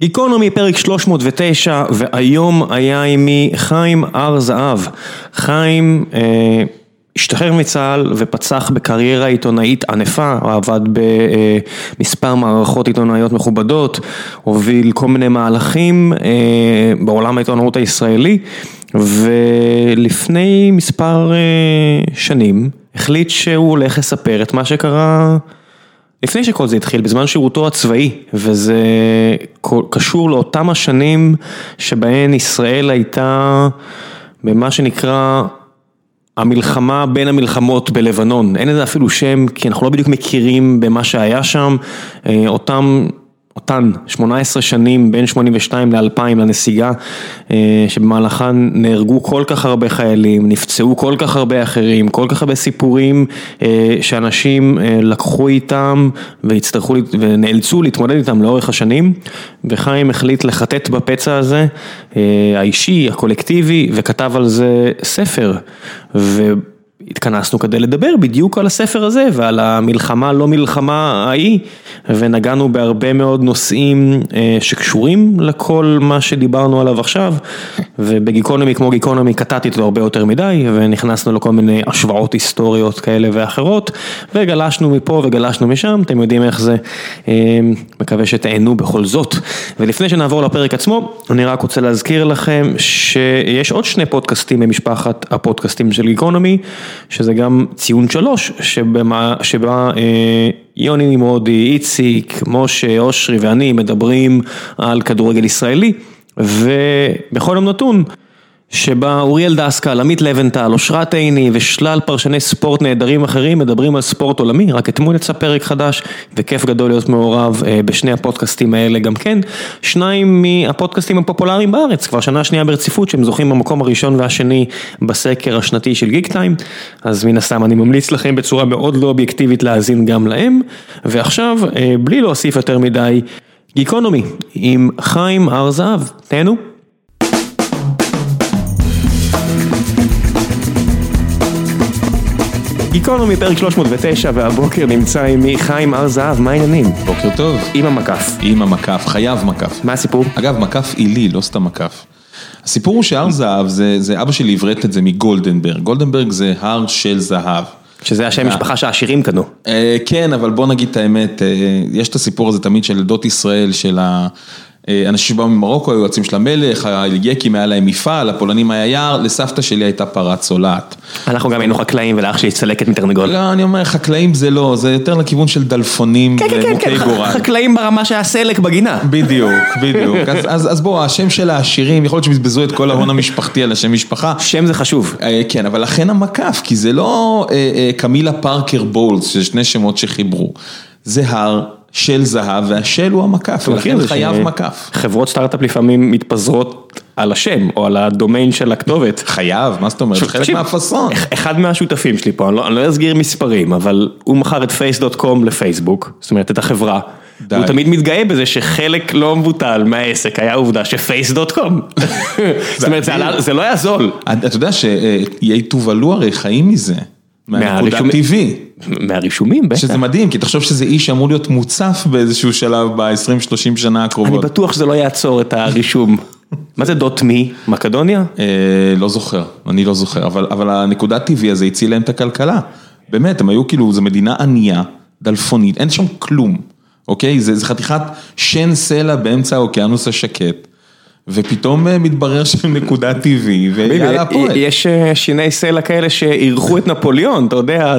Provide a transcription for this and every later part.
גיקונומי פרק 309 והיום היה עימי חיים הר זהב. חיים אה, השתחרר מצה"ל ופצח בקריירה עיתונאית ענפה, הוא עבד במספר מערכות עיתונאיות מכובדות, הוביל כל מיני מהלכים אה, בעולם העיתונאות הישראלי ולפני מספר אה, שנים החליט שהוא הולך לספר את מה שקרה לפני שכל זה התחיל, בזמן שירותו הצבאי, וזה קשור לאותם השנים שבהן ישראל הייתה במה שנקרא המלחמה בין המלחמות בלבנון, אין לזה אפילו שם כי אנחנו לא בדיוק מכירים במה שהיה שם, אותם אותן 18 שנים בין 82 ל-2000 לנסיגה שבמהלכן נהרגו כל כך הרבה חיילים, נפצעו כל כך הרבה אחרים, כל כך הרבה סיפורים שאנשים לקחו איתם והצטרכו ונאלצו להתמודד איתם לאורך השנים וחיים החליט לחטט בפצע הזה האישי, הקולקטיבי וכתב על זה ספר. התכנסנו כדי לדבר בדיוק על הספר הזה ועל המלחמה לא מלחמה ההיא ונגענו בהרבה מאוד נושאים שקשורים לכל מה שדיברנו עליו עכשיו ובגיקונומי כמו גיקונומי קטעתי אותו הרבה יותר מדי ונכנסנו לכל מיני השוואות היסטוריות כאלה ואחרות וגלשנו מפה וגלשנו משם, אתם יודעים איך זה, מקווה שתהנו בכל זאת. ולפני שנעבור לפרק עצמו אני רק רוצה להזכיר לכם שיש עוד שני פודקאסטים במשפחת הפודקאסטים של גיקונומי שזה גם ציון שלוש, שבה יוני נמרודי, איציק, משה, אושרי ואני מדברים על כדורגל ישראלי ובכל יום נתון שבה אוריאל דסקל, עמית לבנטל, אושרת עיני ושלל פרשני ספורט נהדרים אחרים מדברים על ספורט עולמי, רק אתמול יצא פרק חדש וכיף גדול להיות מעורב בשני הפודקאסטים האלה גם כן, שניים מהפודקאסטים הפופולריים בארץ, כבר שנה שנייה ברציפות שהם זוכים במקום הראשון והשני בסקר השנתי של גיק טיים, אז מן הסתם אני ממליץ לכם בצורה מאוד לא אובייקטיבית להאזין גם להם, ועכשיו בלי להוסיף יותר מדי, גיקונומי עם חיים הר זהב, תהנו. גיקונומי פרק 309 והבוקר נמצא עימי חיים הר זהב, מה העניינים? בוקר טוב. עם המקף. עם המקף, חייב מקף. מה הסיפור? אגב, מקף עילי, לא סתם מקף. הסיפור הוא שהר זהב, זה אבא שלי עברת את זה מגולדנברג, גולדנברג זה הר של זהב. שזה השם משפחה שהעשירים קנו. כן, אבל בוא נגיד את האמת, יש את הסיפור הזה תמיד של עדות ישראל, של האנשים שבאו ממרוקו, היו יועצים של המלך, היקים היה להם מפעל, הפולנים היה יער, לסבתא שלי הייתה פרה צולעת. אנחנו גם היינו חקלאים ולאח שלי צלקת מתרנגול. לא, אני אומר, חקלאים זה לא, זה יותר לכיוון של דלפונים ומוכי גורל. חקלאים ברמה שהיה סלק בגינה. בדיוק, בדיוק. אז בוא, השם של העשירים, יכול להיות שבזבזו את כל ההון המשפחתי על השם משפחה. שם זה חשוב. כן, אבל לכן המקף, כי זה לא קמילה פארקר בולס, שזה שני שמות שחיברו. זה הר של זהב, והשל הוא המקף, ולכן חייב מקף. חברות סטארט-אפ לפעמים מתפזרות על השם, או על הדומיין של הכתובת. חייב, מה זאת אומרת? זה חלק מהפאסון. אחד מהשותפים שלי פה, אני לא אסגיר מספרים, אבל הוא מכר את face.com לפייסבוק, זאת אומרת את החברה. הוא תמיד מתגאה בזה שחלק לא מבוטל מהעסק היה עובדה שפייס.קום. זאת אומרת, זה לא היה זול. אתה יודע שיתובלו הרי חיים מזה. מהנקודה טבעי. מהרישומים, בטח. שזה מדהים, כי תחשוב שזה איש שאמור להיות מוצף באיזשהו שלב ב-20-30 שנה הקרובות. אני בטוח שזה לא יעצור את הרישום. מה זה דוט מי? מקדוניה? לא זוכר, אני לא זוכר, אבל הנקודה טבעי הזה הציל להם את הכלכלה. באמת, הם היו כאילו, זו מדינה ענייה, דלפונית, אין שם כלום, אוקיי? זה חתיכת שן סלע באמצע האוקיינוס השקט. ופתאום מתברר שהם נקודה טבעי, ויאללה הפועל. יש שיני סלע כאלה שאירחו את נפוליאון, אתה יודע,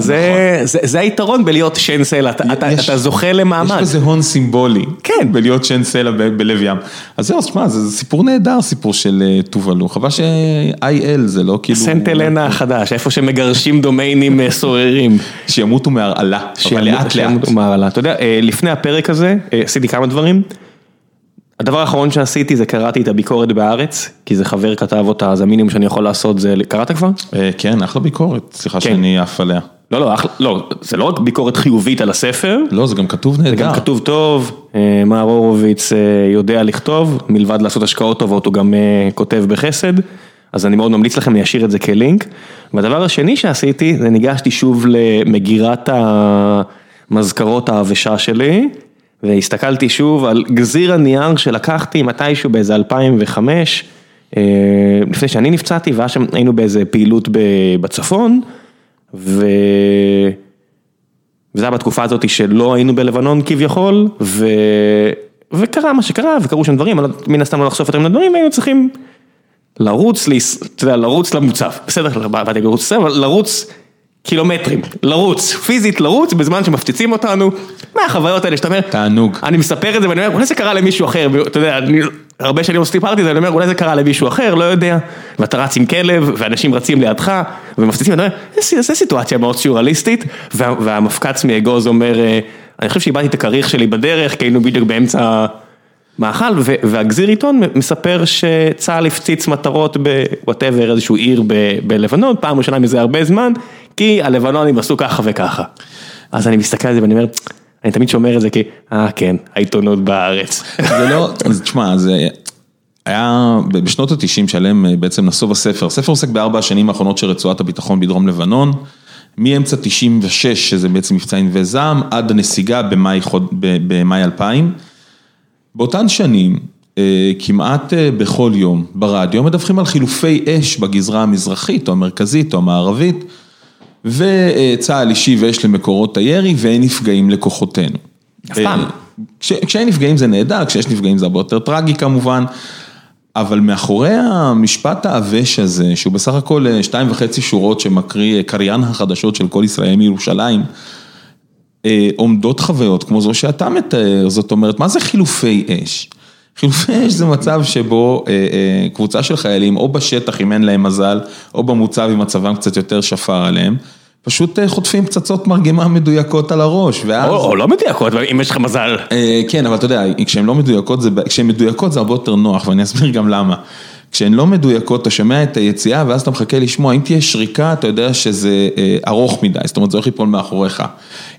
זה היתרון בלהיות שן סלע, אתה זוכה למעמד. יש בזה הון סימבולי, בלהיות שן סלע בלב ים. אז זהו, תשמע, זה סיפור נהדר, סיפור של טובלו, חבל ש-IL זה לא כאילו... סנט אלנה החדש, איפה שמגרשים דומיינים סוררים. שימותו מהרעלה, אבל לאט לאט. אתה יודע, לפני הפרק הזה, עשיתי כמה דברים. הדבר האחרון שעשיתי זה קראתי את הביקורת בהארץ, כי זה חבר כתב אותה, אז המינימום שאני יכול לעשות זה, קראת כבר? כן, אחלה ביקורת, סליחה שאני עף עליה. לא, לא, לא, זה לא רק ביקורת חיובית על הספר. לא, זה גם כתוב נהדר. זה גם כתוב טוב, מר הורוביץ יודע לכתוב, מלבד לעשות השקעות טובות הוא גם כותב בחסד, אז אני מאוד ממליץ לכם להשאיר את זה כלינק. והדבר השני שעשיתי, זה ניגשתי שוב למגירת המזכרות העבשה שלי. והסתכלתי שוב על גזיר הנייר שלקחתי מתישהו באיזה 2005, אה, לפני שאני נפצעתי, ואז היינו באיזה פעילות בצפון, ו... וזה היה בתקופה הזאת שלא היינו בלבנון כביכול, ו... וקרה מה שקרה, וקרו שם דברים, מן הסתם לא לחשוף יותר מן הדברים, והיינו צריכים לרוץ, לרוץ למוצב, בסדר, באתי לרוץ, לרוץ קילומטרים, לרוץ, פיזית לרוץ, בזמן שמפציצים אותנו, מהחוויות האלה שאתה אומר, תענוג, אני מספר את זה ואני אומר, אולי זה קרה למישהו אחר, אתה יודע, אני הרבה שנים לא סיפרתי את זה, אני אומר, אולי זה קרה למישהו אחר, לא יודע, ואתה רץ עם כלב, ואנשים רצים לידך, ומפציצים, ואתה אומר, זו סיטואציה מאוד סיורליסטית, והמפקץ מאגוז אומר, אני חושב שאיבדתי את הכריך שלי בדרך, כי היינו בדיוק באמצע מאכל, והגזיר עיתון מספר שצה"ל הפציץ מטרות בוואטאבר, איזשהו עיר בלבנון, פעם ראשונה מזה הרבה זמן, כי הלבנונים עשו ככה וככה. אז אני מסתכל על זה ואני אומר, אני תמיד שומר את זה כי, אה כן, העיתונות בארץ. זה לא, תשמע, זה היה בשנות התשעים שעליהם בעצם נסוב הספר, הספר עוסק בארבע השנים האחרונות של רצועת הביטחון בדרום לבנון, מאמצע 96, שזה בעצם מבצע ענבי זעם, עד הנסיגה במאי 2000. באותן שנים, כמעט בכל יום ברדיו מדווחים על חילופי אש בגזרה המזרחית או המרכזית או המערבית. וצה"ל השיב אש למקורות הירי ואין נפגעים לכוחותינו. אף פעם. כשאין נפגעים זה נהדר, כשיש נפגעים זה הרבה יותר טרגי כמובן, אבל מאחורי המשפט העבש הזה, שהוא בסך הכל שתיים וחצי שורות שמקריא קריין החדשות של כל ישראל מירושלים, עומדות חוויות כמו זו שאתה מתאר, זאת אומרת, מה זה חילופי אש? חילופי אש זה מצב שבו קבוצה של חיילים, או בשטח אם אין להם מזל, או במוצב אם מצבם קצת יותר שפר עליהם, פשוט חוטפים פצצות מרגמה מדויקות על הראש, ואז... או לא מדויקות, אם יש לך מזל. כן, אבל אתה יודע, כשהן לא מדויקות, כשהן מדויקות זה הרבה יותר נוח, ואני אסביר גם למה. כשהן לא מדויקות, אתה שומע את היציאה, ואז אתה מחכה לשמוע, אם תהיה שריקה, אתה יודע שזה ארוך מדי, זאת אומרת, זה הולך ליפול מאחוריך.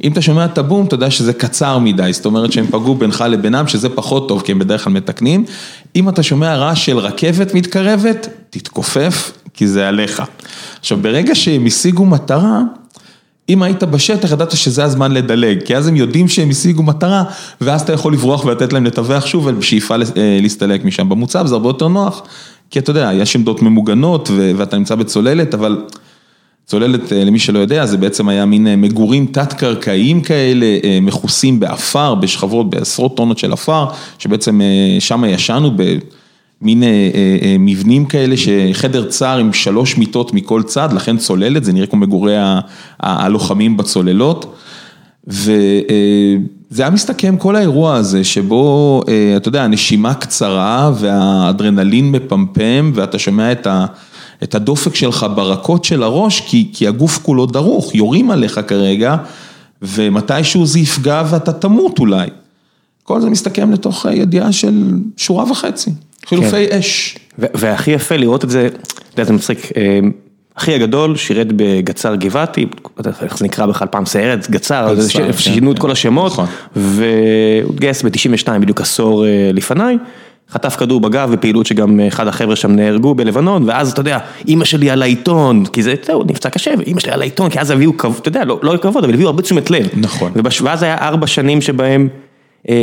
אם אתה שומע את הבום, אתה יודע שזה קצר מדי, זאת אומרת שהם פגעו בינך לבינם, שזה פחות טוב, כי הם בדרך כלל מתקנים. אם אתה שומע רעש של רכבת מתקרבת, תתכופף, כי זה עליך. עכשיו, ברגע שהם השיגו מטרה, אם היית בשטח, ידעת שזה הזמן לדלג, כי אז הם יודעים שהם השיגו מטרה, ואז אתה יכול לברוח ולתת להם לטווח שוב, בשאיפה להסתלק משם. במוצב זה הרבה יותר נוח, כי אתה יודע, יש עמדות ממוגנות ואתה נמצא בצוללת, אבל צוללת, למי שלא יודע, זה בעצם היה מין מגורים תת-קרקעיים כאלה, מכוסים באפר, בשכבות, בעשרות טונות של אפר, שבעצם שם ישנו במין מבנים כאלה, שחדר צר עם שלוש מיטות מכל צד, לכן צוללת, זה נראה כמו מגורי הלוחמים בצוללות. וזה היה מסתכם כל האירוע הזה שבו, אתה יודע, הנשימה קצרה והאדרנלין מפמפם ואתה שומע את הדופק שלך ברקות של הראש כי הגוף כולו דרוך, יורים עליך כרגע ומתישהו זה יפגע ואתה תמות אולי. כל זה מסתכם לתוך ידיעה של שורה וחצי, חילופי אש. והכי יפה לראות את זה, אתה יודע, זה מצחיק. אחי הגדול שירת בגצר גבעתי, איך זה נקרא בכלל פעם סיירת, גצר, שינו את כל השמות, והוא התגייס ב-92 בדיוק עשור לפניי, חטף כדור בגב בפעילות שגם אחד החבר'ה שם נהרגו בלבנון, ואז אתה יודע, אמא שלי על העיתון, כי זה, זהו, נפצע קשה, ואמא שלי על העיתון, כי אז הביאו אתה יודע, לא כבוד, אבל הביאו הרבה תשומת לב. נכון. ואז היה ארבע שנים שבהם, היה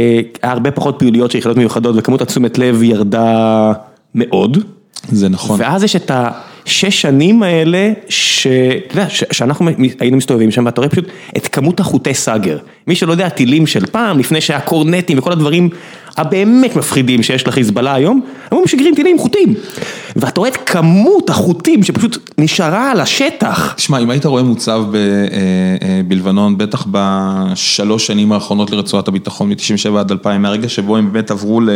הרבה פחות פעילויות של יחידות מיוחדות, וכמות התשומת לב ירדה מאוד. זה נכון. ואז יש את השש שנים האלה, שאתה יודע, שאנחנו היינו מסתובבים שם, ואתה רואה פשוט את כמות החוטי סאגר. מי שלא יודע, הטילים של פעם, לפני שהיה קורנטים וכל הדברים הבאמת מפחידים שיש לחיזבאללה היום, הם משגרים טילים חוטים. ואתה רואה את כמות החוטים שפשוט נשארה על השטח. תשמע, אם היית רואה מוצב בלבנון, בטח בשלוש שנים האחרונות לרצועת הביטחון, מ-97 עד 2000, מהרגע שבו הם באמת עברו ל...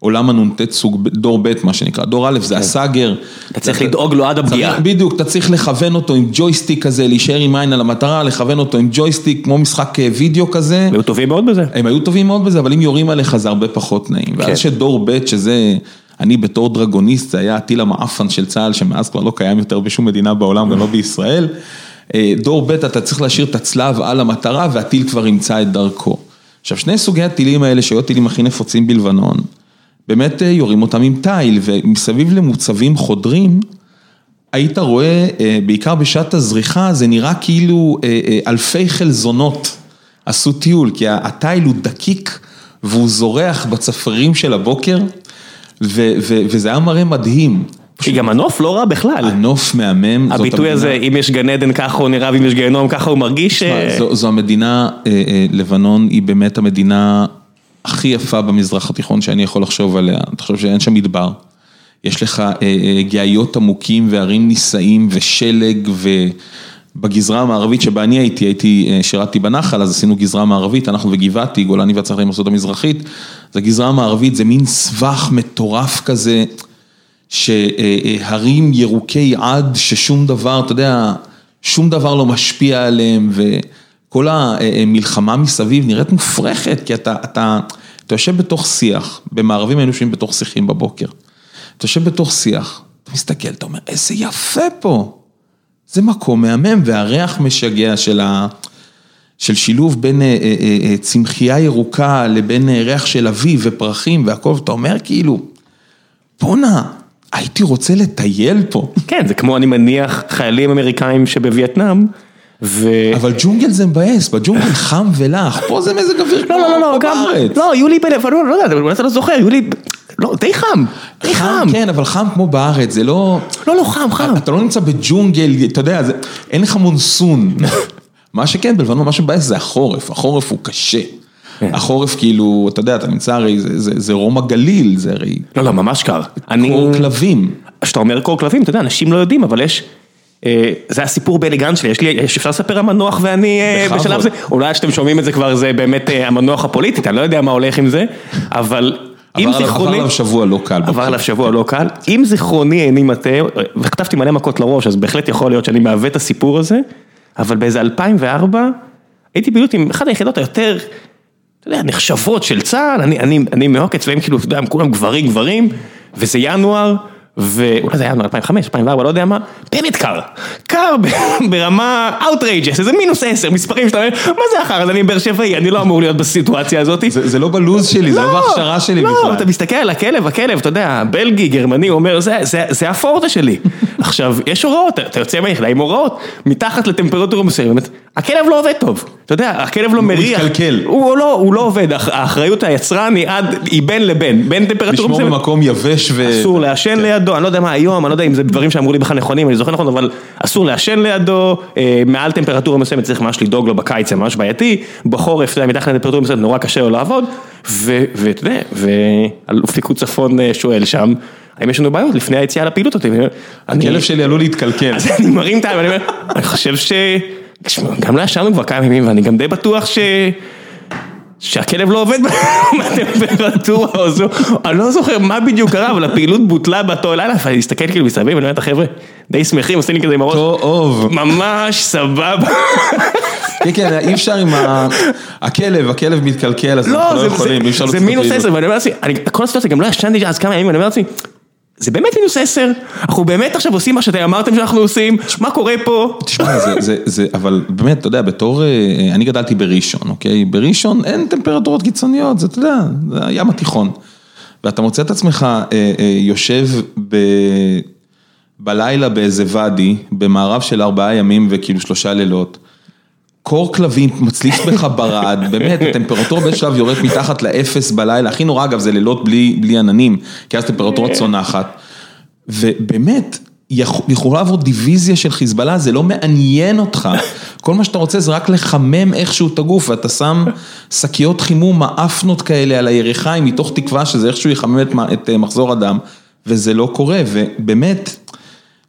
עולם הנ"ט סוג, דור ב' מה שנקרא, דור א' זה הסאגר. אתה צריך לדאוג לו עד הפגיעה. בדיוק, אתה צריך לכוון אותו עם ג'ויסטיק כזה, להישאר עם עין על המטרה, לכוון אותו עם ג'ויסטיק, כמו משחק וידאו כזה. הם היו טובים מאוד בזה. הם היו טובים מאוד בזה, אבל אם יורים עליך זה הרבה פחות נעים. ואז שדור ב' שזה, אני בתור דרגוניסט, זה היה הטיל המעפן של צה"ל, שמאז כבר לא קיים יותר בשום מדינה בעולם, גם לא בישראל. דור ב' אתה צריך להשאיר את הצלב על המטרה, והטיל כבר ימצא את דרכו. עכשיו, שני סוגי הטילים האלה, שהיו הטילים הכי נפוצים בלבנון, באמת יורים אותם עם תיל, ומסביב למוצבים חודרים, היית רואה, בעיקר בשעת הזריחה, זה נראה כאילו אלפי חלזונות עשו טיול, כי התיל הוא דקיק והוא זורח בצפרים של הבוקר, ו- ו- וזה היה מראה מדהים. כי גם הנוף לא רע בכלל. הנוף מהמם. הביטוי הזה, אם יש גן עדן ככה הוא נראה ואם יש גיהנום ככה הוא מרגיש. תשמע, אה, זו, זו המדינה, אה, אה, לבנון היא באמת המדינה הכי יפה במזרח התיכון שאני יכול לחשוב עליה. אתה חושב שאין שם מדבר. יש לך אה, אה, גאיות עמוקים והרים נישאים ושלג ובגזרה המערבית שבה אני הייתי, הייתי, אה, שירתתי בנחל, אז עשינו גזרה מערבית, אנחנו וגבעתי, גולני והצלחה עם ארצות המזרחית. אז הגזרה המערבית זה מין סבך מטורף כזה. שהרים ירוקי עד ששום דבר, אתה יודע, שום דבר לא משפיע עליהם וכל המלחמה מסביב נראית מופרכת כי אתה, אתה, אתה יושב בתוך שיח, במערבים היינו יושבים בתוך שיחים בבוקר, אתה יושב בתוך שיח, אתה מסתכל, אתה אומר, איזה יפה פה, זה מקום מהמם והריח משגע של ה... של שילוב בין אה, אה, אה, צמחייה ירוקה לבין אה, ריח של אביב ופרחים והכל, ואתה אומר כאילו, בואנה, הייתי רוצה לטייל פה. כן, זה כמו אני מניח חיילים אמריקאים שבווייטנאם. ו... אבל ג'ונגל זה מבאס, בג'ונגל חם ולח, פה זה מזג אוויר לא, לא, לא, לא, כמו גם, בארץ. לא, יולי בלבנון, לא יודע, אולי אתה לא זוכר, יולי, לא, די חם, די חם. כן, אבל חם כמו בארץ, זה לא... לא, לא, חם, חם. אתה לא נמצא בג'ונגל, אתה יודע, זה- אין לך מונסון. מה שכן, בלבנון, מה שמבאס זה החורף, החורף הוא קשה. כן. החורף כאילו, אתה יודע, אתה נמצא הרי, זה- זה זה רום הגליל, זה הרי לא, לא, ממש קר. אני... קור כלבים. כשאתה אומר קור כלבים, אתה יודע, אנשים לא יודעים, אבל יש... אה, זה הסיפור באליגן שלי, יש לי, יש- אפשר לספר המנוח ואני אה. בשלב זה, אולי כשאתם שומעים את זה כבר זה באמת אה, המנוח הפוליטית, אני לא יודע מה הולך עם זה, אבל אם זיכרוני... עבר עליו שבוע לא קל. עבר עליו שבוע לא קל, אם זיכרוני איני מטעה, וכתבתי מלא מכות לראש, אז בהחלט יכול להיות שאני מעוות את הסיפור הזה, אבל באיזה 2004, הייתי פעילות עם אחת היחידות היותר, אתה יודע, נחשבות של צה"ל, אני, מעוקץ, והם כאילו, אתה יודע, כולם גברים גברים, וזה ינואר, ואולי זה היה ינואר 2005, 2004, לא יודע מה, באמת קר, קר ברמה outrageous, איזה מינוס 10, מספרים שאתה אומר, מה זה אחר, אז אני באר שבעי, אני לא אמור להיות בסיטואציה הזאת. זה זה לא בלוז שלי, זה לא בהכשרה שלי לא, בכלל. אתה מסתכל על הכלב, הכלב, אתה יודע, בלגי, גרמני, הוא אומר, זה, זה, זה הפורטה שלי. עכשיו, יש הוראות, אתה יוצא מהיחידה עם הוראות, מתחת לטמפרטורה מסוימת, הכלב לא עובד טוב. אתה יודע, הכלב לא מריח. מתקלקל. הוא לא, הוא לא עובד, האח- האחריות היצרן היא עד, היא בין לבין, בין טמפרטורה לשמור מסוימת. במקום יבש ו... אסור לעשן לידו, אני לא יודע מה היום, אני לא יודע אם זה דברים שאמרו לי בכלל נכונים, אני זוכר נכון, אבל אסור לעשן לידו, אה, מעל טמפרטורה מסוימת צריך ממש לדאוג לו בקיץ, זה ממש בעייתי, בחורף, אתה יודע, מתחת לטמפרטורה מסוימת נורא קשה לו לעבוד, ואתה יודע, ואלוף פיקוד צפון אה, שואל שם, האם יש לנו בעיות לפני היציאה לפעילות אותי, הכלב שלי עלול להתקלקל. אז אני מרים את אומר, אני חושב ש... גם לא ישנו כבר כמה ימים ואני גם די בטוח ש... שהכלב לא עובד בטמפרטורה או זו, אני לא זוכר מה בדיוק קרה, אבל הפעילות בוטלה באותו לילה, ואני אסתכל כאילו מסביב, ואני אומר, החבר'ה, די שמחים, עושים לי כזה עם הראש, טוב. ממש סבבה. כן, כן, אי אפשר עם ה... הכלב, הכלב מתקלקל, אז אנחנו לא, לא יכולים, אי אפשר זה לעשות זה מינוס. עשר, ואני אומר לעצמי, אני- כל הסיטואציה, גם לא ישנתי אז כמה ימים, ואני אומר לעצמי, זה באמת מינוס עשר, אנחנו באמת עכשיו עושים מה שאתם אמרתם שאנחנו עושים, מה קורה פה? תשמע, זה, זה, זה, אבל באמת, אתה יודע, בתור, אה, אני גדלתי בראשון, אוקיי? בראשון אין טמפרטורות קיצוניות, זה, אתה יודע, זה הים התיכון. ואתה מוצא את עצמך אה, אה, יושב ב, בלילה באיזה ואדי, במערב של ארבעה ימים וכאילו שלושה לילות. קור כלבים מצליף בך ברד, באמת, הטמפרטורה באיזשהו שלב יורדת מתחת לאפס בלילה, הכי נורא אגב זה לילות בלי, בלי עננים, כי אז הטמפרטורה צונחת. ובאמת, יכ- יכולה לעבור דיוויזיה של חיזבאללה, זה לא מעניין אותך. כל מה שאתה רוצה זה רק לחמם איכשהו את הגוף, ואתה שם שקיות חימום מאפנות כאלה על הירכיים, מתוך תקווה שזה איכשהו יחמם את, את אה, מחזור הדם, וזה לא קורה, ובאמת,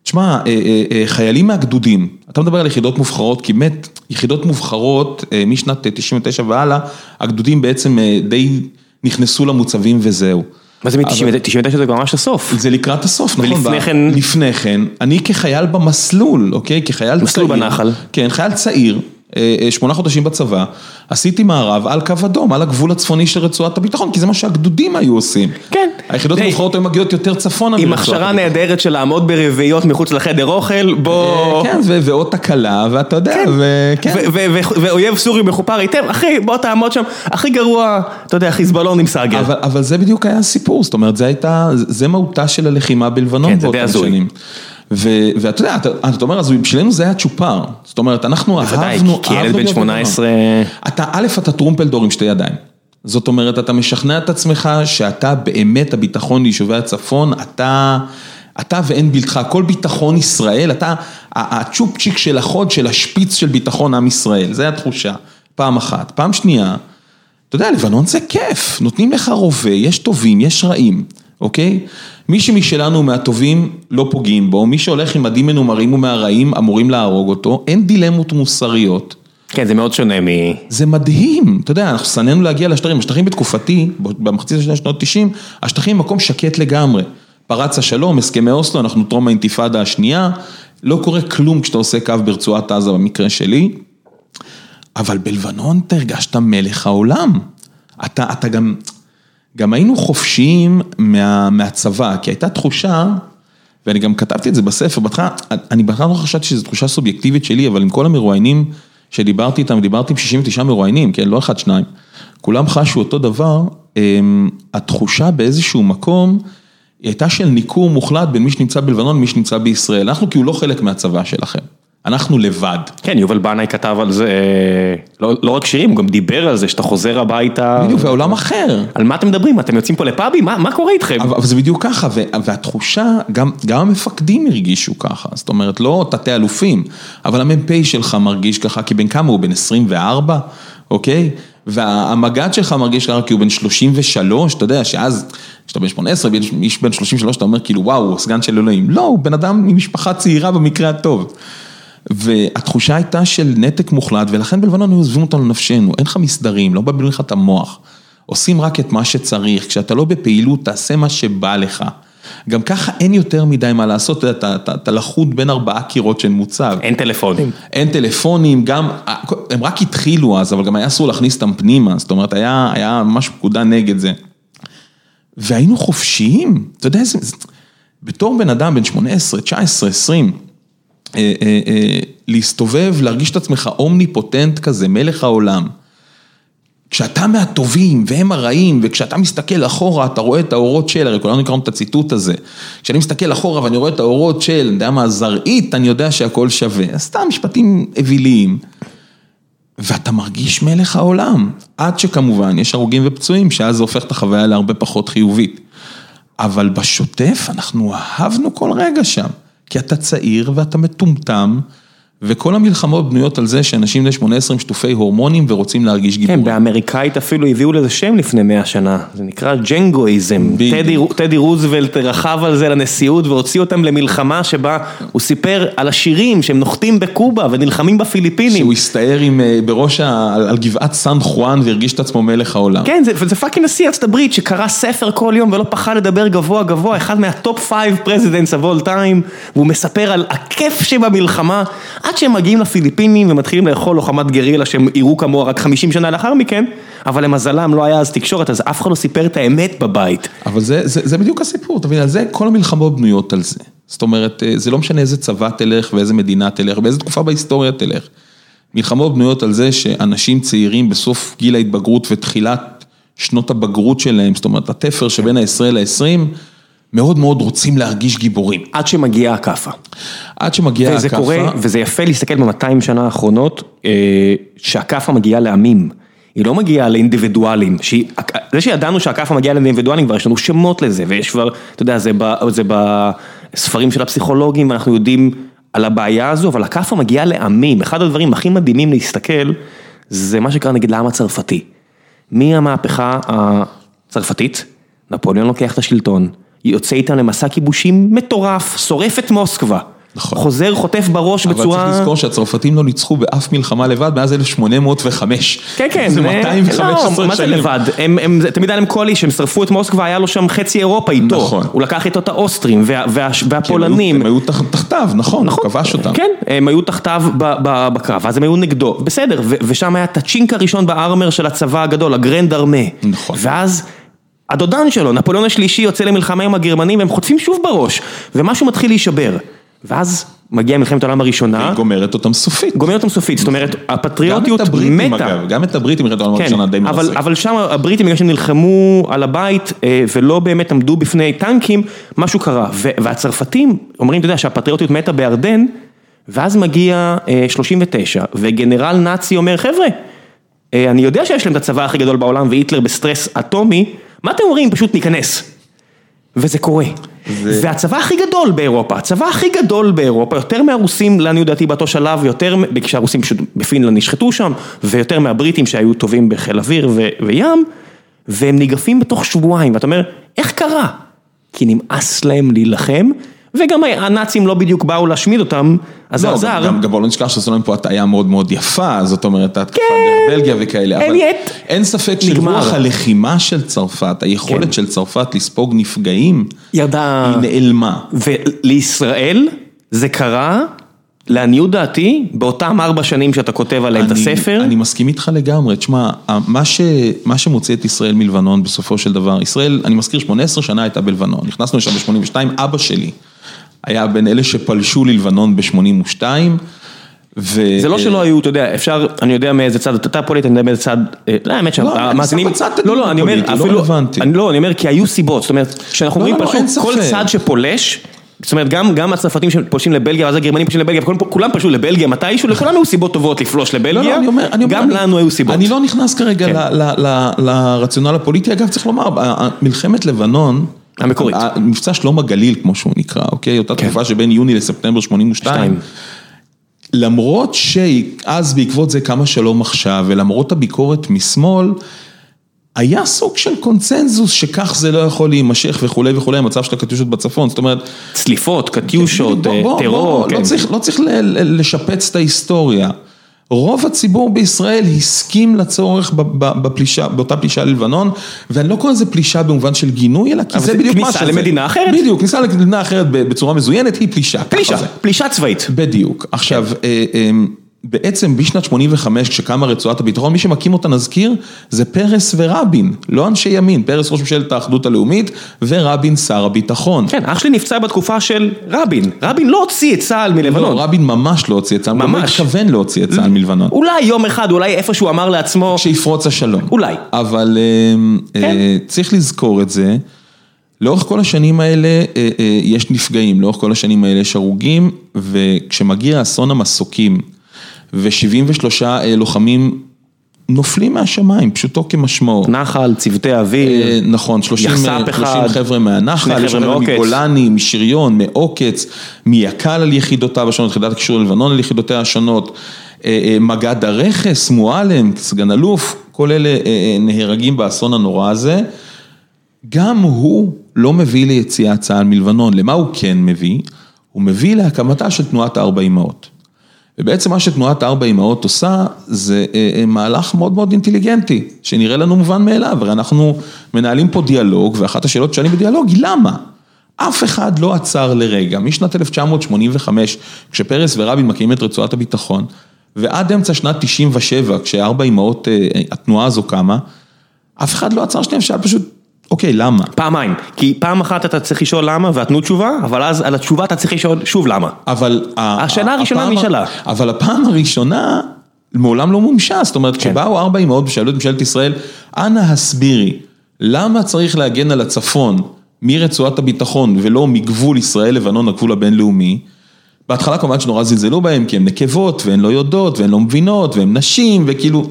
תשמע, אה, אה, אה, חיילים מהגדודים, אתה מדבר על יחידות מובחרות, כי באמת, יחידות מובחרות משנת 99 והלאה, הגדודים בעצם די נכנסו למוצבים וזהו. מה זה מ-99 זה כבר ממש הסוף. זה לקראת הסוף, נכון? ולפני כן? לפני כן, אני כחייל במסלול, אוקיי? כחייל צעיר. מסלול בנחל. כן, חייל צעיר, שמונה חודשים בצבא, עשיתי מערב על קו אדום, על הגבול הצפוני של רצועת הביטחון, כי זה מה שהגדודים היו עושים. כן. היחידות. המובחרות היו מגיעות יותר צפונה עם הכשרה. נהדרת של לעמוד ברביעיות מחוץ לחדר אוכל, בוא... כן, ו- ועוד תקלה, ואתה יודע, וכן. ו- ואויב סורי מחופר היטב, אחי בוא תעמוד שם, הכי גרוע, אתה יודע, חיזבאללון עם סאגר. אבל, זה בדיוק היה הסיפור, זאת אומרת, זה הייתה, זה מהותה של הלחימה בלבנון כן, באותם הזוי. שנים. ואתה יודע, אתה, אתה אומר, אז בשבילנו זה היה צ'ופר, זאת אומרת, אנחנו בוודאי, אהבנו, כי ילד אהבנו בן להיות 18... בלבנון. אתה, א', אתה טרומפלדור עם שתי ידיים, זאת אומרת, אתה משכנע את עצמך שאתה באמת הביטחון ליישובי הצפון, אתה, אתה ואין בלתך, כל ביטחון ישראל, אתה הצ'ופצ'יק של החוד של השפיץ של ביטחון עם ישראל, זה התחושה, פעם אחת. פעם שנייה, אתה יודע, לבנון זה כיף, נותנים לך רובה, יש טובים, יש רעים, אוקיי? מי שמשלנו מהטובים לא פוגעים בו, מי שהולך עם מדים מנומרים ומהרעים אמורים להרוג אותו, אין דילמות מוסריות. כן, זה מאוד שונה מ... זה מדהים, אתה יודע, אנחנו שנאנו להגיע לשטחים, השטחים בתקופתי, במחצית השנה שנות 90, השטחים מקום שקט לגמרי. פרץ השלום, הסכמי אוסלו, אנחנו טרום האינתיפאדה השנייה, לא קורה כלום כשאתה עושה קו ברצועת עזה במקרה שלי, אבל בלבנון אתה הרגשת מלך העולם. אתה, אתה גם, גם היינו חופשיים מה, מהצבא, כי הייתה תחושה, ואני גם כתבתי את זה בספר, בהתחלה, אני בהתחלה לא חשבתי שזו תחושה סובייקטיבית שלי, אבל עם כל המרואיינים שדיברתי איתם, דיברתי עם 69 מרואיינים, כן, לא אחד, שניים, כולם חשו אותו דבר, אמ, התחושה באיזשהו מקום, היא הייתה של ניכור מוחלט בין מי שנמצא בלבנון למי שנמצא בישראל, אנחנו כאילו לא חלק מהצבא שלכם. אנחנו לבד. כן, יובל בנאי כתב על זה, לא, לא רק שירים, הוא גם דיבר על זה שאתה חוזר הביתה. בדיוק, ועולם אחר. על מה אתם מדברים? אתם יוצאים פה לפאבים? מה, מה קורה איתכם? אבל זה בדיוק ככה, והתחושה, גם, גם המפקדים הרגישו ככה, זאת אומרת, לא תתי אלופים, אבל המ"פ שלך מרגיש ככה, כי בן כמה הוא? בן 24, אוקיי? והמג"ד שלך מרגיש ככה כי הוא בן 33, אתה יודע שאז, כשאתה בן 18, איש בן 33, אתה אומר כאילו וואו, הוא סגן של אלוהים. לא, הוא בן אדם ממשפחה צעירה במקרה הטוב. והתחושה הייתה של נתק מוחלט, ולכן בלבנון היו עוזבים אותנו לנפשנו, אין לך מסדרים, לא מבלבלים לך את המוח, עושים רק את מה שצריך, כשאתה לא בפעילות, תעשה מה שבא לך. גם ככה אין יותר מדי מה לעשות, אתה, אתה, אתה לחוד בין ארבעה קירות של מוצב. אין טלפונים. אין טלפונים, גם, הם רק התחילו אז, אבל גם היה אסור להכניס אותם פנימה, זאת אומרת, היה, היה ממש פקודה נגד זה. והיינו חופשיים, אתה יודע, זה, בתור בן אדם בן 18, 19, 20, אה, אה, אה, להסתובב, להרגיש את עצמך אומניפוטנט כזה, מלך העולם. כשאתה מהטובים והם הרעים, וכשאתה מסתכל אחורה, אתה רואה את האורות של, הרי כולנו נקראנו את הציטוט הזה. כשאני מסתכל אחורה ואני רואה את האורות של, אני יודע מה, זרעית, אני יודע שהכל שווה. סתם משפטים אוויליים. ואתה מרגיש מלך העולם. עד שכמובן יש הרוגים ופצועים, שאז זה הופך את החוויה להרבה פחות חיובית. אבל בשוטף אנחנו אהבנו כל רגע שם. כי אתה צעיר ואתה מטומטם, וכל המלחמות בנויות על זה שאנשים בני 18 עם שטופי הורמונים ורוצים להרגיש גיבורים. כן, באמריקאית אפילו הביאו לזה שם לפני 100 שנה, זה נקרא ג'נגואיזם. טדי, טדי רוזוולט רכב על זה לנשיאות והוציא אותם למלחמה שבה הוא סיפר על השירים שהם נוחתים בקובה ונלחמים בפיליפינים. שהוא הסתער עם, אה, בראש, ה, על גבעת סן חואן והרגיש את עצמו מלך העולם. כן, זה, זה fucking נשיא ארצות הברית שקרא ספר כל יום ולא פחד לדבר גבוה גבוה, אחד מה top 5 presidents of all time, והוא מספר על הכיף שבמלחמה. עד שהם מגיעים לפיליפינים ומתחילים לאכול לוחמת גרילה שהם יראו כמוה רק 50 שנה לאחר מכן, אבל למזלם לא היה אז תקשורת, אז אף אחד לא סיפר את האמת בבית. אבל זה, זה, זה בדיוק הסיפור, אתה מבין, על זה כל המלחמות בנויות על זה. זאת אומרת, אה, זה לא משנה איזה צבא תלך ואיזה מדינה תלך, באיזה תקופה בהיסטוריה תלך. מלחמות בנויות על זה שאנשים צעירים בסוף גיל ההתבגרות ותחילת שנות הבגרות שלהם, זאת אומרת, התפר שבין ה-10 ל-20, מאוד מאוד רוצים להרגיש גיבורים. עד שמגיעה הכאפה. עד שמגיעה הכאפה. וזה קורה, וזה יפה להסתכל ב-200 שנה האחרונות, אה, שהכאפה מגיעה לעמים. היא לא מגיעה לאינדיבידואלים, שהיא, זה שידענו שהכאפה מגיעה לאינדיבידואלים, כבר יש לנו שמות לזה, ויש כבר, אתה יודע, זה, ב, זה בספרים של הפסיכולוגים, ואנחנו יודעים על הבעיה הזו, אבל הכאפה מגיעה לעמים. אחד הדברים הכי מדהימים להסתכל, זה מה שקרה נגיד לעם הצרפתי. מהמהפכה הצרפתית, נפוליאון לוקח את השלטון. יוצא איתם למסע כיבושים מטורף, שורף את מוסקבה. נכון. חוזר, חוטף בראש בצורה... אבל צריך לזכור שהצרפתים לא ניצחו באף מלחמה לבד מאז 1805. כן, כן. זה 215 לא, שנים. מה זה לבד? הם, הם, תמיד היה להם קולי, שהם שרפו את מוסקבה, היה לו שם חצי אירופה איתו. נכון. הוא לקח איתו את האוסטרים וה, וה, והפולנים. הם היו תחתיו, נכון, נכון, הוא כבש אותם. כן, הם היו תחתיו בקרב, אז הם היו נגדו, בסדר, ושם היה את הצ'ינק הראשון בארמר של הצבא הגדול, הגרנד ארמה. נכון. ואז... הדודן שלו, נפוליאון השלישי יוצא למלחמה עם הגרמנים והם חוטפים שוב בראש ומשהו מתחיל להישבר ואז מגיעה מלחמת העולם הראשונה. היא גומרת אותם סופית. גומרת אותם סופית, זאת אומרת הפטריוטיות מתה. גם את הבריטים אגב, גם את הבריטים מלחמת העולם הראשונה די מרסק. אבל, אבל שם הבריטים בגלל שהם נלחמו על הבית אה, ולא באמת עמדו בפני טנקים, משהו קרה. והצרפתים אומרים, אתה יודע שהפטריוטיות מתה בוורדן, ואז מגיע 39 אה, וגנרל נאצי אומר חבר'ה אה, אני יודע שיש להם את הצבא הכי גדול בעולם והיטלר בסטרס אטומי, מה אתם אומרים? פשוט ניכנס. וזה קורה. זה- והצבא הכי גדול באירופה, הצבא הכי גדול באירופה, יותר מהרוסים לעניות דעתי באותו שלב, יותר, כשהרוסים פשוט בפינלנד נשחטו שם, ויותר מהבריטים שהיו טובים בחיל אוויר ו- וים, והם ניגפים בתוך שבועיים, ואתה אומר, איך קרה? כי נמאס להם להילחם, וגם הנאצים לא בדיוק באו להשמיד אותם, אז זה לא, עזר. גם גם בואו לא נשכח שעשו להם פה הטעיה מאוד מאוד יפה, זאת אומרת, ההתקפה כן. בבלגיה וכאלה, אבל אליית. אין ספק. שרוח הלחימה של צרפת, היכולת כן. של צרפת לספוג נפגעים, ירדה... היא נעלמה. ולישראל זה קרה, לעניות דעתי, באותם ארבע שנים שאתה כותב עליהם את הספר, אני מסכים איתך לגמרי, תשמע, מה, ש, מה שמוציא את ישראל מלבנון בסופו של דבר, ישראל, אני מזכיר, 18 שנה הייתה בלבנון, נכנסנו לשם ב-82, אבא שלי היה בין אלה שפלשו ללבנון ב-82, ו... זה לא שלא היו, אתה יודע, אפשר, אני יודע מאיזה צד, אתה פוליטי, אני יודע מאיזה צד, אה, לא, האמת לא, שהמאזינים, לא, הדיון לא, אני אומר, לא אפילו. אני לא, אני אומר, כי היו סיבות, זאת אומרת, כשאנחנו לא, אומרים לא, לא, פשוט, אין כל. צד שפולש, זאת אומרת, גם, גם הצרפתים שפולשים לבלגיה, ואז הגרמנים פולשים לבלגיה, וכולם- כולם פלשו לבלגיה מתישהו, לכולם היו סיבות טובות לפלוש לא, לבלגיה, לא, אני אומר, אני אומר, גם אני- לנו היו סיבות. אני לא נכנס כרגע כן. לרציונל הפוליטי, אגב צריך לומר, מלחמת לבנון, המקורית. מבצע שלום הגליל כמו שהוא נקרא, אוקיי? אותה כן. תקופה שבין יוני לספטמבר 82, שתיים. למרות שאז בעקבות זה קמה שלום עכשיו, ולמרות הביקורת משמאל, היה סוג של קונצנזוס שכך זה לא יכול להימשך וכולי וכולי, המצב של הקטיושות בצפון, זאת אומרת, צליפות, קטיושות, בוא, אה, טרור, בוא, כן. לא צריך, לא לשפץ את ההיסטוריה. רוב הציבור בישראל הסכים לצורך בפלישה, באותה פלישה ללבנון, ואני לא קורא לזה פלישה במובן של גינוי, אלא כי זה בדיוק מה כניסה שזה. למדינה אחרת. בדיוק, כניסה למדינה אחרת בצורה מזוינת היא פלישה. פלישה. פלישה צבאית. בדיוק. עכשיו, אה, בעצם בשנת 85, כשקמה רצועת הביטחון, מי שמקים אותה נזכיר, זה פרס ורבין, לא אנשי ימין, פרס ראש ממשלת האחדות הלאומית, ורבין שר הביטחון. כן, אח שלי נפצע בתקופה של רבין, רבין לא הוציא את צה"ל מלבנון. לא, רבין ממש לא הוציא את צה"ל, הוא לא ממש. התכוון להוציא את צה"ל מלבנון. אולי יום אחד, אולי איפשהו אמר לעצמו, כשיפרוץ השלום. אולי. אבל אה, כן. אה, צריך לזכור את זה. לאורך כל השנים האלה אה, אה, יש נפגעים, לאורך כל השנים האלה יש הרוגים, וכשמגיע אסון המסוקים, ו-73 לוחמים נופלים מהשמיים, פשוטו כמשמעו. נחל, צוותי אוויר, אה, נכון, 30 יחס"פ 30 אחד, חבר'ה מהנחל, יש חבר'ה. מגולני, משריון, מעוקץ, מיק"ל על יחידותיו השונות, יחידת הקישור ללבנון על יחידותיה השונות, אה, אה, מג"ד הרכס, מועלם, סגן אלוף, כל אלה אה, אה, נהרגים באסון הנורא הזה. גם הוא לא מביא ליציאת צה"ל מלבנון, למה הוא כן מביא? הוא מביא להקמתה של תנועת הארבע אמהות. ובעצם מה שתנועת ארבע אמהות עושה, זה אה, אה, מהלך מאוד מאוד אינטליגנטי, שנראה לנו מובן מאליו, הרי אנחנו מנהלים פה דיאלוג, ואחת השאלות שאני בדיאלוג היא למה? אף אחד לא עצר לרגע, משנת 1985, כשפרס ורבין מקימים את רצועת הביטחון, ועד אמצע שנת 97, כשארבע אמהות, אה, התנועה הזו קמה, אף אחד לא עצר שנייה ושאל פשוט, אוקיי, למה? פעמיים. כי פעם אחת אתה צריך לשאול למה, ואת תנו תשובה, אבל אז על התשובה אתה צריך לשאול שוב למה. אבל... השאלה הראשונה נשאלה. אבל הפעם הראשונה מעולם לא מומשה, זאת אומרת, כשבאו ארבע אמהות ושאלו את ממשלת ישראל, אנא הסבירי, למה צריך להגן על הצפון מרצועת הביטחון ולא מגבול ישראל-לבנון, הגבול הבינלאומי? בהתחלה כמובן שנורא זלזלו בהם, כי הן נקבות, והן לא יודעות, והן לא מבינות, והן נשים, וכאילו,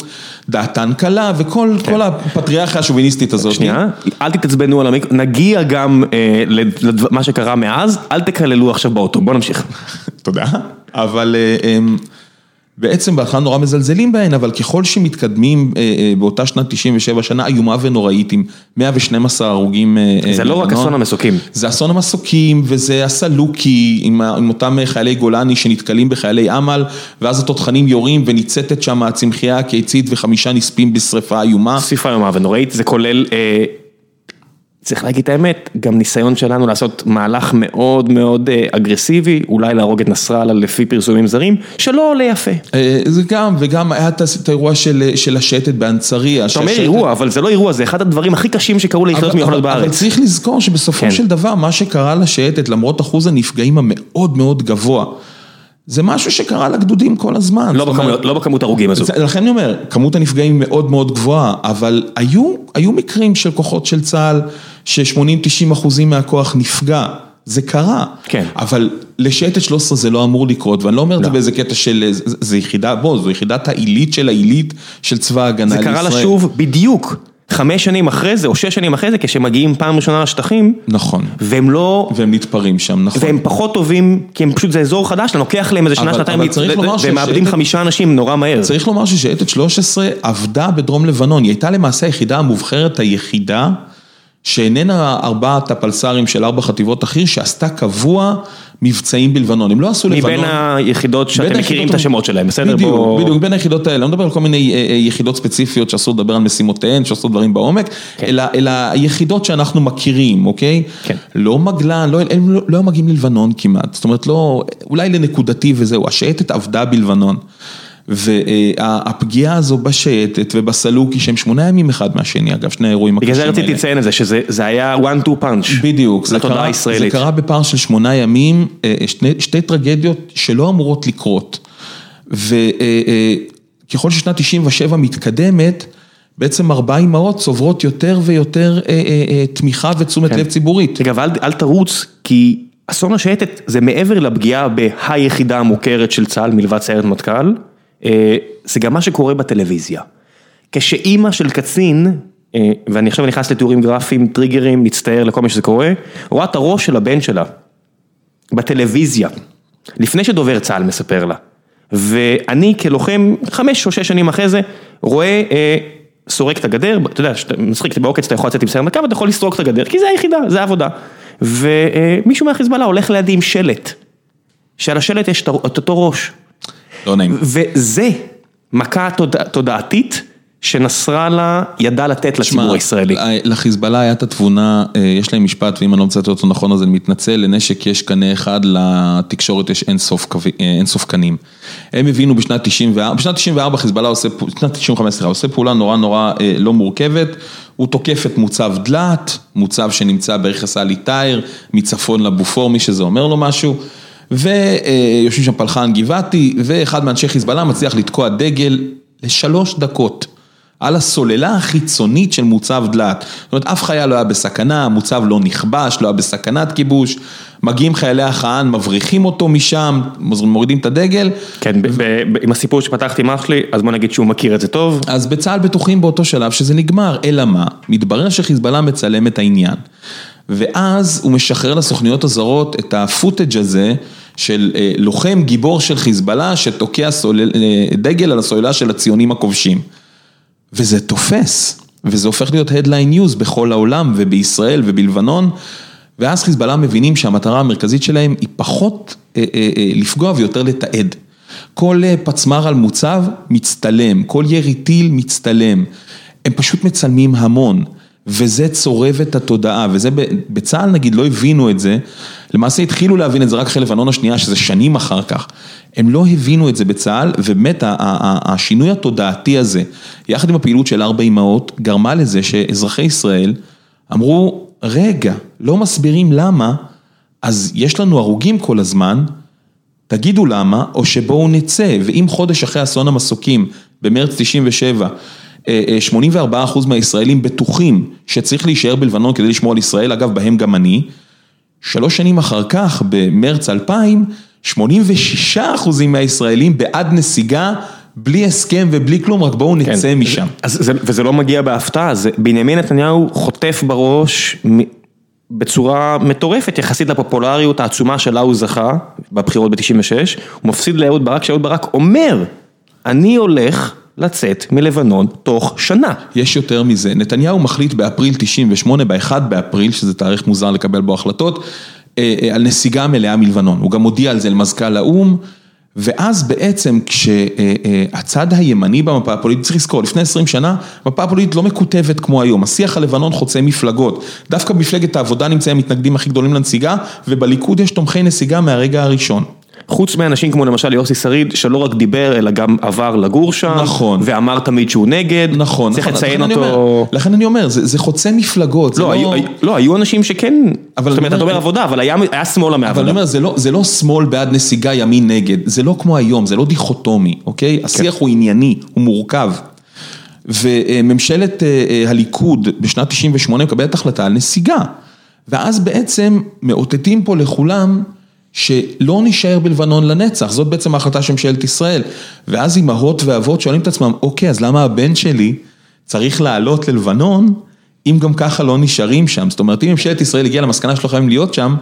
דעתן קלה, וכל כל הפטריארכיה השוביניסטית הזאת. שנייה, אל תתעצבנו על המיקרו, נגיע גם אה, למה שקרה מאז, אל תקללו עכשיו באוטו, בוא נמשיך. תודה. אבל אה, הם, בעצם בהתחלה נורא מזלזלים בהן, אבל ככל שמתקדמים אה, אה, באותה שנת 97 שנה איומה ונוראית עם 112 הרוגים. אה, זה לא רק. אסון המסוקים. זה אסון המסוקים, וזה הסלוקי, עם, עם אותם חיילי גולני שנתקלים בחיילי אמל, ואז התותחנים יורים וניצתת שם הצמחייה הקיצית וחמישה נספים בשרפה איומה. ספיפה איומה ונוראית, זה כולל, אה, צריך להגיד את האמת, גם ניסיון שלנו לעשות מהלך מאוד מאוד אה, אגרסיבי, אולי להרוג את נסראללה לפי פרסומים זרים, שלא עולה יפה. אה, זה גם, וגם היה את האירוע של, של השייטת באנצריה. אתה אומר אירוע, אבל זה לא אירוע, זה אחד הדברים הכי קשים שקרו ליחידות מיוחדות אבל בארץ. צריך לזכור שבסופו כן. של דבר, מה שקרה לשייטת, למרות אחוז הנפגעים המאוד מאוד גבוה, זה משהו שקרה לגדודים כל הזמן. לא אומרת, בכמות- לא בכמות הרוגים הזו. לכן אני אומר, כמות הנפגעים מאוד מאוד גבוהה, אבל היו, היו מקרים של כוחות של צה"ל, ש-80-90 אחוזים מהכוח נפגע, זה קרה. כן. אבל לשייטת 13 זה לא אמור לקרות, ואני לא אומר את זה לא. באיזה קטע של, זה- זה יחידה, בוא, זו יחידת העילית של העילית של צבא ההגנה זה לישראל. קרה לה שוב בדיוק חמש שנים אחרי זה, או שש שנים אחרי זה, כשמגיעים פעם ראשונה לשטחים, נכון, והם לא, והם נתפרים שם, נכון. והם פחות טובים, כי הם פשוט, זה אזור חדש, לוקח להם איזה שנה, שנתיים, והם מאבדים חמישה אנשים נורא מהר. צריך לומר ששייטת 13 עבדה בדרום לבנון, היא הייתה למעשה היחידה המובחרת היחידה שאיננה ארבעת הפלס"רים של ארבע חטיבות החי"ר שעשתה קבוע מבצעים בלבנון, הם לא עשו לבנון. מבין היחידות שאתם מכירים את השמות שלהם, בסדר? בדיוק, בוא- בדיוק, בין היחידות האלה, לא מדבר על כל מיני אה, אה, יחידות ספציפיות שאסור לדבר על משימותיהן, שעושות דברים בעומק, אלא אלא היחידות שאנחנו מכירים, אוקיי? כן. לא מגלן, לא, הם לא, לא מגיעים ללבנון כמעט, זאת אומרת לא, אולי לנקודתי וזהו, השייטת עבדה בלבנון. והפגיעה הזו בשייטת ובסלוקי שהם שמונה ימים אחד מהשני, אגב, שני האירועים בגלל הקשים זה האלה. רציתי לציין את זה, שזה זה היה one two punch. בדיוק, זה קרה, זה. קרה בפער של שמונה ימים, אה, שני, שתי טרגדיות שלא אמורות לקרות. וככל ששנת 97 מתקדמת, בעצם ארבע אימהות צוברות יותר ויותר אה, אה, אה, תמיכה ותשומת לב ציבורית. רגע, אבל אל- אל תרוץ, כי אסון השייטת זה מעבר לפגיעה בהיחידה המוכרת של צה"ל מלבד סיירת מטכ"ל, אה, זה גם מה שקורה בטלוויזיה. כשאימא של קצין, אה, ואני עכשיו נכנס לתיאורים גרפיים, טריגרים, מצטער לכל מי שזה קורה, רואה את הראש של הבן שלה בטלוויזיה, לפני שדובר צה"ל מספר לה. ואני כלוחם, חמש או שש שנים אחרי זה, רואה, אה, סורק את הגדר, אתה יודע, שאתה משחק בעוקץ, אתה יכול לצאת עם סיירת מטכ"ל ואתה יכול לסרוק את הגדר, כי זה היחידה, זה העבודה. ומישהו מהחיזבאללה הולך לידי עם שלט, שעל השלט יש את אותו ראש. לא נעים. וזה מכה תודע, תודעתית שנסראללה ידע לתת לציבור הישראלי. לחיזבאללה היה את התבונה, אה, יש להם משפט, ואם אני לא מצטט אותו נכון אז אני מתנצל, לנשק יש קנה אחד, לתקשורת יש אינסוף אה, אינסוף קנים. הם הבינו בשנת 94, בשנת 94 חיזבאללה עושה, בשנת 95 סליחה, עושה פעולה נורא נורא אה, לא מורכבת, הוא תוקף את מוצב דלת, מוצב שנמצא ברכס עלי טייר, מצפון לבופור, מי שזה אומר לו משהו. ויושבים שם פלחן גבעתי, ואחד מאנשי חיזבאללה מצליח לתקוע דגל לשלוש דקות. על הסוללה החיצונית של מוצב דלת. זאת אומרת, אף חייל לא היה בסכנה, המוצב לא נכבש, לא היה בסכנת כיבוש. מגיעים חיילי החאן, מבריחים אותו משם, מורידים את הדגל. כן, ב- ב- ב- עם הסיפור שפתחתי עם אח שלי, אז בוא נגיד שהוא מכיר את זה טוב. אז בצה"ל בטוחים באותו שלב שזה נגמר, אלא מה? מתברר שחיזבאללה מצלם את העניין. ואז הוא משחרר לסוכניות הזרות את הפוטאג' הזה של אה, לוחם גיבור של חיזבאללה שתוקע סולל, אה, דגל על הסוללה של הציונים הכובשים. וזה תופס, וזה הופך להיות headline news בכל העולם ובישראל ובלבנון, ואז חיזבאללה מבינים שהמטרה המרכזית שלהם היא פחות אה, לפגוע ויותר לתעד. כל פצמ"ר על מוצב מצטלם, כל ירי טיל מצטלם, הם פשוט מצלמים המון. וזה צורב את התודעה, וזה בצה"ל נגיד לא הבינו את זה, למעשה התחילו להבין את זה רק אחרי לבנון השנייה, שזה שנים אחר כך. הם לא הבינו את זה בצה"ל, ובאמת השינוי התודעתי הזה, יחד עם הפעילות של ארבע אמהות, גרמה לזה שאזרחי ישראל אמרו, רגע, לא מסבירים למה, אז יש לנו הרוגים כל הזמן, תגידו למה, או שבואו נצא, ואם חודש אחרי אסון המסוקים, במרץ 97, אה, אה, 84% מהישראלים בטוחים שצריך להישאר בלבנון כדי לשמור על ישראל, אגב, בהם גם אני, שלוש שנים אחר כך, במרץ 2000, 86% מהישראלים בעד נסיגה, בלי הסכם ובלי כלום, רק בואו נצא כן. משם. אז זה, וזה לא מגיע בהפתעה, זה בנימין נתניהו חוטף בראש מ- בצורה מטורפת יחסית לפופולריות העצומה שלה הוא זכה בבחירות ב-96, הוא מפסיד לאהוד ברק, שאהוד ברק אומר, אני הולך לצאת מלבנון תוך שנה. יש יותר מזה, נתניהו מחליט באפריל 98, ב-1 באפריל, שזה תאריך מוזר לקבל בו החלטות, אה, אה, על נסיגה מלאה מלבנון, הוא גם הודיע על זה למזכ"ל האו"ם, ואז בעצם כשהצד הימני במפה הפוליטית, צריך לזכור, לפני 20 שנה, המפה הפוליטית לא מקוטבת כמו היום, השיח הלבנון חוצה מפלגות, דווקא במפלגת העבודה נמצאים המתנגדים הכי גדולים לנסיגה, ובליכוד יש תומכי נסיגה מהרגע הראשון. חוץ מאנשים כמו למשל יוסי שריד, שלא רק דיבר, אלא גם עבר לגור שם. נכון. ואמר תמיד שהוא נגד. נכון, צריך נכון, לציין אותו. אומר, לכן אני אומר, זה זה חוצה מפלגות, זה לא, היו, היו- לא, היו אנשים שכן, אבל זאת אומרת, אתה אומר עבודה, אבל היה היה שמאלה אבל אני מעבודה. אומר, זה לא, זה לא שמאל בעד נסיגה ימין נגד, זה לא כמו היום, זה לא דיכוטומי, אוקיי? השיח הוא ענייני, הוא מורכב. וממשלת אה, אה, הליכוד בשנת 98 מקבלת החלטה על נסיגה. ואז בעצם מאותתים פה לכולם שלא נישאר בלבנון לנצח, זאת בעצם ההחלטה של ממשלת ישראל. ואז אימהות ואבות שואלים את עצמם, אוקיי, אז למה הבן שלי צריך לעלות ללבנון, אם גם ככה לא נשארים שם? זאת אומרת, אם ממשלת ישראל הגיעה למסקנה שלא חייבים להיות שם,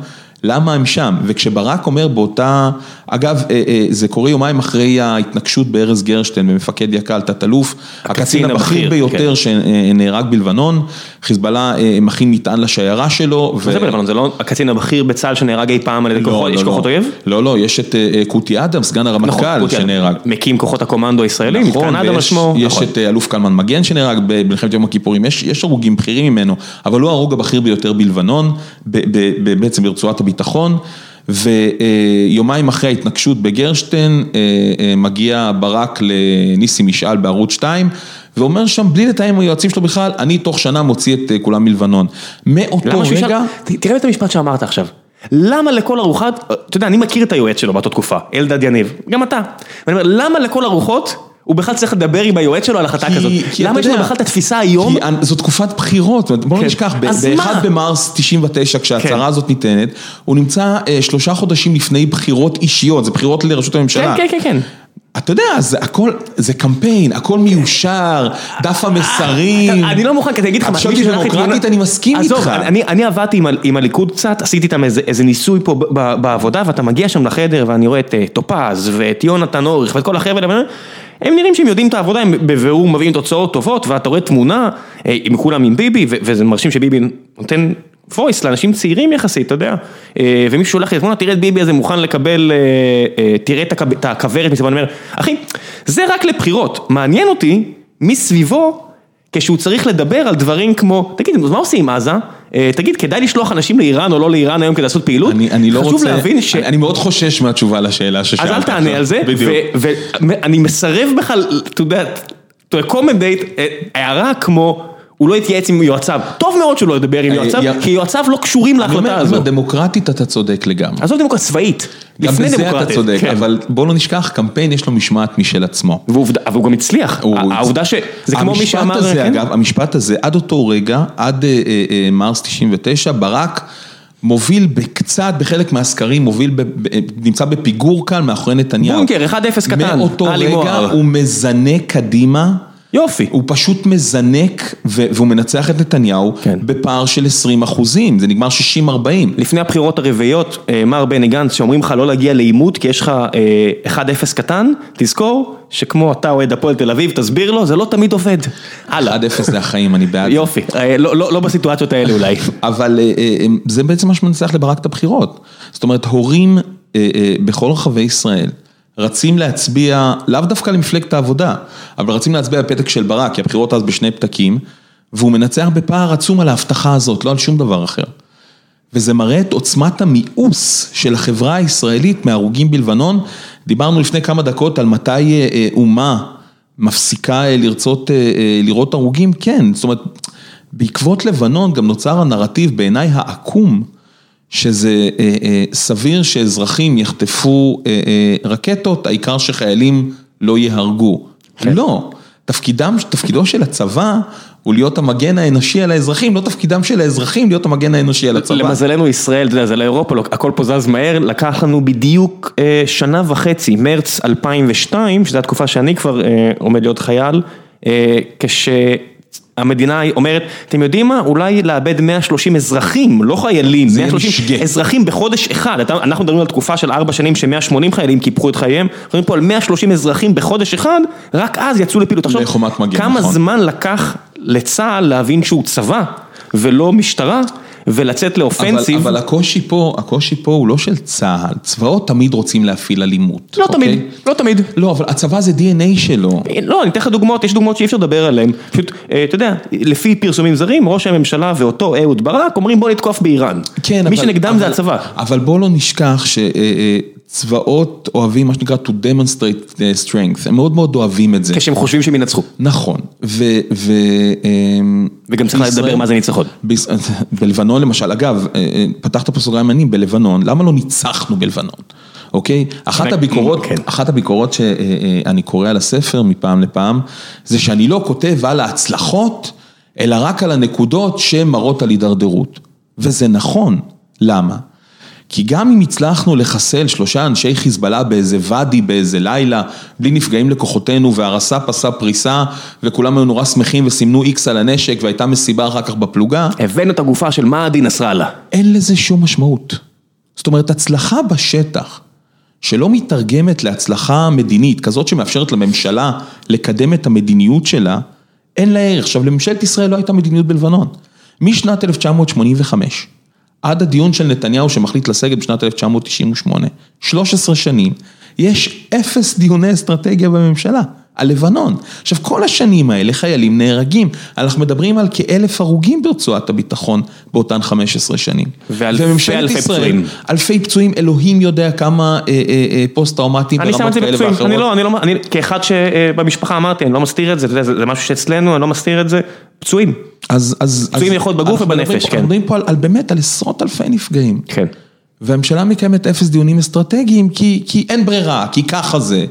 למה הם שם? וכשברק אומר באותה, אגב, אה, אה, זה קורה יומיים אחרי ההתנגשות בארז גרשטיין במפקד יק"ל, תת-אלוף, הקצין הבכיר ביותר כן. שנהרג בלבנון, חיזבאללה מכין מטען לשיירה שלו. מה זה בלבנון? זה לא הקצין הבכיר בצה"ל שנהרג אי פעם על ידי לא, לא, כוחות לא. אויב? לא, לא, יש את קוטי אדם, סגן הרמטכ"ל, נכון, שנהרג. מקים כוחות הקומנדו הישראלי, מתקן אדם על שמו. יש נכון. את אלוף קלמן מגן שנהרג במלחמת יום הכיפורים, יש הרוגים בכירים ממנו, אבל הוא ההרוג הבכיר ביותר בלבנון, בעצם ברצועת הביטחון, ויומיים אחרי ההתנגשות בגרשטיין, אה, אה, מגיע ברק לניסי משאל בערוץ 2, ואומר שם, בלי לתאם עם היועצים שלו בכלל, אני תוך שנה מוציא את אה, כולם מלבנון. מאותו רגע... תראה את המשפט שאמרת עכשיו. למה לכל ארוחה, אתה יודע, אני מכיר את היועץ שלו באותה תקופה, אלדד יניב, גם אתה. ואני אומר, למה לכל ארוחות הוא בכלל צריך לדבר עם היועץ שלו על החלטה כזאת. למה יש לו בכלל את התפיסה היום? כי זו תקופת בחירות, בוא לא כן. נשכח, ב-1 במרס 99 כשההצהרה כן. הזאת ניתנת, הוא נמצא אה, שלושה חודשים לפני בחירות אישיות, זה בחירות לראשות הממשלה. כן, כן, כן. אתה יודע, זה הכל, זה קמפיין, הכל מיושר, דף המסרים. אני לא מוכן, כי אני אגיד לך, עכשיו דמוקרטית אני מסכים איתך. עזוב, אני עבדתי עם הליכוד קצת, עשיתי איתם איזה ניסוי פה בעבודה, ואתה מגיע שם לחדר ואני רואה את אה, טופז ואת יונתן אוריך ואת כל החבר'ה, הם נראים שהם יודעים את העבודה, הם בבירור מביאים תוצאות טובות, ואתה רואה תמונה, אה, עם כולם עם ביבי, וזה מרשים שביבי נותן voice לאנשים צעירים יחסית, אתה יודע, אה, ומישהו שולח לי תמונה, תראה את ביבי הזה מוכן לקבל, אה, תראה את הכוורת מסביבו, אני אומר, אחי, זה רק לבחירות, מעניין אותי מי סביבו, כשהוא צריך לדבר על דברים כמו, תגיד, מה עושים עם עזה? אה, תגיד, כדאי לשלוח אנשים לאיראן או לא לאיראן היום כדי לעשות פעילות? אני לא רוצה, חשוב להבין ש... אני מאוד חושש מהתשובה לשאלה ששאלת. אז אל תענה על זה, ואני מסרב בכלל, אתה יודע, to accommodate הערה כמו... הוא לא התייעץ עם יועציו, טוב מאוד שהוא לא ידבר עם אה, יועציו, כי יועציו לא קשורים להחלטה הזו. דמוקרטית אתה צודק לגמרי. עזוב דמוקרטית צבאית, לפני דמוקרטית. גם בזה אתה צודק, כן. אבל בוא לא נשכח, קמפיין יש לו משמעת משל עצמו. והוא גם הצליח, העובדה ש... זה כמו מי שאמר... המשפט הזה, כן? אגב, המשפט הזה, עד אותו רגע, עד אה, אה, מרס 99, ברק... מוביל בקצת, בחלק מהסקרים, מוביל, נמצא בפיגור כאן מאחורי נתניהו. בונקר, 1-0 קטן. מאותו רגע הוא מזנק קדימה. יופי. הוא פשוט מזנק והוא מנצח את נתניהו כן. בפער של 20 אחוזים, זה נגמר 60-40. לפני הבחירות הרביעיות, אה, מר בני גנץ, שאומרים לך לא להגיע לעימות כי יש לך 1-0 אה, קטן, תזכור שכמו אתה אוהד הפועל תל אביב, תסביר לו, זה לא תמיד עובד. 1-0 זה החיים, אני בעד. יופי, אה, לא, לא, לא בסיטואציות האלה אולי. אבל זה בעצם מה שמנצח לברק את הבחירות. זאת אומרת, הורים בכל רחבי ישראל. רצים להצביע, לאו דווקא למפלגת העבודה, אבל רצים להצביע בפתק של ברק, כי הבחירות אז בשני פתקים, והוא מנצח בפער עצום על ההבטחה הזאת, לא על שום דבר אחר. וזה מראה את עוצמת המיאוס של החברה הישראלית מהרוגים בלבנון. דיברנו לפני כמה דקות על מתי אה, אה, אומה מפסיקה אה, לרצות לראות הרוגים, כן, זאת אומרת, בעקבות לבנון גם נוצר הנרטיב בעיניי העקום. שזה אה, אה, סביר שאזרחים יחטפו אה, רקטות, העיקר שחיילים לא יהרגו. כן. לא, תפקידם, תפקידו של הצבא הוא להיות המגן האנושי על האזרחים, לא תפקידם של האזרחים להיות המגן האנושי על הצבא. למזלנו ישראל, אתה יודע, זה לאירופה, לא, הכל פה זז מהר, לקח לנו בדיוק שנה וחצי, מרץ 2002, שזו התקופה שאני כבר עומד להיות חייל, כש... המדינה אומרת, אתם יודעים מה, אולי לאבד 130 אזרחים, לא חיילים, 130 אזרחים בחודש אחד, אנחנו מדברים על תקופה של 4 שנים ש-180 חיילים קיפחו את חייהם, אנחנו מדברים פה על 130 אזרחים בחודש אחד, רק אז יצאו לפעילות. תחשוב, כמה נכון. זמן לקח לצה"ל להבין שהוא צבא ולא משטרה, ולצאת לאופנסיב. אבל אבל הקושי פה, הקושי פה הוא לא של צה"ל, צבאות תמיד רוצים להפעיל אלימות. לא אוקיי? תמיד, לא תמיד. לא, אבל הצבא זה DNA שלו. לא, אני אתן לך דוגמאות, יש דוגמאות שאי אפשר לדבר עליהן. פשוט, אה, אתה יודע, לפי פרסומים זרים, ראש הממשלה ואותו אהוד ברק אומרים בוא נתקוף באיראן. כן, מי אבל... מי שנגדם אבל, זה הצבא. אבל בוא לא נשכח ש... אה, אה, צבאות אוהבים מה שנקרא to demonstrate strength, הם מאוד מאוד אוהבים את זה. כשהם חושבים שהם ינצחו. נכון, ו... ו אמ, וגם צריך לדבר מה זה ניצחון. בלבנון למשל, אגב, אה, אה, פתחת פה סוגריים מעניינים, בלבנון, למה לא ניצחנו בלבנון? אוקיי? אחת הביקורות, כן. אחת הביקורות שאני קורא על הספר מפעם לפעם, זה שאני לא כותב על ההצלחות, אלא רק על הנקודות שמראות על הידרדרות. וזה נכון, למה? כי גם אם הצלחנו לחסל שלושה אנשי חיזבאללה באיזה ואדי, באיזה לילה, בלי נפגעים לכוחותינו, והרס"פ עשה פריסה, וכולם היו נורא שמחים וסימנו איקס על הנשק, והייתה מסיבה אחר כך בפלוגה. הבאנו את הגופה של מהדי נסראללה. אין לזה שום משמעות. זאת אומרת, הצלחה בשטח, שלא מתרגמת להצלחה מדינית, כזאת שמאפשרת לממשלה לקדם את המדיניות שלה, אין לה ערך. עכשיו, לממשלת ישראל לא הייתה מדיניות בלבנון. משנת 1985, עד הדיון של נתניהו שמחליט לסגת בשנת 1998, 13 שנים, יש אפס דיוני אסטרטגיה בממשלה. על לבנון. עכשיו כל השנים האלה חיילים נהרגים, אנחנו מדברים על כאלף הרוגים ברצועת הביטחון באותן 15 שנים. ואלפי אלפי פצועים. אלפי פצועים, אלוהים יודע כמה אה, אה, אה, פוסט טראומטיים ברמות כאלה ואחרות. אני לא, אני לא, אני כאחד שבמשפחה אמרתי, אני לא מסתיר את זה, זה, זה משהו שאצלנו, אני לא מסתיר את זה, פצועים. אז, אז, פצועים יכול להיות בגוף ובנפש, כן. אנחנו מדברים פה על, על באמת, על עשרות אלפי נפגעים. כן. והממשלה מקיימת אפס דיונים אסטרטגיים כי, כי אין ברירה, כי ככה זה,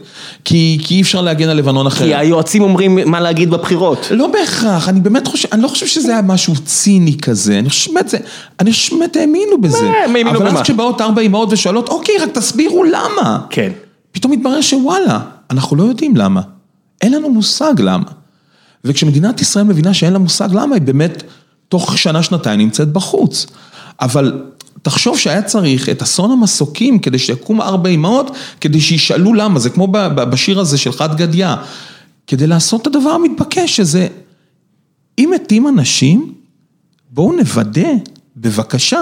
כי, כי אי אפשר להגן על לבנון אחרת. כי היועצים אומרים מה להגיד בבחירות. לא בהכרח, אני באמת חושב, אני לא חושב שזה היה משהו ציני כזה, אני חושב שבאמת זה, אני חושב שבאמת האמינו בזה. מה, האמינו אבל במה? אז כשבאות ארבע אמהות ושואלות, אוקיי, רק תסבירו למה. כן. פתאום מתברר שוואלה, אנחנו לא יודעים למה. אין לנו מושג למה. וכשמדינת ישראל מבינה שאין לה מושג למה, היא באמת תוך שנה-שנתיים נמצאת בחוץ. אבל תחשוב שהיה צריך את אסון המסוקים כדי שיקום ארבע אמהות, כדי שישאלו למה, זה כמו בשיר הזה של חד גדיא, כדי לעשות את הדבר המתבקש, שזה, אם מתים אנשים, בואו נוודא, בבקשה,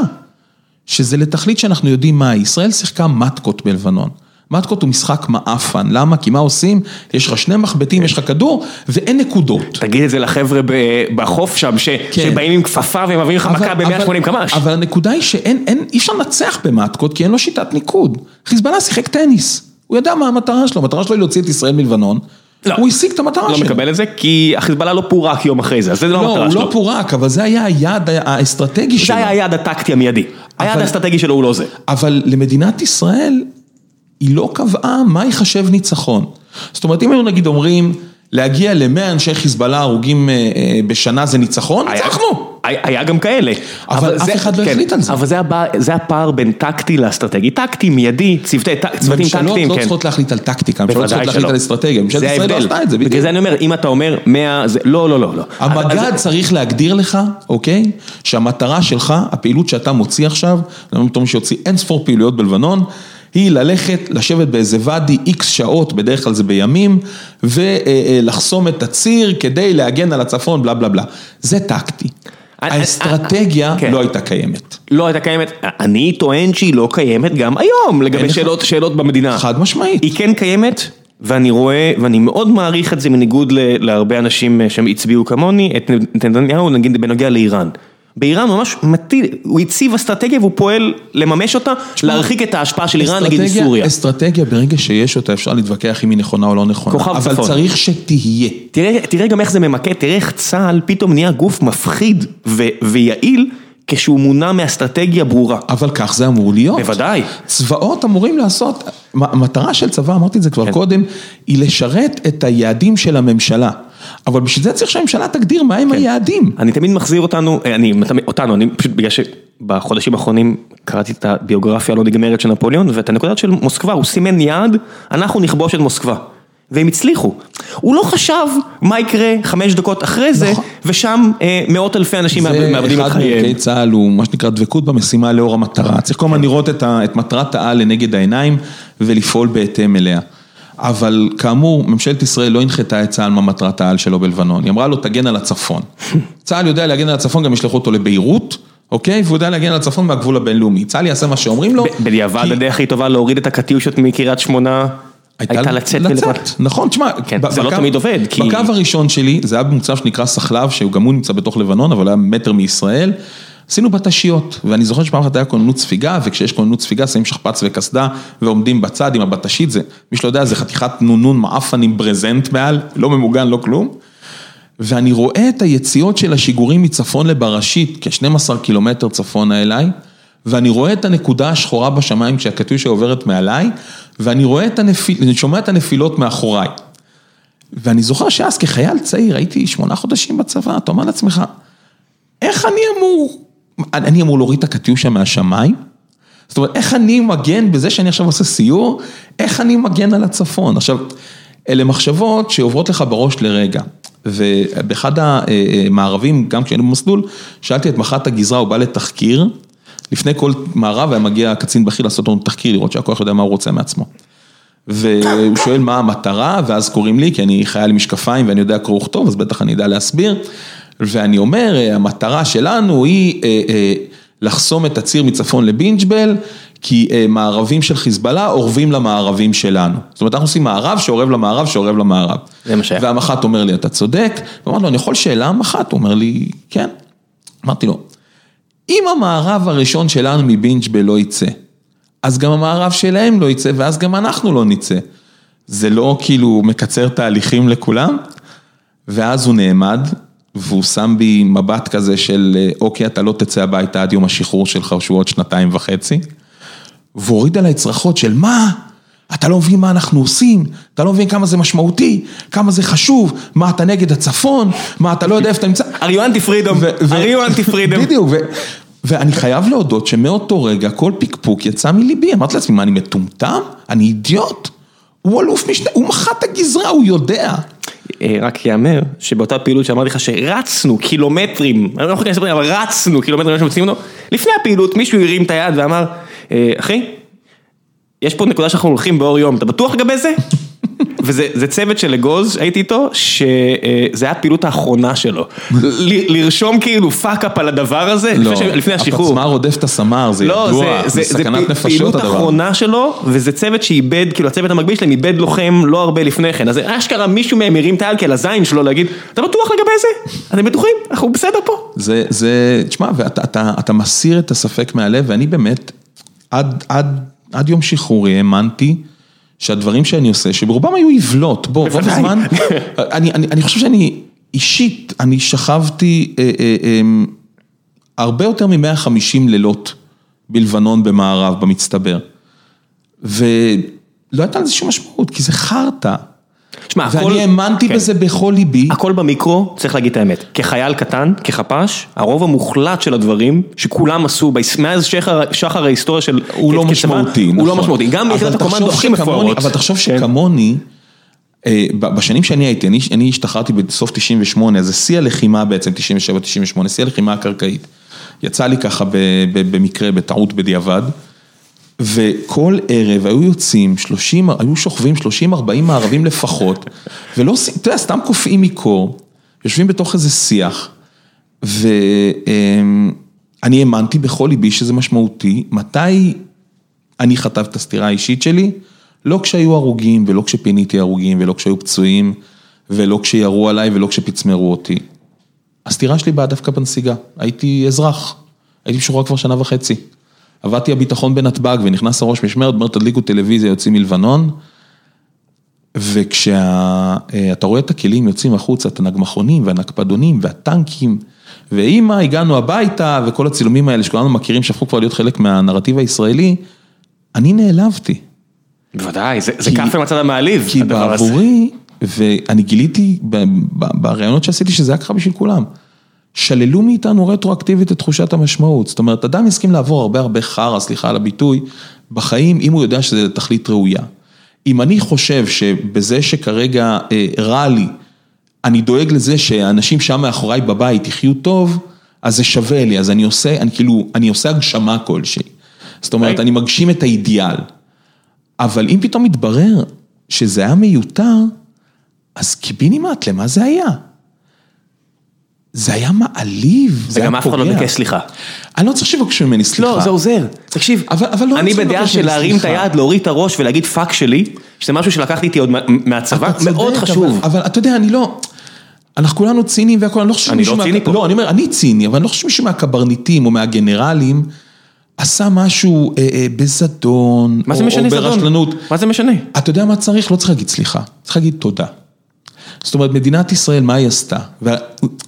שזה לתכלית שאנחנו יודעים מהי. ישראל שיחקה מתקות בלבנון. מתקות הוא משחק מעפן, למה? כי מה עושים? יש לך שני מחבטים, יש לך כדור, ואין נקודות. תגיד את זה לחבר'ה בחוף שם. כן. שבאים עם כפפה והם מביאים לך מכה ב-180 קמ"ש. אבל הנקודה היא שאין, אין, אי אפשר לנצח במתקות, כי אין לו שיטת ניקוד. חיזבאללה שיחק טניס, הוא יודע מה המטרה שלו, המטרה שלו היא להוציא את ישראל מלבנון. לא. הוא השיג את המטרה לא שלו. מקבל את זה, כי החיזבאללה לא פורק יום אחרי זה, אז זה לא לא, המטרה הוא שלו. לא פורק, אבל זה היה היעד האסטרטגי שלו. זה היה היעד הטקטי המיידי. היעד האסטרטגי שלו הוא לא זה. אבל למדינת ישראל, היא לא קבעה מה ייחשב ניצחון. זאת אומרת, אם היו נגיד אומרים, להגיע למאה אנשי חיזבאללה הרוגים אה, אה, בשנה זה ניצחון, ניצחנו. היה היה גם כאלה. אבל אף זה- אחד לא כן, החליט על זה. אבל זה הבא- זה הפער בין טקטי לאסטרטגי. טקטי, מיידי, צוותים ממשלות טקטיים, לא כן. צריכות להחליט על טקטיקה, ממשלות צריכות להחליט. על אסטרטגיה, ממשלת ישראל לא. עשתה את זה, בגלל בדיוק. זה אני אומר, אם אתה אומר 100, זה לא, לא, לא, לא. המג"ד אז- צריך להגדיר לך, אוקיי, שהמטרה שלך, הפעילות שאתה מוציא עכשיו, אני אומר בתור מי שהוציא אין ספור פעילויות בלבנון, היא ללכת, לשבת באיזה ואדי איקס שעות, בדרך כלל זה בימים, ולחסום את הציר כדי להגן על הצפון, בלה בלה בלה. זה טקטי. האסטרטגיה כן. לא הייתה קיימת. לא הייתה קיימת, אני טוען שהיא לא קיימת גם היום, לגבי שאלות, במדינה. חד משמעית. היא כן קיימת, ואני רואה, ואני מאוד מעריך את זה בניגוד להרבה אנשים אה, שהם הצביעו כמוני, את נתניהו נגיד בנוגע לאיראן. באיראן ממש מטיל, הוא הציב אסטרטגיה והוא פועל לממש אותה, להרחיק את ההשפעה של איראן נגיד מסוריה. אסטרטגיה, ברגע שיש אותה, אפשר להתווכח אם היא נכונה או לא נכונה. כוכב אבל צפון. צריך שתהיה. תראה, תראה גם איך זה ממקד, תראה איך צה"ל פתאום נהיה גוף מפחיד ו- ויעיל כשהוא מונע מאסטרטגיה ברורה. אבל כך זה אמור להיות. בוודאי. צבאות אמורים לעשות, המטרה של צבא, אמרתי את זה כבר כן. קודם, היא לשרת את היעדים של הממשלה. אבל בשביל זה צריך שהממשלה תגדיר מהם כן. היעדים. אני תמיד מחזיר אותנו, אה, אני, אותנו, אני פשוט בגלל שבחודשים האחרונים קראתי את הביוגרפיה הלא נגמרת של נפוליאון ואת הנקודה של מוסקבה, הוא סימן יעד, אנחנו נכבוש את מוסקבה. והם הצליחו. הוא לא חשב מה יקרה חמש דקות אחרי זה, נכון. ושם אה, מאות אלפי אנשים מאבד- מאבדים זה את אחד מערכי חייהם. צה"ל הוא מה שנקרא דבקות במשימה לאור המטרה. צריך כל הזמן לראות את ה- את מטרת העל לנגד העיניים ולפעול בהתאם אליה. אבל כאמור, ממשלת ישראל לא הנחתה את צה"ל מה מטרת העל שלו בלבנון. היא אמרה לו, תגן על הצפון. צה"ל יודע להגן על הצפון, גם ישלחו אותו לביירות, אוקיי? והוא יודע להגן על הצפון מהגבול הבינלאומי. צה"ל יעשה מה שאומרים לו. בדיעבד הדרך הכי טובה להוריד את הקטיושות מקריית שמונה, הייתה לצאת ולבד. נכון, תשמע, כן, ב- זה לא תמיד עובד, כי- בקו הראשון שלי, זה היה במוצב שנקרא סחלב, שגם הוא נמצא בתוך לבנון, אבל היה מטר מישראל. עשינו בטשיות, ואני זוכר שפעם אחת היה כוננות ספיגה, וכשיש כוננות ספיגה שמים שכפ"ץ וקסדה, ועומדים בצד עם הבטשית, זה, מי שלא יודע, זה חתיכת נונון מעפן עם ברזנט מעל, לא ממוגן, לא כלום. ואני רואה את היציאות של השיגורים מצפון לבראשית, כ-12 קילומטר צפונה אליי, ואני רואה את הנקודה השחורה בשמיים כשהקטיושה עוברת מעליי, ואני רואה את הנפיל, אני שומע את הנפילות מאחוריי. ואני זוכר שאז כחייל צעיר, הייתי שמונה חודשים בצבא, אתה אומר לעצמך, איך אני אמור, אני אמור להוריד את הקטיושה מהשמיים? זאת אומרת, איך אני מגן בזה שאני עכשיו עושה סיור, איך אני מגן על הצפון? עכשיו, אלה מחשבות שעוברות לך בראש לרגע. ובאחד המערבים, גם כשהיינו במסלול, שאלתי את מח"ט הגזרה, הוא בא לתחקיר, לפני כל מערב היה מגיע קצין בכיר לעשות לנו תחקיר, לראות שהכוח יודע מה הוא רוצה מעצמו. והוא שואל מה המטרה, ואז קוראים לי, כי אני חייל עם משקפיים ואני יודע קרוא וכתוב, אז בטח אני אדע להסביר. ואני אומר, המטרה שלנו היא אה, אה, לחסום את הציר מצפון לבינג'בל, כי אה, מערבים של חיזבאללה אורבים למערבים שלנו. זאת אומרת, אנחנו עושים מערב שאורב למערב שאורב למערב. זה מה שהיה. והמח"ט אומר לי, אתה צודק, ואמרתי לו, אני יכול שאלה המח"ט? הוא אומר לי, כן. אמרתי לו, אם המערב הראשון שלנו מבינג'בל לא יצא, אז גם המערב שלהם לא יצא, ואז גם אנחנו לא נצא. זה לא כאילו מקצר תהליכים לכולם? ואז הוא נעמד, והוא שם בי מבט כזה של, אוקיי, אתה לא תצא הביתה עד יום השחרור שלך, שהוא עוד שנתיים וחצי. והוא הוריד עליי צרחות של מה? אתה לא מבין מה אנחנו עושים, אתה לא מבין כמה זה משמעותי, כמה זה חשוב, מה אתה נגד הצפון, מה אתה לא יודע איפה אתה נמצא. are you anti freedom? are you anti freedom? בדיוק, ואני חייב להודות שמאותו רגע כל פקפוק יצא מליבי, אמרתי לעצמי, מה אני מטומטם? אני אידיוט? הוא אלוף משנה, הוא מח"ט הגזרה, הוא יודע. אה, רק יאמר שבאותה פעילות שאמרתי לך שרצנו קילומטרים, אני לא יכול להיכנס לפרטים, אבל רצנו קילומטרים שמוצאים אותו, לפני הפעילות מישהו הרים את היד ואמר, "אה, אחי, יש פה נקודה שאנחנו הולכים באור יום, אתה בטוח לגבי זה? וזה צוות של אגוז, הייתי איתו, שזה היה הפעילות האחרונה שלו. ל- לרשום כאילו fuck-up על הדבר הזה, לפני ש- לפני השחרור. הפצמ"ר רודף את הסמ"ר, זה לא, ידוע, זה, זה זה, זה סכנת נפשות פעילות הדבר. אחרונה שלו, וזה צוות שאיבד, כאילו הצוות המקביל שלהם איבד לוחם לא הרבה לפני כן, אז אשכרה מישהו מהם הרים את כי על הזין שלו להגיד, אתה בטוח לגבי זה? אתם בטוחים? אנחנו בסדר פה. זה, זה, תשמע, ואתה אתה, אתה מסיר את הספק מהלב, ואני באמת, עד, עד, עד יום שחרורי האמנתי שהדברים שאני עושה, שברובם היו עוולות, בוא, בוודאי. הזמן, אני, אני, אני חושב שאני, אישית, אני שכבתי אה, אה, אה, הרבה יותר מ-150 לילות בלבנון במערב, במצטבר. ולא הייתה לזה שום משמעות, כי זה חרטא. שמע, הכל- ואני האמנתי כן. בזה בכל ליבי. הכל במיקרו, צריך להגיד את האמת, כחייל קטן, כחפ"ש, הרוב המוחלט של הדברים שכולם עשו, מאז שחר, שחר ההיסטוריה של... הוא לא משמעותי, הוא נכון. לא משמעותי, גם ביחידת הקומנדו הכי מפוארות. אבל תחשוב כן. שכמוני, אה, בשנים שאני הייתי, אני, אני השתחררתי בסוף 98, אז זה שיא הלחימה בעצם, 97-98, שיא הלחימה הקרקעית. יצא לי ככה ב, ב, במקרה, בטעות בדיעבד, וכל ערב היו יוצאים 30, היו שוכבים 30-40 מערבים לפחות, ולא, אתה יודע, סתם קופאים מקור, יושבים בתוך איזה שיח, ואני האמנתי בכל ליבי שזה משמעותי, מתי אני חטף את הסתירה האישית שלי, לא כשהיו הרוגים ולא כשפיניתי הרוגים ולא כשהיו פצועים ולא כשירו עליי ולא כשפצמרו אותי. הסתירה שלי באה דווקא בנסיגה, הייתי אזרח, הייתי משוחרר כבר שנה וחצי. עבדתי הביטחון בנתב"ג ונכנס הראש משמרת, אומר תדליקו טלוויזיה יוצאים מלבנון. וכשאתה רואה את הכלים יוצאים החוצה, את הנגמחונים והנקפדונים והטנקים, ואימא, הגענו הביתה, וכל הצילומים האלה שכולנו מכירים, שהפכו כבר להיות חלק מהנרטיב הישראלי, אני נעלבתי. בוודאי, זה זה כאפה מהצד המעליב. כי הזה. בעבורי, ואני גיליתי בראיונות שעשיתי שזה היה ככה בשביל כולם, שללו מאיתנו רטרואקטיבית את תחושת המשמעות. זאת אומרת, אדם יסכים לעבור הרבה הרבה חרא, סליחה על הביטוי, בחיים, אם הוא יודע שזה לתכלית ראויה. אם אני חושב שבזה שכרגע אה, רע לי, אני דואג לזה שהאנשים שם מאחוריי בבית יחיו טוב, אז זה שווה לי, אז אני עושה, אני כאילו, אני עושה הגשמה כלשהי. זאת אומרת, היי. אני מגשים את האידיאל. אבל אם פתאום מתברר שזה היה מיותר, אז קיבינימט, למה זה היה? זה היה מעליב, זה היה וגם אף אחד לא פוגע. ביקש סליחה. אני לא צריך שיבקשו ממני סליחה. לא, זה עוזר. תקשיב, אבל- אבל לא אני בדעה של להרים את. היד, להוריד את הראש ולהגיד פאק שלי, שזה משהו שלקחתי איתי עוד מה- מהצבא, מאוד חשוב. אבל אתה יודע, אני לא... אנחנו כולנו ציניים והכל, אני לא חושב אני שמישהו... לא ציני פה. לא, אני אומר, אני ציני, אבל אני לא חושב שמישהו מהקברניטים או מהגנרלים עשה משהו אה, אה, בזדון, מה זה או-? ברשלנות. מה זה משנה? אתה יודע מה צריך? לא צריך להגיד סליחה, צריך להגיד תודה. זאת אומרת, מדינת ישראל, מה היא עשתה?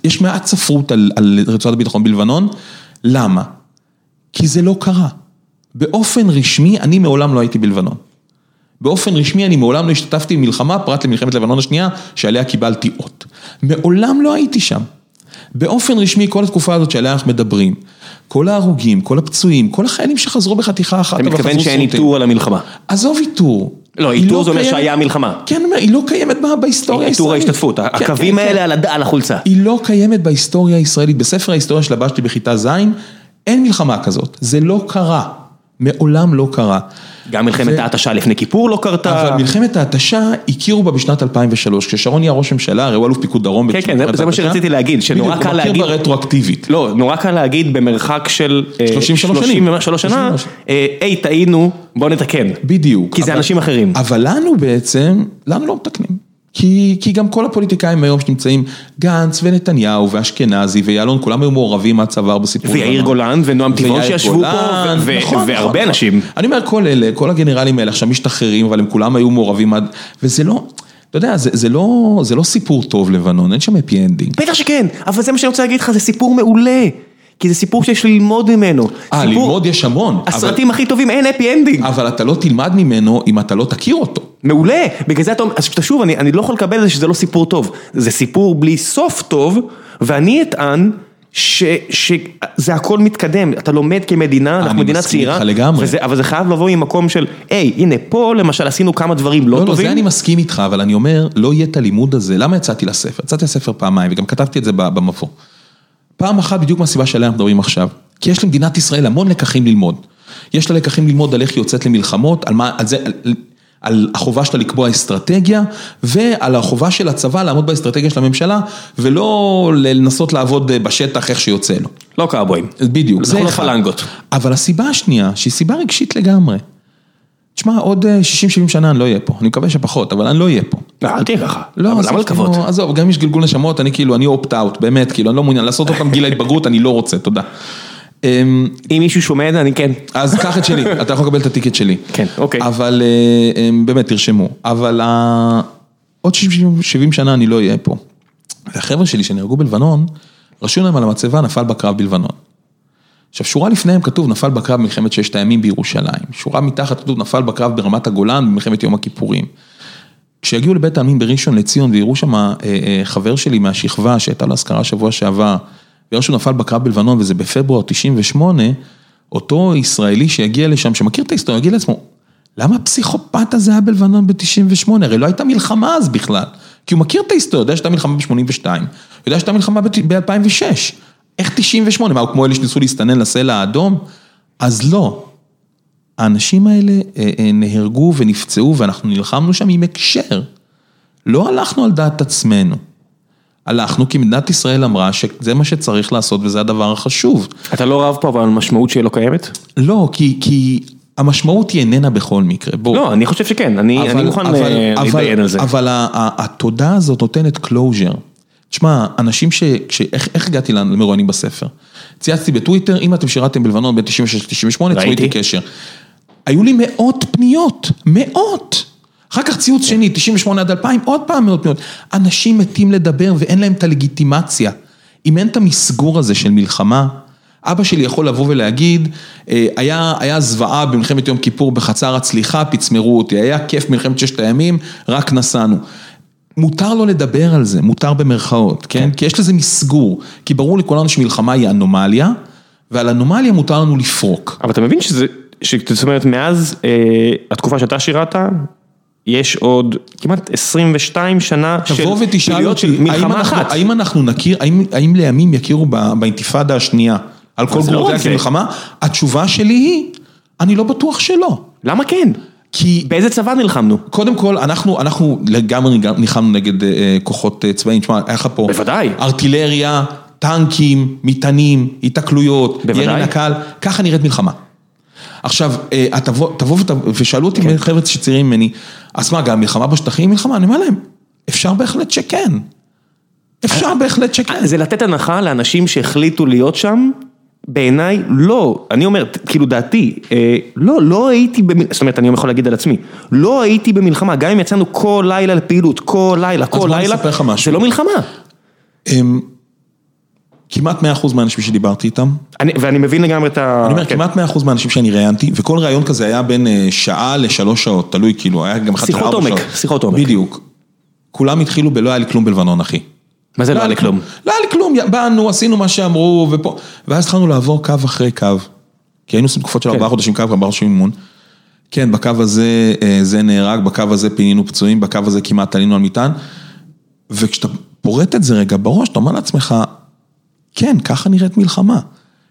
ויש מעט ספרות על, על רצועת הביטחון בלבנון, למה? כי זה לא קרה. באופן רשמי, אני מעולם לא הייתי בלבנון. באופן רשמי, אני מעולם לא השתתפתי במלחמה, פרט למלחמת לבנון השנייה, שעליה קיבלתי אות. מעולם לא הייתי שם. באופן רשמי, כל התקופה הזאת שעליה אנחנו מדברים, כל ההרוגים, כל הפצועים, כל החיילים שחזרו בחתיכה אחת, אתה מתכוון שאין. איתור על המלחמה. עזוב איתור. לא, איתור זה אומר שהיה מלחמה. כן, אני אומר, היא לא קיימת בה- בהיסטוריה איתור הישראלית. ההשתתפות, כן, הקווים כן, כן. האלה על החולצה. היא לא קיימת בהיסטוריה הישראלית. בספר ההיסטוריה שלבשתי בכיתה ז', אין מלחמה כזאת. זה לא קרה. מעולם לא קרה. גם מלחמת ההתשה לפני כיפור לא קרתה. אבל מלחמת ההתשה, הכירו בה בשנת 2003, כששרון נהיה ראש ממשלה, הרי הוא אלוף פיקוד דרום. כן, כן, זה- מה. שרציתי להגיד, שנורא בדיוק, קל הוא להגיד- מכיר בה רטרואקטיבית. לא, נורא קל להגיד במרחק של... אה, 33 שנים. 33 שנה, 33. אה, היי, טעינו, בוא נתקן. בדיוק. כי זה אנשים אחרים. אבל לנו בעצם, לנו לא מתקנים. כי, כי גם כל הפוליטיקאים היום שנמצאים, גנץ ונתניהו ואשכנזי ויעלון, כולם היו מעורבים מהצוואר בסיפור. ויאיר. גולן ונועם תיבון שישבו פה, ו- נכון, והרבה נכון, אנשים. נכון. אני אומר, כל אלה, כל הגנרלים האלה עכשיו משתחררים, אבל הם כולם היו מעורבים עד, וזה לא, אתה יודע, זה, זה, לא, זה לא סיפור טוב לבנון, אין שם happy ending. בטח שכן, אבל זה מה שאני רוצה להגיד לך, זה סיפור מעולה. כי זה סיפור שיש ללמוד ממנו. אה, ללמוד יש המון. אבל- הסרטים הכי טובים, אין happy ending. אבל אתה לא תלמד ממנו אם אתה לא תכיר אותו. מעולה, בגלל זה אתה אומר, אז שוב, אני, אני לא יכול לקבל את זה שזה לא סיפור טוב, זה סיפור בלי סוף טוב, ואני אטען ש, שזה הכל מתקדם, אתה לומד כמדינה, אנחנו מדינה צעירה. וזה, אבל זה חייב לבוא ממקום של, היי, הנה, פה למשל עשינו כמה דברים לא, לא, לא, טובים, זה אני מסכים איתך, אבל אני אומר, לא יהיה את הלימוד הזה. למה יצאתי לספר? יצאתי לספר פעמיים, וגם כתבתי את זה במבוא. פעם אחת בדיוק מהסיבה שעליה אנחנו מדברים עכשיו. כי יש למדינת ישראל המון לקחים ללמוד. יש לה לקחים ללמוד על איך היא יוצאת למלחמות, על מה, על זה, על, על החובה שלה לקבוע אסטרטגיה, ועל החובה של הצבא לעמוד באסטרטגיה של הממשלה, ולא לנסות לעבוד בשטח איך שיוצא לו. לא קאבויים. בדיוק, אנחנו לא אחד. פלנגות. אבל הסיבה השנייה, שהיא סיבה רגשית לגמרי. תשמע, עוד אה, 60-70 שנה אני לא אהיה פה, אני מקווה שפחות, אבל אני לא אהיה פה. לא, אל תהיה ככה, לא, אבל למה לקוות? עזוב, גם אם יש גלגול נשמות, אני כאילו, אני אופט אאוט, באמת, כאילו, אני לא מעוניין לעשות עוד פעם גיל ההתבגרות, אני לא רוצה, תודה. אמ, אם מישהו שומע את זה, אני כן. אז קח את שלי, אתה יכול לקבל את הטיקט שלי. כן, אוקיי. אבל אה, אמ, באמת, תרשמו. אבל עוד 60 70 שנה אני לא אהיה פה. והחבר'ה שלי שנהרגו בלבנון, רשום להם על המצבה, נפל בקרב בלבנון. עכשיו, שורה לפניהם כתוב, נפל בקרב במלחמת ששת הימים בירושלים. שורה מתחת כתוב, נפל בקרב ברמת הגולן במלחמת יום הכיפורים. כשיגיעו לבית העלמין בראשון לציון ויראו שם אה, אה, חבר שלי מהשכבה שהייתה לו אזכרה שבוע שעבר, ויראו שהוא נפל בקרב בלבנון וזה בפברואר 98, אותו ישראלי שיגיע לשם, שמכיר את ההיסטוריה, יגיד לעצמו, למה הפסיכופת הזה היה בלבנון ב-98? הרי לא הייתה מלחמה אז בכלל. כי הוא מכיר את ההיסטוריה, יודע שהייתה מלחמה ב-82, יודע שהייתה מלחמה ב-2006. איך 98? מה, הוא כמו אלה שניסו להסתנן לסלע האדום? אז לא. האנשים האלה אה, אה, נהרגו ונפצעו ואנחנו נלחמנו שם עם הקשר. לא הלכנו על דעת עצמנו. הלכנו כי מדינת ישראל אמרה שזה מה שצריך לעשות וזה הדבר החשוב. אתה לא רב פה, אבל המשמעות שהיא לא קיימת? לא, כי, כי המשמעות היא איננה בכל מקרה. בוא. לא, אני חושב שכן, אני אני מוכן אבל- אה, אבל- להתדיין על זה. אבל התודה הזאת נותנת closure. תשמע, אנשים ש... כש- איך איך הגעתי למרואיינים בספר? צייצתי בטוויטר, אם אתם שירתם בלבנון בין 96 ל-98, צרו ראיתי. איתי קשר. היו לי מאות פניות, מאות. אחר כך ציוץ שני, 98 עד 2000, עוד פעם מאות פניות. אנשים מתים לדבר ואין להם את הלגיטימציה. אם אין את המסגור הזה של מלחמה, אבא שלי יכול לבוא ולהגיד, אה, היה, היה זוועה במלחמת יום כיפור בחצר הצליחה, פצמרו אותי, היה כיף במלחמת ששת הימים, רק נסענו. מותר לו לדבר על זה, מותר במרכאות, כן? כי יש לזה מסגור, כי ברור לכולנו שמלחמה היא אנומליה, ועל אנומליה מותר לנו לפרוק. אבל אתה מבין שזה, זאת אומרת, מאז אה, התקופה שאתה שירת, יש עוד כמעט 22 שנה של ותשאל פעילויות של האם מלחמה אנחנו, אחת. האם אנחנו נכיר, האם, האם לימים יכירו באינתיפאדה השנייה על כל לא גרורותיה רק זה. כמלחמה? התשובה שלי היא, אני לא בטוח שלא. למה כן? כי באיזה צבא נלחמנו? קודם כל, אנחנו, אנחנו לגמרי נלחמנו נגד אה, אה, כוחות אה, צבאיים, תשמע, היה לך פה... בוודאי. ארטילריה, טנקים, מטענים, היתקלויות, בוודאי. ירי לקהל, ככה נראית מלחמה. עכשיו, אה, את תבוא, תבוא ות- ושאלו אותי כן. חבר'ה שצעירים ממני, אז מה, גם מלחמה בשטחים היא מלחמה? אני אומר להם, אפשר בהחלט שכן. אפשר בהחלט שכן. זה לתת הנחה לאנשים שהחליטו להיות שם, בעיניי לא, אני אומר, כאילו דעתי, אה, לא, לא הייתי, במ... זאת אומרת, אני יכול להגיד על עצמי, לא הייתי במלחמה, גם אם יצאנו כל לילה לפעילות, כל לילה, כל לילה. זה לא מלחמה. כמעט 100% מהאנשים שדיברתי איתם, אני, ואני מבין לגמרי את ה... אני אומר, כן. כמעט 100% מהאנשים שאני ראיינתי, וכל ראיון כזה היה בין אה, שעה לשלוש שעות, תלוי, כאילו, היה גם שיחות לארבע עומק, שעות. שיחות עומק. בדיוק. כולם התחילו בלא היה לי כלום בלבנון, אחי. מה זה לא היה לי כלום? לא היה לי כלום, באנו, עשינו מה שאמרו, ופה, ואז התחלנו לעבור קו אחרי קו. כי היינו עושים תקופות של כן. ארבעה חודשים קו, ארבעה חודשים אימון. כן, בקו הזה אה, זה נהרג, בקו הזה פינינו פצועים, בקו הזה כמעט עלינו על מטען. וכשאתה פורט את זה רגע בראש, אתה אומר לעצמך, כן, ככה נראית מלחמה.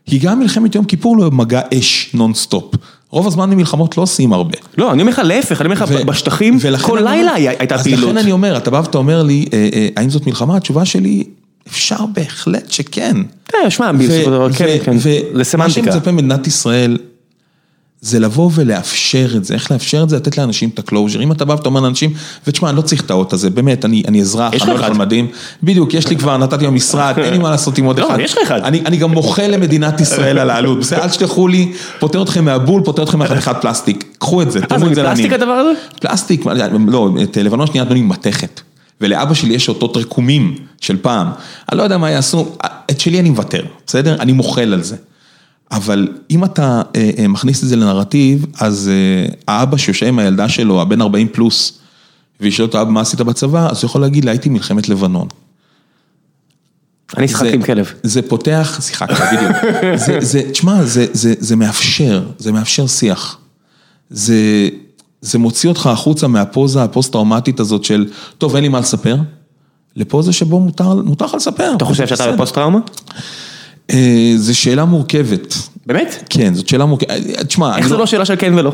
כי גם מלחמת יום כיפור לא מגע אש נונסטופ. רוב הזמן במלחמות לא עושים הרבה. לא, אני אומר לך להפך, אני אומר לך בשטחים, כל לילה הייתה אז פעילות. לכן אני אומר, אתה בא ואתה אומר לי, אה, אה, האם זאת מלחמה? התשובה שלי, אפשר בהחלט שכן. אה, שמע, בסופו של דבר, כן, כן, זה ומה סמנטיקה. שמצפה ממדינת ישראל, זה לבוא ולאפשר את זה, איך לאפשר את זה? לתת לאנשים את הקלוז'ר. אם אתה בא ואתה אומר לאנשים, ותשמע, אני לא צריך את האות הזה, באמת, אני, אני אזרח, אני לא. על מדים. בדיוק, יש לי כבר, נתתי במשרד, אין לי מה לעשות עם עוד לא, אחד. יש לך אחד. אני, אני גם מוחל למדינת ישראל על העלות, בסדר, אל תשלחו לי, פותר אתכם מהבול, פותר אתכם מהחתיכת פלסטיק. קחו את זה, אה, תראו זה את זה מפלסטיק. הדבר הזה? פלסטיק, לא, את לבנון שנייה נתנו לי מתכת. ולאבא שלי יש אותות רקומים של פעם. אני לא יודע מה יעשו, את שלי אני מוותר, בסדר? אני מוחל על זה. אבל אם אתה אה, אה, מכניס את זה לנרטיב, אז אה, האבא שיושב עם הילדה שלו, הבן 40 פלוס, וישאל אותו, אבא, מה עשית בצבא? אז הוא יכול להגיד לה, הייתי מלחמת לבנון. אני שיחקתי זה- עם כלב. זה פותח, שיחקת בדיוק. זה, זה, תשמע, זה, זה, זה מאפשר, זה מאפשר שיח. זה, זה מוציא אותך החוצה מהפוזה הפוסט-טראומטית הזאת של, טוב, אין לי מה לספר, לפוזה שבו מותר, מותר לך לספר. אתה חושב שאתה בסדר. טראומה? אה, זו שאלה מורכבת. באמת? כן, זאת שאלה מורכבת. אה, תשמע, איך אני זה לא שאלה של כן ולא?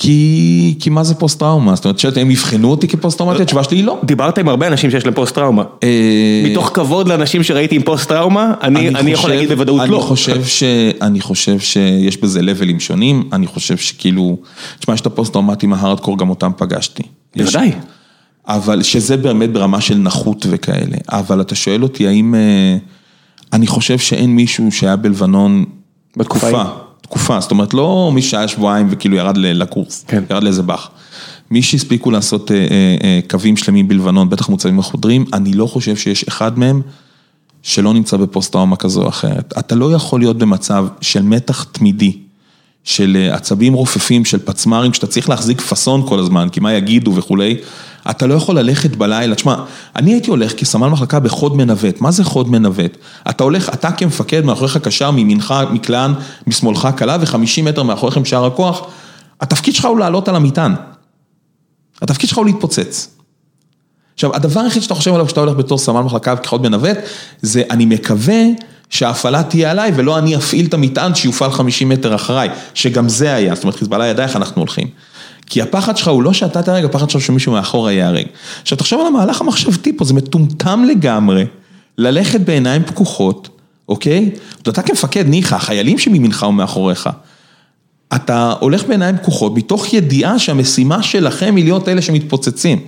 כי, כי מה זה פוסט-טראומה? זאת אומרת, שאתם יבחנו אותי כפוסט-טראומטי? התשובה שלי היא לא. דיברת עם הרבה אנשים שיש להם פוסט טראומה. אה, מתוך כבוד לאנשים שראיתי עם פוסט טראומה, אני אני יכול חושב- להגיד בוודאות אני לא. חושב ש... אני חושב שיש בזה לבלים שונים, אני חושב שכאילו, תשמע, יש את הפוסט-טראומטים ההארדקור, גם אותם פגשתי. בוודאי. אבל שזה באמת ברמה של נכות וכאלה. אבל אתה שואל אותי, האם... אני חושב שאין מישהו שהיה בלבנון בתקופה תקופה. תקופה, זאת אומרת, לא מי שהיה שבועיים וכאילו ירד לקורס, כן. ירד לאיזה בה"ד. מי שהספיקו לעשות אה, אה, אה, קווים שלמים בלבנון, בטח מוצבים החודרים, אני לא חושב שיש אחד מהם שלא נמצא בפוסט-טראומה כזו או אחרת. אתה לא יכול להיות במצב של מתח תמידי, של אה, עצבים רופפים, של פצמ"רים, שאתה צריך להחזיק פאסון כל הזמן, כי מה יגידו וכולי. אתה לא יכול ללכת בלילה, תשמע, אני הייתי הולך כסמל מחלקה בחוד מנווט, מה זה חוד מנווט? אתה הולך, אתה כמפקד, מאחוריך קשר, מימינך מקלען, משמאלך קלה, ו-50 מטר מאחוריכם שאר הכוח, התפקיד שלך הוא לעלות על המטען. התפקיד שלך הוא להתפוצץ. עכשיו, הדבר היחיד שאתה חושב עליו כשאתה הולך בתור סמל מחלקה וכחוד מנווט, זה אני מקווה שההפעלה תהיה עליי ולא אני אפעיל את המטען שיופעל 50 מטר אחריי, שגם זה היה, זאת אומרת חיזבאללה ידע איך אנחנו הולכים. כי הפחד שלך הוא לא שאתה תהרג, הפחד שלך שמישהו מאחורה ייהרג. עכשיו תחשוב על המהלך המחשבתי פה, זה מטומטם לגמרי, ללכת בעיניים פקוחות, אוקיי? אתה כמפקד, ניחא, החיילים שמימינך ומאחוריך. אתה הולך בעיניים פקוחות, מתוך ידיעה שהמשימה שלכם היא להיות אלה שמתפוצצים.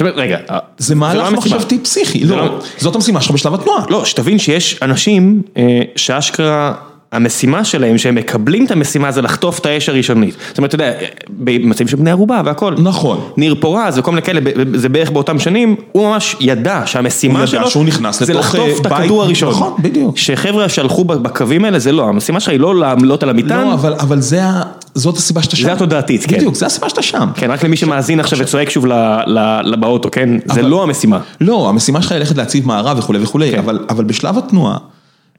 רגע, זה לא מהלך המשימה. מחשבתי פסיכי, זה לא, לא- זאת המשימה שלך בשלב התנועה. לא, שתבין שיש אנשים אה, שאשכרה, המשימה שלהם, שהם מקבלים את המשימה זה לחטוף את האש הראשונית. זאת אומרת, אתה יודע, במצבים של בני ערובה והכל. נכון. ניר פורז וכל מיני כאלה, זה בערך באותם שנים, הוא ממש ידע שהמשימה שלו, שהוא נכנס זה לחטוף את אה, בית. הכדור הראשון. נכון, בדיוק. שחבר'ה שהלכו בקווים האלה, זה לא, המשימה שלך היא לא לעלות על המטען. לא, אבל, אבל זה, ה- זאת הסיבה שאתה שם. התודעתית, כן. בדיוק, זה הסיבה שאתה שם. כן, רק למי שמאזין עכשיו וצועק שוב באוטו, כן? זה לא המשימה. לא, המשימה שלך היא ללכת להציב מערב וכולי וכולי, כן. אבל בשלב התנועה,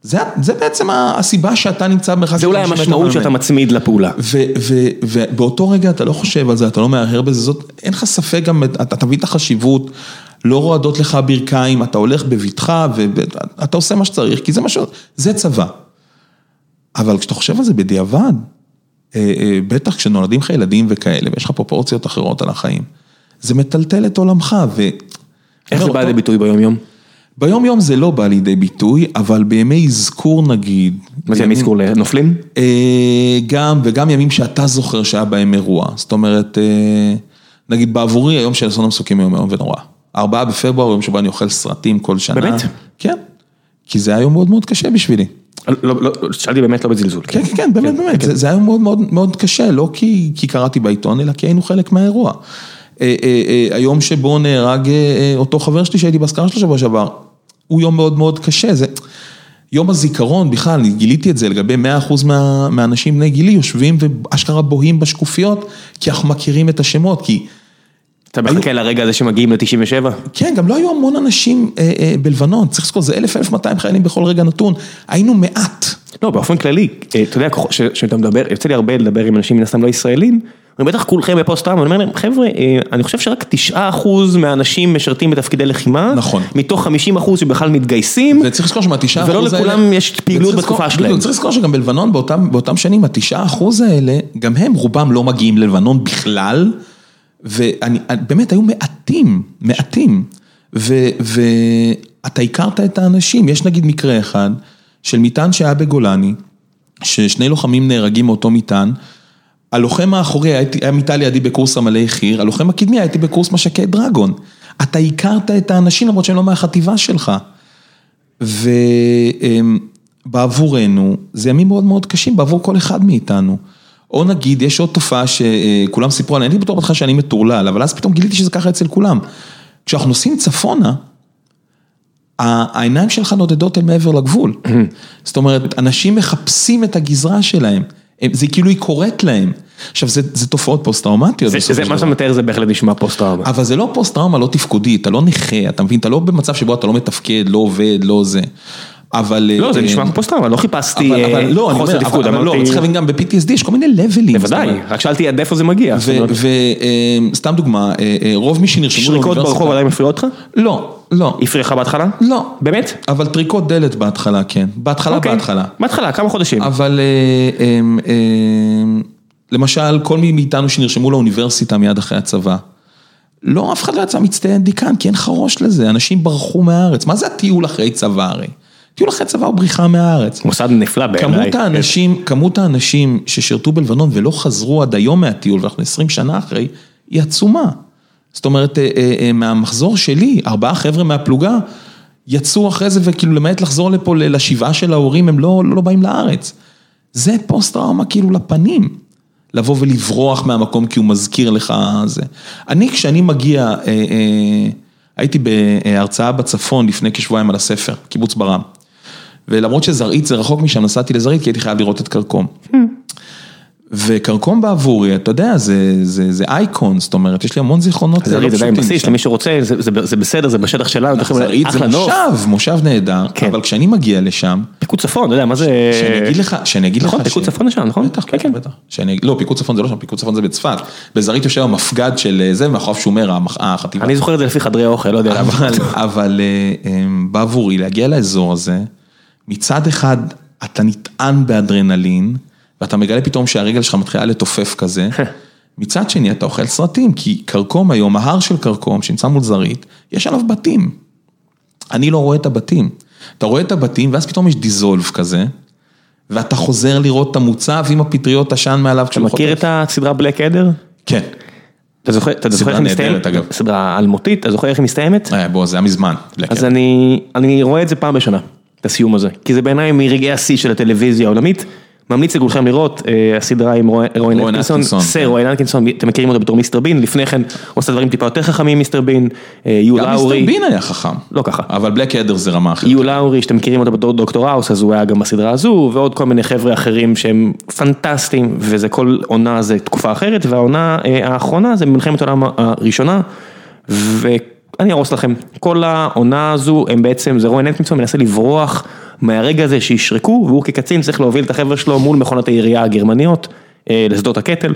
זה, זה בעצם הסיבה שאתה נמצא במרחק זה אולי 50 מטר המשמעות. שאתה מצמיד לפעולה. ובאותו רגע אתה לא חושב על זה, אתה לא מהרהר בזה, זאת, אין לך ספק גם, אתה מבין את החשיבות, לא רועדות לך הברכיים, אתה הולך בבטחה ואתה עושה מה שצריך, כי זה מה ש... זה צבא. אבל כשאתה חושב על זה בדיעבד, אה, אה, בטח כשנולדים לך ילדים וכאלה, ויש לך פרופורציות אחרות על החיים, זה מטלטל את עולמך, ו... איך זה בא לידי ביטוי ביום יום? ביום יום זה לא בא לידי ביטוי, אבל בימי אזכור נגיד. מה זה בימים- מזכור לנופלים? אה, גם, וגם ימים שאתה זוכר שהיה בהם אירוע. זאת אומרת, אה, נגיד בעבורי היום של אסון המסוקים היום איום ונורא. ארבעה בפברואר, יום שבו אני אוכל סרטים כל שנה. באמת? כן. כי זה היה יום מאוד מאוד קשה בשבילי. לא, לא, שאלתי באמת לא בזלזול. כן, כן, כן, באמת, באמת. זה- זה היה יום מאוד מאוד מאוד קשה, לא כי כי קראתי בעיתון, אלא כי היינו חלק מהאירוע. אה, היום שבו נהרג אותו חבר שלי שהייתי באזכרה שלו שבוע שעבר, הוא יום מאוד מאוד קשה. זה... יום הזיכרון, בכלל, אני גיליתי את זה לגבי 100% מה, מהאנשים בני גילי, יושבים ואשכרה בוהים בשקופיות, כי אנחנו מכירים את השמות, כי... אתה מחכה לרגע הזה שמגיעים ל-97? כן, גם לא היו המון אנשים אה, אה, בלבנון, צריך לזכור, זה 1,000-1,200 חיילים בכל רגע נתון, היינו מעט. לא, באופן כללי, אה, אתה יודע, כשאתה מדבר, יוצא לי הרבה לדבר עם אנשים מן הסתם לא ישראלים, אני בטח כולכם בפוסט טראומה, אני אומר להם, חבר'ה, אה, אני חושב שרק 9% מהאנשים משרתים בתפקידי לחימה, נכון. מתוך 50% שבכלל מתגייסים, וצריך לזכור שמהתשעה אחוז ולא האלה... לכולם יש פעילות בתקופה שלהם. צריך לזכור שגם בלבנון באותם, באותם שנים, התשעה אחוז האלה, גם הם רובם לא מגיעים ללבנון בכלל, ואני, באמת היו מעטים, מעטים, ואתה הכרת את האנשים, יש נגיד מקרה אחד, של מטען שהיה בגולני, ששני לוחמים נהרגים מאותו מטען, הלוחם האחורי היה מיטה לידי בקורס עמלי חי"ר, הלוחם הקדמי הייתי בקורס משקי דרגון. אתה הכרת את האנשים למרות שהם לא מהחטיבה שלך. ובעבורנו, זה ימים מאוד מאוד קשים, בעבור כל אחד מאיתנו. או נגיד, יש עוד תופעה שכולם סיפרו עליה, אני בטוח בהתחלה שאני מטורלל, אבל אז פתאום גיליתי שזה ככה אצל כולם. כשאנחנו נוסעים צפונה, העיניים שלך נודדות אל מעבר לגבול. זאת אומרת, אנשים מחפשים את הגזרה שלהם, הם- זה כאילו היא קורית להם. עכשיו, זה, זה תופעות פוסט-טראומטיות. זה- זה מה שאתה. מתאר זה בהחלט נשמע פוסט טראומה. אבל זה לא פוסט טראומה לא תפקודית, אתה לא נכה, אתה מבין, אתה לא במצב שבו אתה לא מתפקד, לא עובד, לא זה. אבל... לא, זה אה, נשמע כמו טראומה, לא חיפשתי אבל, אבל אה, לא, אני חוסר תפקוד, אבל, לא, אמרתי- צריך להבין גם ב-PTSD יש כל מיני לבלים. בוודאי, רק שאלתי עד איפה זה מגיע. וסתם דוגמה, אה, אה, רוב מי שנרשמו שריקות ברחוב עדיין מפריעות לך? לא, לא, הפריע לך בהתחלה? לא. באמת? אבל טריקות דלת בהתחלה, כן. בהתחלה, אוקיי. בהתחלה. בהתחלה, כמה חודשים. אבל אה, אה, אה, למשל, כל מי מאיתנו שנרשמו לאוניברסיטה מיד אחרי הצבא, לא, אף אחד לא יצא מצטיין דיקן, כי אין לך ראש לזה, אנשים ברחו מהארץ. מה זה הטיול אחרי צבא הרי? טיול אחרי צבא הוא בריחה מהארץ. מוסד נפלא בעיניי. כמות האנשים, כמות האנשים ששירתו בלבנון ולא חזרו עד היום מהטיול, ואנחנו 20 שנה אחרי, היא עצומה. זאת אומרת, אה, אה, אה, מהמחזור שלי, ארבעה חבר'ה מהפלוגה, יצאו אחרי זה וכאילו למעט לחזור לפה לשבעה של ההורים, הם לא, לא באים לארץ. זה פוסט טראומה כאילו לפנים. לבוא ולברוח מהמקום כי הוא מזכיר לך זה. אני, כשאני מגיע, אה, אה, הייתי בהרצאה בצפון לפני כשבועיים על הספר, קיבוץ ברם. ולמרות שזרעית זה רחוק משם, נסעתי לזרעית כי הייתי חייב לראות את כרכום. וכרכום בעבורי, אתה יודע, זה, זה, זה אייקון, זאת אומרת, יש לי המון זיכרונות זרעית זה עדיין בסיס. למי שרוצה, זה- זה זה בסדר, זה בשטח שלנו, זרעית זה. מושב, מושב נהדר, כן. אבל כשאני מגיע לשם, פיקוד צפון, אתה יודע, מה זה... שאני אגיד לך, שאני אגיד לך, נכון, פיקוד ש- צפון זה שם, נכון? בטח, כן, בטח, כן. בטח. שאני, לא, פיקוד צפון זה לא שם, פיקוד צפון זה בצפת. בזרעית יושב המפגד של אה, זה, מאחוריו שומר, החטיבה. אני זוכר את זה לפי חדרי אוכל, לא יודע למה. אבל, אבל אה, אה, בעבורי, להגיע לאזור הזה, מצד אחד אתה נטען באדרנלין, ואתה מגלה פתאום שהרגל שלך מתחילה לתופף כזה, מצד שני אתה אוכל סרטים, כי כרכום היום, ההר של כרכום שנמצא מול זרעית, יש עליו בתים. אני לא רואה את הבתים. אתה רואה את הבתים ואז פתאום יש דיזולף כזה, ואתה חוזר לראות את המוצב עם הפטריות עשן מעליו אתה כשהוא מכיר חוטף. את הסדרה בלק אדר? כן. אתה זוכר אתה זוכר סדרה איך היא מסתיימת? נהדרת, אגב. סדרה אלמותית, אתה זוכר איך היא מסתיימת? אה, בוא, זה היה מזמן. אז אני, אני רואה את זה פעם בשנה, את הסיום הזה, כי זה בעיניי מרגעי השיא של הטלוויזיה העולמית. ממליץ לכולכם לראות, אה, הסדרה עם רואין אטקינסון, סר כן. רואין אטקינסון, אתם מכירים אותו בתור מיסטר בין, לפני כן הוא עושה דברים טיפה יותר חכמים מיסטר בין, אה, יו גם לאורי, מיסטר בין היה חכם. לא ככה, אבל בלק אדר זה רמה אחרת. יו לאורי שאתם מכירים אותו בתור דוקטור האוס, אז הוא היה גם בסדרה הזו, ועוד כל מיני חבר'ה אחרים שהם פנטסטיים, וזה כל עונה זה תקופה אחרת, והעונה אה, האחרונה זה מלחמת העולם הראשונה, ואני ארוס לכם, כל העונה הזו הם בעצם, זה רואין אטקינסון מנסה לברוח מהרגע הזה שישרקו, והוא כקצין צריך להוביל את החבר'ה שלו מול מכונות הירייה הגרמניות, אה, לשדות הקטל,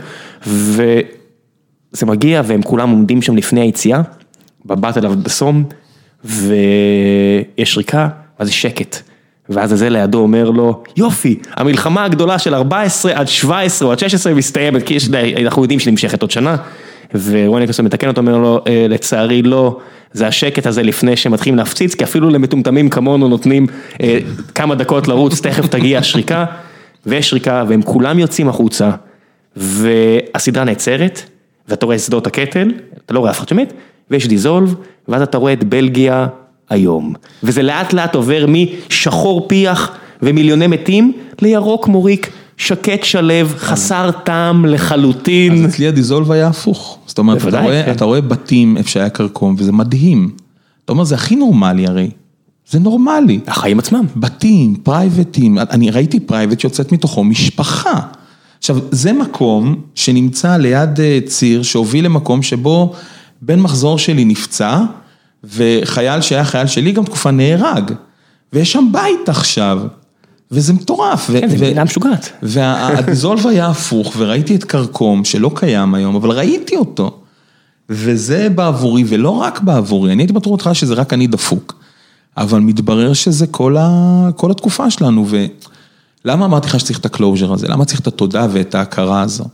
וזה מגיע והם כולם עומדים שם לפני היציאה, בבטל אב בסום, ויש שריקה, ואז שקט. ואז הזה לידו אומר לו, יופי, המלחמה הגדולה של 14 עד 17 או עד 16 מסתיימת, כי יש, אנחנו יודעים שנמשכת עוד שנה. ורואי ניקלסון מתקן אותו, אומר לו, "אה, לצערי לא, זה השקט הזה לפני שמתחילים להפציץ, כי אפילו למטומטמים כמונו נותנים אה, כמה דקות לרוץ, תכף תגיע השריקה, ויש שריקה, והם כולם יוצאים החוצה, והסדרה נעצרת, ואתה רואה שדות הקטל, אתה לא רואה אף אחד שמת, ויש dissolve, ואז אתה רואה את בלגיה היום. וזה לאט לאט עובר משחור פיח ומיליוני מתים, לירוק מוריק, שקט שלו, חסר טעם לחלוטין. אז אצלי ה dissolve היה הפוך. זאת אומרת, אתה רואה, כן. אתה רואה בתים איפה שהיה כרכום, וזה מדהים. אתה אומר, זה הכי נורמלי הרי. זה נורמלי. החיים עצמם. בתים, פרייבטים, אני ראיתי פרייבט שיוצאת מתוכו משפחה. עכשיו, זה מקום שנמצא ליד אה, ציר שהוביל למקום שבו בן מחזור שלי נפצע, וחייל שהיה חייל שלי גם תקופה נהרג, ויש שם בית עכשיו, וזה מטורף. כן, זה מדינה משוגעת. והדיזולב היה הפוך, וראיתי את כרכום, שלא קיים היום, אבל ראיתי אותו. וזה בעבורי, ולא רק בעבורי, אני הייתי בטוח אותך שזה רק אני דפוק. אבל מתברר שזה כל, ה... כל התקופה שלנו, ולמה אמרתי לך שצריך את הקלוז'ר הזה? למה צריך את התודה ואת ההכרה הזו?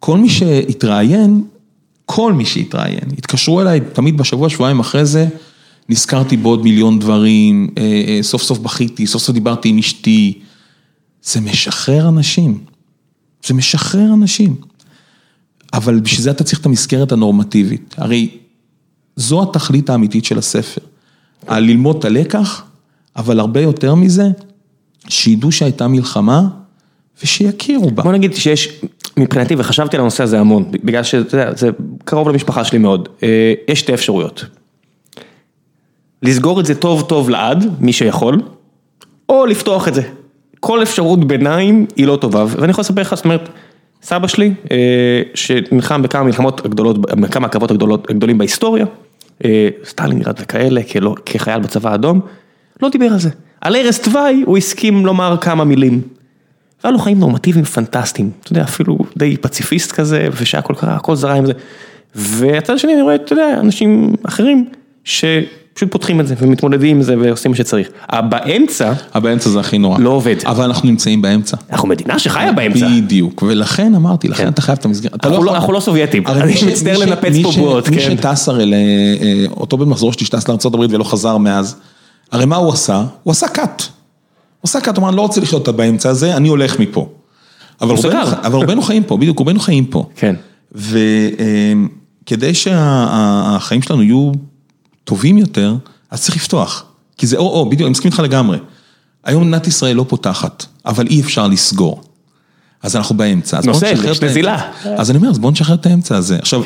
כל מי שהתראיין, כל מי שהתראיין, התקשרו אליי תמיד בשבוע, שבועיים אחרי זה, נזכרתי בעוד מיליון דברים, אה, אה, סוף סוף בכיתי, סוף סוף דיברתי עם אשתי. זה משחרר אנשים, זה משחרר אנשים. אבל בשביל זה אתה צריך את המסגרת הנורמטיבית. הרי זו התכלית האמיתית של הספר. ללמוד את הלקח, אבל הרבה יותר מזה, שידעו שהייתה מלחמה ושיכירו בה. בוא נגיד שיש, מבחינתי, וחשבתי על הנושא הזה המון, בגלל שזה קרוב למשפחה שלי מאוד, אה, יש שתי אפשרויות. לסגור את זה טוב טוב לעד, מי שיכול, או לפתוח את זה. כל אפשרות ביניים היא לא טובה, ואני יכול לספר לך, זאת אומרת, סבא שלי, אה, שנלחם בכמה מלחמות הגדולות, בכמה הקרבות הגדולות, הגדולים בהיסטוריה, אה, סטלינגרד וכאלה, כחייל בצבא האדום, לא דיבר על זה. על ערש דווי הוא הסכים לומר כמה מילים. והיה לו חיים נורמטיביים פנטסטיים, אתה יודע, אפילו די פציפיסט כזה, ושהיה כל כך, הכל זרם עם זה. והצד השני אני רואה, אתה יודע, אנשים אחרים, שפשוט פותחים את זה ומתמודדים עם זה ועושים מה שצריך. באמצע, באמצע זה הכי נורא. לא עובד. אבל אנחנו נמצאים באמצע. אנחנו מדינה שחיה באמצע. בדיוק, ולכן אמרתי, לכן אתה חייב את המסגרת. אנחנו לא סובייטים, אני מצטער לנפץ פה בועות, מי שטס הרי, אותו בן מחזור שטס לארה"ב ולא חזר מאז, הרי מה הוא עשה? הוא עשה קאט. הוא עשה קאט, הוא אמר, אני לא רוצה לחיות באמצע הזה, אני הולך מפה. אבל רובנו חיים פה, בדיוק, רובנו חיים פה. כן. וכדי שהחיים שלנו יהיו טובים יותר, אז צריך לפתוח. כי זה או-או, בדיוק, אני מסכים איתך לגמרי. היום מדינת ישראל לא פותחת, אבל אי אפשר לסגור. אז אנחנו באמצע. נושא, יש נזילה. אז אני אומר, אז בואו נשחרר את האמצע הזה. עכשיו,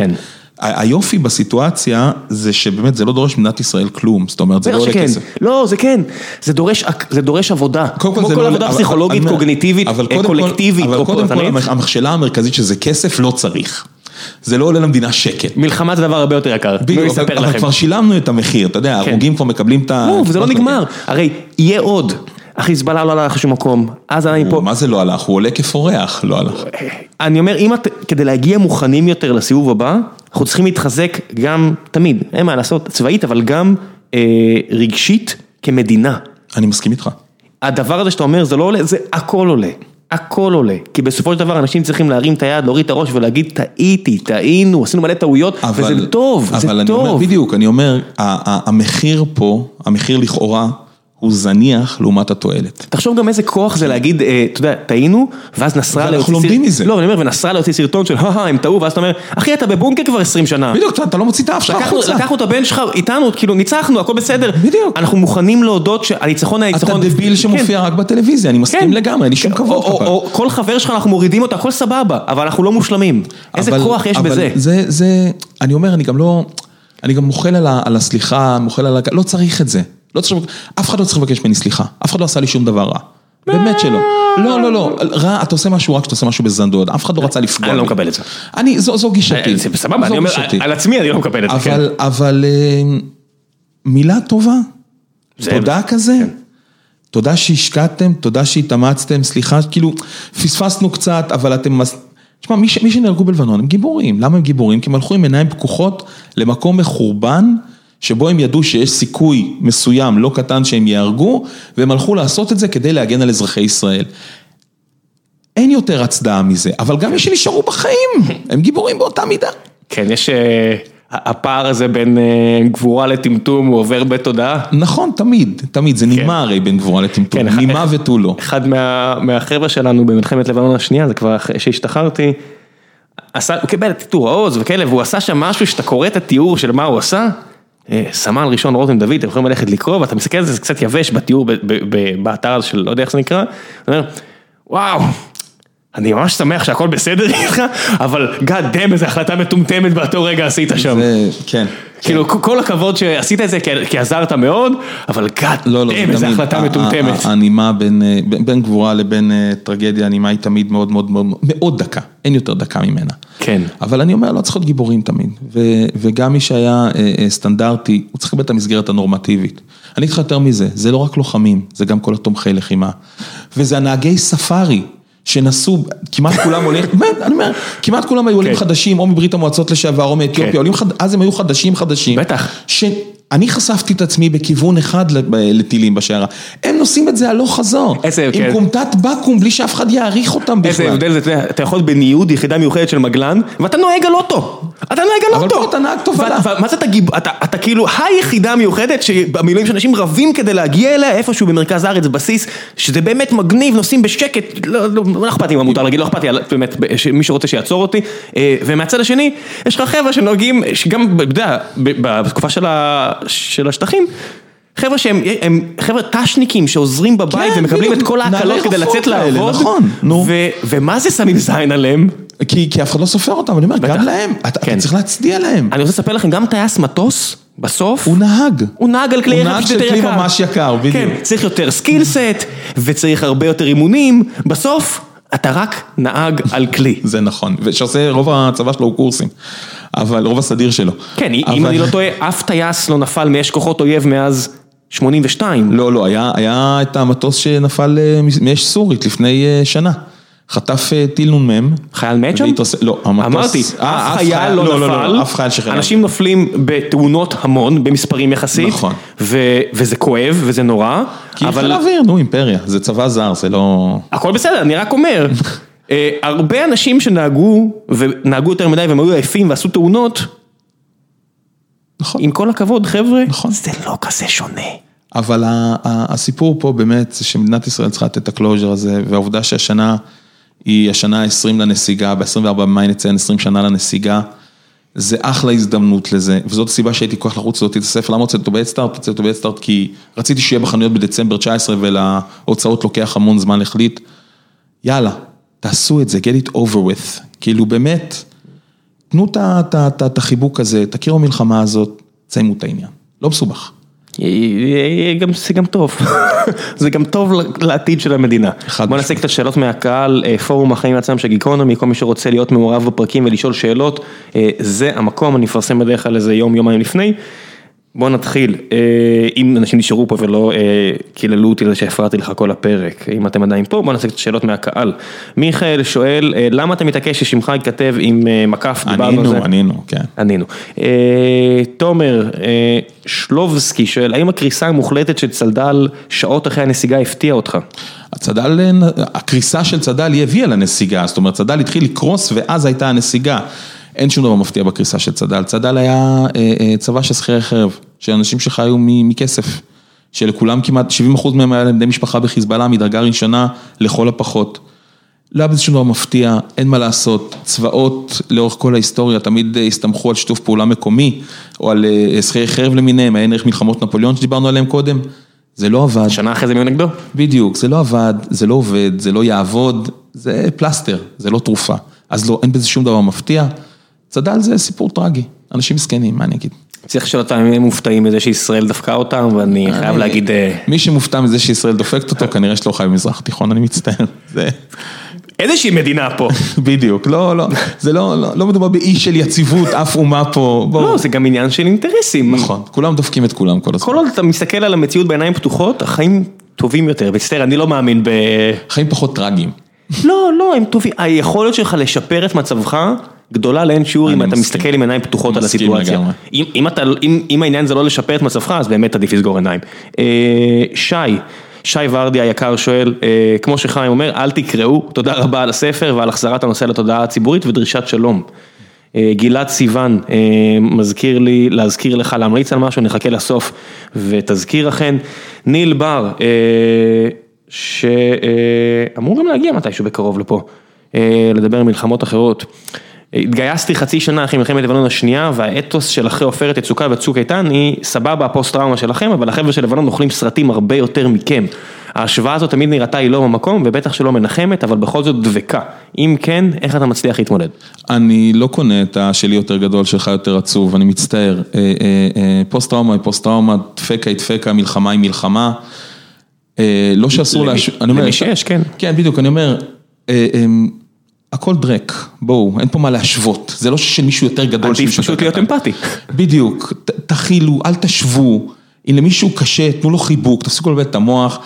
היופי בסיטואציה זה שבאמת זה לא דורש מדינת ישראל כלום, זאת אומרת זה לא עולה כסף. לא, זה כן, זה דורש עבודה, כמו כל עבודה פסיכולוגית, קוגניטיבית, קולקטיבית. אבל קודם כל המכשלה המרכזית שזה כסף לא צריך. זה לא עולה למדינה שקל. מלחמה זה דבר הרבה יותר יקר, בואו נספר לכם. אבל כבר שילמנו את המחיר, אתה יודע, הרוגים כבר מקבלים את ה... לא, וזה לא נגמר, הרי יהיה עוד. החיזבאללה לא הלך לשום מקום, אז אני פה. מה זה לא הלך? הוא עולה כפורח, לא הלך. אני אומר, אם את, כדי להגיע מוכנים יותר לסיבוב הבא, אנחנו צריכים להתחזק גם, תמיד, אין מה לעשות, צבאית, אבל גם אה, רגשית כמדינה. אני מסכים איתך. הדבר הזה שאתה אומר, זה לא עולה, זה הכל עולה. הכל עולה, כי בסופו של דבר אנשים צריכים להרים את היד, להוריד את הראש ולהגיד טעיתי, טעינו, עשינו מלא טעויות, אבל, וזה טוב, אבל זה טוב. אבל אני אומר, בדיוק, אני אומר, המחיר פה, המחיר לכאורה, הוא זניח לעומת התועלת. תחשוב גם איזה כוח זה להגיד, אתה יודע, טעינו, ואז נסראללה אנחנו לומדים מזה. לא, אני אומר, ונסראללה הוציא סרטון של, הם טעו, ואז אתה אומר, אחי, אתה בבונקר כבר 20 שנה. בדיוק, אתה לא מוציא את האף שלך החוצה. לקחנו את הבן שלך איתנו, כאילו, ניצחנו, הכל בסדר. בדיוק. אנחנו מוכנים להודות שהניצחון אתה דביל שמופיע רק בטלוויזיה, אני מסכים לגמרי, אין לי שום כבוד. או כל חבר שלך, אנחנו מורידים אותו, הכל סבבה, אבל אנחנו לא מושלמים. איזה כוח יש בזה. זה, אני אומר, אני גם לא, אני גם מוחל על הסליחה, מוחל על, לא צריך את זה. לא צריך, אף אחד לא צריך לבקש ממני סליחה, אף אחד לא עשה לי שום דבר רע. באמת שלא. לא, לא, לא, רע, אתה עושה משהו רק כשאתה עושה משהו בזנדות, אף אחד לא רצה לפגוע. אני לא מקבל את זה. אני, זו גישתי. זה סבבה, אני אומר, על עצמי אני לא מקבל את זה. אבל מילה טובה, תודה כזה, תודה שהשקעתם, תודה שהתאמצתם, סליחה, כאילו, פספסנו קצת, אבל אתם... תשמע, מי שנהרגו בלבנון הם גיבורים, למה הם גיבורים? כי הם הלכו עם עיניים פקוחות למקום מחורבן. שבו הם ידעו שיש סיכוי מסוים, לא קטן, שהם יהרגו, והם הלכו לעשות את זה כדי להגן על אזרחי ישראל. אין יותר הצדעה מזה, אבל גם מי שנשארו בחיים, הם גיבורים באותה מידה. כן, יש... הפער הזה בין גבורה לטמטום הוא עובר בתודעה? נכון, תמיד, תמיד, זה נימה הרי בין גבורה לטמטום, נימה ותו לא. אחד מהחבר'ה שלנו במלחמת לבנון השנייה, זה כבר אחרי שהשתחררתי, הוא קיבל את עיטור העוז וכאלה, והוא עשה שם משהו שאתה קורא את התיאור של מה הוא עשה. סמל ראשון רותם דוד, אתם יכולים ללכת לקרוא, ואתה מסתכל על זה, זה קצת יבש בתיאור באתר הזה של לא יודע איך זה נקרא, אומר, וואו, אני ממש שמח שהכל בסדר איתך, אבל God damn איזה החלטה מטומטמת באותו רגע עשית שם. כן. כאילו כל הכבוד שעשית את זה כי עזרת מאוד, אבל God damn איזה החלטה מטומטמת. הנימה בין גבורה לבין טרגדיה, הנימה היא תמיד מאוד מאוד מאוד דקה, אין יותר דקה ממנה. כן. אבל אני אומר, לא צריך להיות גיבורים תמיד, וגם מי שהיה אה, אה, סטנדרטי, הוא צריך לקבל את המסגרת הנורמטיבית. אני אגיד לך יותר מזה, זה לא רק לוחמים, זה גם כל התומכי לחימה. וזה הנהגי ספארי. שנסעו, כמעט כולם עולים, באמת, אני אומר, כמעט כולם היו עולים כן. חדשים, או מברית המועצות לשעבר, או מאתיופיה, כן. אז הם היו חדשים חדשים. בטח. שאני חשפתי את עצמי בכיוון אחד לטילים בשיירה. הם נוסעים את זה הלוך חזור. איזה- כן. עם גומתת בקו"ם, בלי שאף אחד יעריך אותם בכלל. איזה הבדל זה, אתה יכול בניוד יחידה מיוחדת של מגלן, ואתה נוהג על אוטו. אתה נוהג על אבל אוטו. פה אתה נהג תובלה. מה זה אתה גיב... אתה אתה כאילו היחידה המיוחדת שבמילואים שאנשים רבים כדי להגיע אליה איפשהו במרכז הארץ, בסיס, שזה באמת מגניב, נוסעים בשקט, לא לא- לא אכפת לי מה מותר להגיד, לא אכפת לי, באמת, מי שרוצה שיעצור אותי. אה, ומהצד השני, יש לך חבר'ה שנוהגים, שגם, אתה יודע, בתקופה של ה- של השטחים, חבר'ה שהם הם חבר'ה ת"שניקים שעוזרים בבית כן, ומקבלים את כל ההקלות כדי לצאת לעבוד. נכון, נו. ו- ומה זה שמים זין עליהם? כי, כי אף אחד לא סופר אותם, אני אומר. גם להם, אתה, כן. אתה צריך להצדיע להם. אני רוצה לספר לכם, גם טייס מטוס, בסוף, הוא נהג. הוא נהג על כלי הוא רכב נהג שזה של יותר כלי יקר. ממש יקר, בדיוק. כן, צריך יותר skill set, וצריך הרבה יותר אימונים, בסוף אתה רק נהג על כלי. זה נכון, ושעושה, רוב הצבא שלו הוא קורסים, אבל רוב הסדיר שלו. כן, אם אבל- אני לא טועה, אף טייס לא נפל מאש כוחות אויב מאז 82. לא, לא, היה, היה את המטוס שנפל אה, מאש סורית לפני אה, שנה. חטף אה, טיל נ"מ. חייל מת שם? לא, המטוס... אמרתי, אה, אף חייל לא לא, נפל, לא, לא, אף חייל שחיל. אנשים נופלים בתאונות המון, במספרים יחסית, נכון. וזה כואב וזה נורא, כי חיל האוויר, נו, אימפריה, זה צבא זר, זה לא... הכל בסדר, אני רק אומר, אה, הרבה אנשים שנהגו, ונהגו יותר מדי והם היו עייפים ועשו תאונות, נכון. עם כל הכבוד חבר'ה, נכון. זה לא כזה שונה. אבל הסיפור פה באמת זה שמדינת ישראל צריכה לתת את ה closure הזה, והעובדה שהשנה היא השנה ה-20 לנסיגה, ב-24 במאי נציין 20 שנה לנסיגה, זה אחלה הזדמנות לזה, וזאת הסיבה שהייתי כל כך לחוץ להוציא את הספר, למה הוצאתי אותו בהדסטארט? הוצאתי אותו בהדסטארט כי רציתי שיהיה בחנויות בדצמבר 19 ולהוצאות לוקח המון זמן להחליט, יאללה, תעשו את זה, get it over with, כאילו באמת, תנו את החיבוק הזה, תכירו במלחמה הזאת, תסיימו את העניין, לא מסובך. גם, זה גם טוב, זה גם טוב לעתיד של המדינה. בוא נעשה קצת שאלות מהקהל, אה, פורום החיים עצמם של גיקונומי, כל מי שרוצה להיות מעורב בפרקים ולשאול שאלות, אה, זה המקום, אני מפרסם בדרך כלל איזה יום, יומיים לפני. בוא נתחיל, אה, אם אנשים נשארו פה ולא אה, קיללו אותי על זה שהפרעתי לך כל הפרק, אם אתם עדיין פה, בוא נעשה קצת שאלות מהקהל. מיכאל שואל, אה, למה אתה מתעקש ששמך ייכתב עם מקף, דיברנו על זה. ענינו, ענינו, כן. ענינו. תומר שלובסקי שואל, האם הקריסה המוחלטת של צלדל שעות אחרי הנסיגה הפתיעה אותך? הצד"ל, הקריסה של צד"ל היא הביאה לנסיגה, זאת אומרת צד"ל התחיל לקרוס ואז הייתה הנסיגה. אין שום דבר מפתיע בקריסה של צד"ל, צד"ל היה אה, אה, צבא של שכירי חרב, של אנשים שחיו מכסף, שלכולם כמעט 70% מהם היה להם בני משפחה בחיזבאללה מדרגה ראשונה לכל הפחות. לא היה בזה שום דבר מפתיע, אין מה לעשות, צבאות לאורך כל ההיסטוריה תמיד אה, הסתמכו על שיתוף פעולה מקומי, או על שכירי חרב למיניהם, העין ערך מלחמות נפוליאון שדיברנו עליהם קודם, זה לא עבד. שנה אחרי זה מי היו נגדו? בדיוק, זה לא עבד, זה לא עובד, זה לא יעבוד, זה פלסטר, זה לא תרופה. אז לא, אין בזה שום דבר מפתיע. צד"ל זה סיפור טרגי, אנשים מסכנים, מה אני אגיד? צריך לשאול אותם אם הם מופתעים מזה שישראל דפקה אותם, ואני חייב להגיד, אה, מי שמופתע מזה שישראל דופקת אותו, כנראה שלא חי במזרח התיכון, אני מצטער. זה, איזושהי מדינה פה. בדיוק, לא, לא, זה לא, לא, לא מדובר באי של יציבות, אף אומה פה, בואו. לא, זה גם עניין של אינטרסים. נכון, כולם דופקים את כולם כל הזמן. כל עוד אתה מסתכל על המציאות בעיניים פתוחות, החיים טובים יותר. מצטער, אני לא מאמין ב... חיים פחות טרגיים. לא, לא, הם טובים. היכולת שלך לשפר את מצבך גדולה לאין שיעור אם אתה. מסתכל עם עיניים פתוחות על הסיטואציה. אם, העניין זה לא לשפר את מצבך, אז באמת עדיף לסגור עיניים. אה, שי, שי ורדי היקר שואל, אה, כמו שחיים אומר, אל תקראו, תודה רבה על הספר ועל החזרת הנושא לתודעה הציבורית ודרישת שלום. אה, גלעד סיוון אה, מזכיר לי, להזכיר לך להמליץ על משהו, נחכה לסוף ותזכיר אכן. ניל בר, אה, שאמור גם להגיע מתישהו בקרוב לפה, אה, לדבר על מלחמות אחרות. התגייסתי חצי שנה אחרי מלחמת לבנון השנייה והאתוס של אחרי עופרת יצוקה וצוק איתן היא סבבה הפוסט טראומה שלכם אבל החבר'ה של לבנון אוכלים סרטים הרבה יותר מכם. ההשוואה הזאת תמיד נראתה היא לא במקום ובטח שלא מנחמת אבל בכל זאת דבקה. אם כן, איך אתה מצליח להתמודד? אני לא קונה את השלי יותר גדול משלך יותר עצוב, אני מצטער. אה, אה, אה, פוסט טראומה היא פוסט טראומה, דפקה היא דפקה, מלחמה היא מלחמה. לא שאסור למי- להש... אני אומר, למי שיש, כן. כן, בדיוק, אני אומר, אה, הכל דרק, בואו, אין פה מה להשוות, זה לא של מישהו יותר גדול, עדיף פשוט להיות. אמפתי. בדיוק, תכילו, אל תשוו, אם למישהו קשה, תנו לו חיבוק, תפסיקו לבלבל את המוח.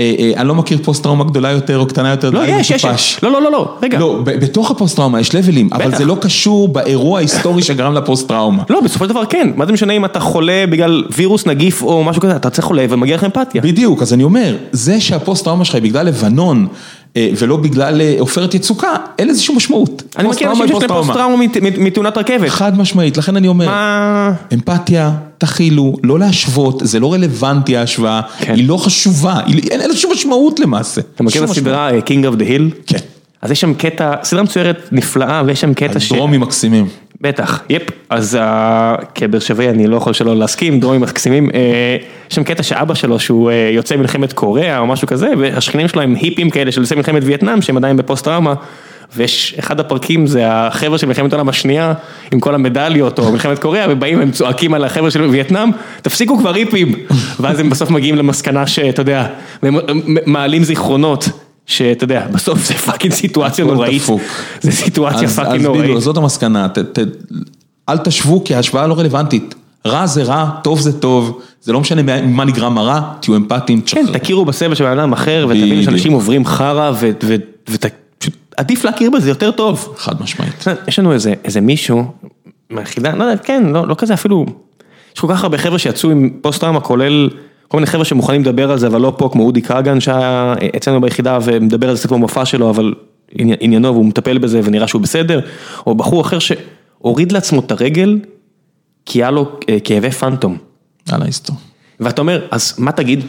אה, אה, אני לא מכיר פוסט טראומה גדולה יותר או קטנה יותר, לא, יש, יש. יש. לא, לא, לא, לא, רגע. לא, בתוך הפוסט טראומה יש level ים, אבל. זה לא קשור באירוע ההיסטורי שגרם לפוסט טראומה. לא, בסופו של דבר כן, מה זה משנה אם אתה חולה בגלל וירוס, נגיף או משהו כזה, אתה צריך חולה ומגיע לך אמפתיה. בדיוק, אז אני אומר, זה שהפוסט טראומה שלך היא בגלל לבנון ולא בגלל אה, עופרת יצוקה, אין לזה שום משמעות. אני מכיר אנשים שיש להם פוסט טראומה מת- מת- מתאונת רכבת. חד משמעית, לכן אני אומר. אמפתיה, תכילו, לא להשוות, זה לא רלוונטי ההשוואה, כן. היא לא חשובה, אין לה שום משמעות למעשה. אתה מכיר את. הסדרה אה, King of the Hill? כן. אז יש שם קטע, סדרה מצוירת נפלאה, ויש שם קטע ש... דרומים מקסימים. בטח, יפ, אז אה, כבאר שבעי אני לא יכול שלא להסכים, דרומים מקסימים, אה, יש שם קטע שאבא שלו שהוא אה, יוצא מלחמת קוריאה או משהו כזה, והשכנים שלו הם היפים כאלה של יוצא מלחמת וייטנאם שהם עדיין בפוסט טראומה, ויש אחד הפרקים זה החבר'ה של מלחמת העולם השנייה עם כל המדליות או מלחמת קוריאה ובאים הם צועקים על החבר'ה של וייטנאם, תפסיקו כבר היפים, ואז הם בסוף מגיעים למסקנה שאתה יודע, והם מעלים זיכרונות. שאתה יודע, בסוף זה fucking סיטואציה נוראית. זה סיטואציה אז- fucking אז נוראית. בדיוק, זאת המסקנה, ת- ת- אל תשוו כי ההשוואה לא רלוונטית. רע זה רע, טוב זה טוב, זה לא משנה ממה נגרם הרע, תהיו אמפתיים, כן. תכירו בסבל של בן אדם אחר ותבינו. שאנשים עוברים חרא ופשוט עדיף להכיר בזה יותר טוב. חד משמעית. יש לנו איזה איזה מישהו מהיחידה, לא יודע, כן, לא לא כזה אפילו, יש כל כך הרבה חבר'ה שיצאו עם פוסט טראומה כולל כל מיני חבר'ה שמוכנים לדבר על זה אבל לא פה כמו אודי כגן שהיה אצלנו ביחידה ומדבר על זה קצת במופע שלו אבל עני- עניינו והוא מטפל בזה ונראה שהוא בסדר, או בחור אחר שהוריד לעצמו את הרגל כי היה לו אה, כאבי פנטום. יאללה, היסטור. ואתה אומר, אז מה תגיד?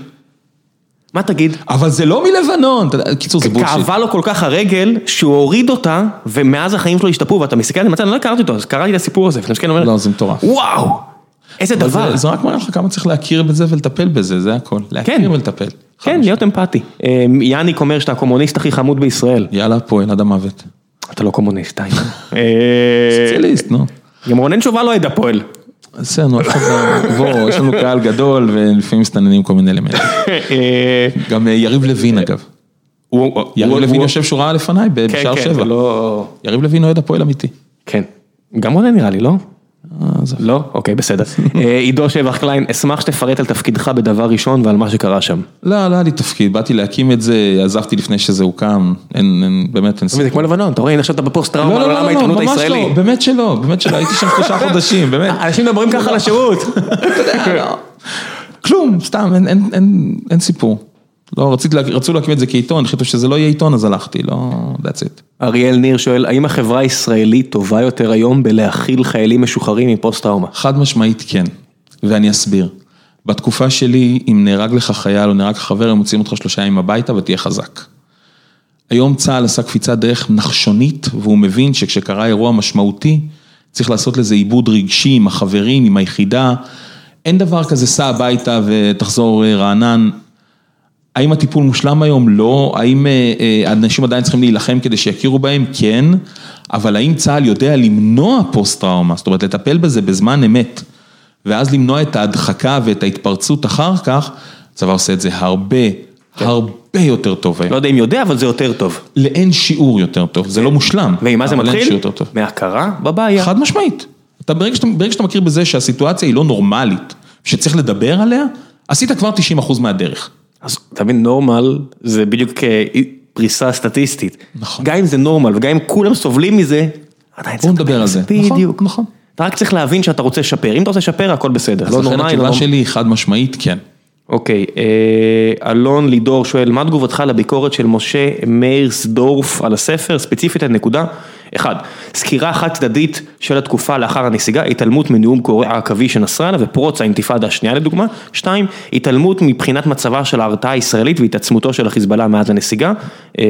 מה תגיד? אבל זה לא מלבנון, קיצור זה בולשיט. כאבה לו כל כך הרגל, שהוא הוריד אותה, ומאז החיים שלו השתפרו, ואתה מסתכל על זה מצד, אני לא הכרתי אותו, אז קראתי את הסיפור הזה, ואתה מסתכל ואומר, לא, זה מטורף. וואו, איזה דבר. זה- רק מראה לך כמה צריך להכיר בזה ולטפל בזה, זה הכל. כן. להכיר ולטפל. חד כן. להיות אמפתי. אה, יאניק אומר שאתה הקומוניסט הכי חמוד בישראל. יאללה, פועל עד המוות. אתה לא קומוניסט, די. אה, סוציאליסט, נו. גם רונן שובל לא אוהד הפועל. בסדר, נו. בוא, יש לנו קהל גדול ולפעמים מסתננים כל מיני אלמנטים. אה, גם אה, יריב לוין אגב. יריב לוין יושב שורה לפניי כן, בשער כן, שבע. זה לא... יריב לוין אוהד הפועל אמיתי. כן. גם רונן נראה לי, לא? אה, לא? אוקיי, בסדר. אה, עידו שבח קליין, אשמח שתפרט על תפקידך בדבר ראשון ועל מה שקרה שם. לא, לא היה לי תפקיד, באתי להקים את זה, עזבתי לפני שזה הוקם, אין, אין, באמת אין זה כמו לבנון, אתה רואה, הנה עכשיו אתה בפוסט טראומה לא, על לא, עולם לא, לא, העיתונות ממש הישראלי. לא, באמת שלא, באמת שלא, הייתי שם שלושה חודשים, באמת. אנשים מדברים ככה על השירות. יודע, לא. כלום, סתם, אין סיפור. לא, רציתי, לה- רצו להקים את זה כעיתון, החליטו שזה לא יהיה עיתון, אז הלכתי, לא, that's it. אריאל ניר שואל, האם החברה הישראלית טובה יותר היום בלהכיל חיילים משוחררים עם פוסט טראומה? חד משמעית כן, ואני אסביר. בתקופה שלי, אם נהרג לך חייל או נהרג לך חבר, הם מוציאים אותך שלושה ימים הביתה ותהיה חזק. היום צה"ל עשה קפיצת דרך נחשונית, והוא מבין שכשקרה אירוע משמעותי, צריך לעשות לזה עיבוד רגשי עם החברים, עם היחידה. אין דבר כזה, סע הביתה ותחזור אה, רענן. האם הטיפול מושלם היום? לא. האם אה, אה, אנשים עדיין צריכים להילחם כדי שיכירו בהם? כן. אבל האם צה"ל יודע למנוע פוסט טראומה? זאת אומרת, לטפל בזה בזמן אמת, ואז למנוע את ההדחקה ואת ההתפרצות אחר כך, הצבא עושה את זה הרבה, הרבה יותר טוב היום. לא יודע אם יודע, אבל זה יותר טוב. לאין שיעור יותר טוב, זה לא מושלם. ועם מה זה מתחיל? מהכרה בבעיה. חד משמעית. אתה, ברגע, שאתה, ברגע שאתה מכיר בזה שהסיטואציה היא לא נורמלית, שצריך לדבר עליה, עשית כבר 90% מהדרך. אז אתה מבין, נורמל זה בדיוק אה, פריסה סטטיסטית. נכון. גם אם זה נורמל וגם אם כולם סובלים מזה, עדיין צריך נדבר על זה. נכון, בדיוק. נכון. אתה רק צריך להבין שאתה רוצה לשפר, אם אתה רוצה לשפר הכל בסדר. אז לא לכן לא התשובה נורמלי. שלי היא חד משמעית כן. אוקיי, אה, אלון לידור שואל, מה תגובתך לביקורת של משה מאירסדורף על הספר, ספציפית הנקודה? אחד, סקירה חד צדדית של התקופה לאחר הנסיגה, התעלמות מנאום קוריאה העכבי של נסראללה ופרוץ האינתיפאדה השנייה לדוגמה. שתיים, התעלמות מבחינת מצבה של ההרתעה הישראלית והתעצמותו של החיזבאללה מאז הנסיגה. אה,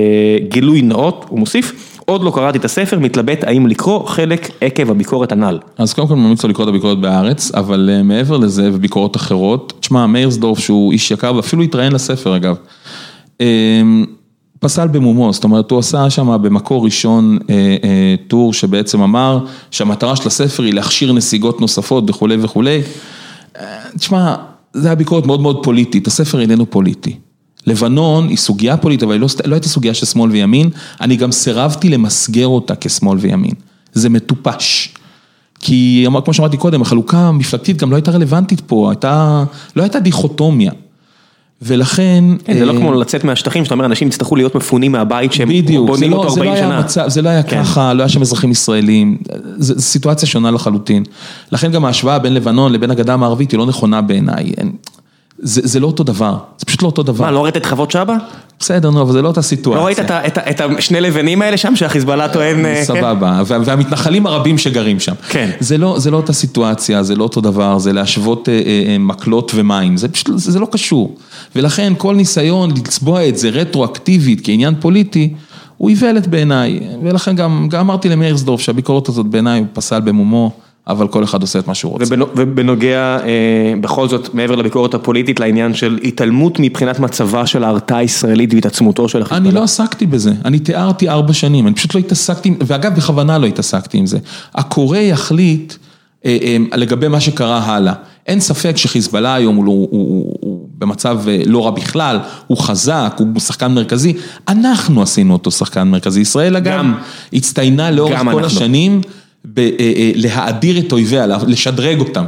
גילוי נאות, הוא מוסיף, עוד לא קראתי את הספר, מתלבט האם לקרוא חלק עקב הביקורת הנ"ל. אז קודם כל ממליץ לו לקרוא את הביקורת בהארץ, אבל אה, מעבר לזה וביקורות אחרות, תשמע, מאירסדורף שהוא איש יקר ואפילו התראיין לספר אגב, אה, פסל במומו, זאת אומרת הוא עשה שם במקור ראשון אה, אה, טור שבעצם אמר שהמטרה של הספר היא להכשיר נסיגות נוספות וכולי וכולי. אה, תשמע, זה היה ביקורת מאוד מאוד פוליטית, הספר איננו פוליטי. לבנון היא סוגיה פוליטית, אבל היא לא, לא הייתה סוגיה של שמאל וימין, אני גם סירבתי למסגר אותה כשמאל וימין. זה מטופש. כי כמו שאמרתי קודם, החלוקה המפלגתית גם לא הייתה רלוונטית פה, הייתה, לא הייתה דיכוטומיה. ולכן... כן, זה לא כמו לצאת מהשטחים, שאתה אומר, אנשים יצטרכו להיות מפונים מהבית שהם בונים אותו 40 שנה. בדיוק, זה לא היה כן. ככה, לא היה שם אזרחים ישראלים, זו סיטואציה שונה לחלוטין. לכן גם ההשוואה בין לבנון לבין הגדה המערבית היא לא נכונה בעיניי. זה, זה לא אותו דבר, זה פשוט לא אותו דבר. מה, לא ראית את חוות שבא? בסדר, נו, אבל זה לא אותה סיטואציה. לא ראית את, השני לבנים האלה שם, שהחיזבאללה טוען... אה, סבבה, כן? והמתנחלים הרבים שגרים שם. כן. זה לא, זה לא אותה סיטואציה, זה לא אותו דבר, זה להשוות אה, אה, מקלות ומים, זה פשוט, זה, לא קשור. ולכן כל ניסיון לצבוע את זה רטרואקטיבית כעניין פוליטי, הוא איוולת בעיניי. ולכן גם, גם אמרתי למאירסדורף שהביקורת הזאת בעיניי הוא פסל במומו. אבל כל אחד עושה את מה שהוא רוצה. ובנוגע, אה, בכל זאת, מעבר לביקורת הפוליטית, לעניין של התעלמות מבחינת מצבה של ההרתעה הישראלית והתעצמותו של החיזבאללה. אני לא עסקתי בזה, אני תיארתי ארבע שנים, אני פשוט לא התעסקתי, ואגב, בכוונה לא התעסקתי עם זה. הקורא יחליט אה, אה, לגבי מה שקרה הלאה. אין ספק שחיזבאללה היום הוא, הוא, הוא, הוא במצב לא רע בכלל, הוא חזק, הוא שחקן מרכזי, אנחנו עשינו אותו שחקן מרכזי. ישראל אגב, הצטיינה לאורך כל אנחנו. השנים. אה, אה, להאדיר את אויביה, לשדרג אותם.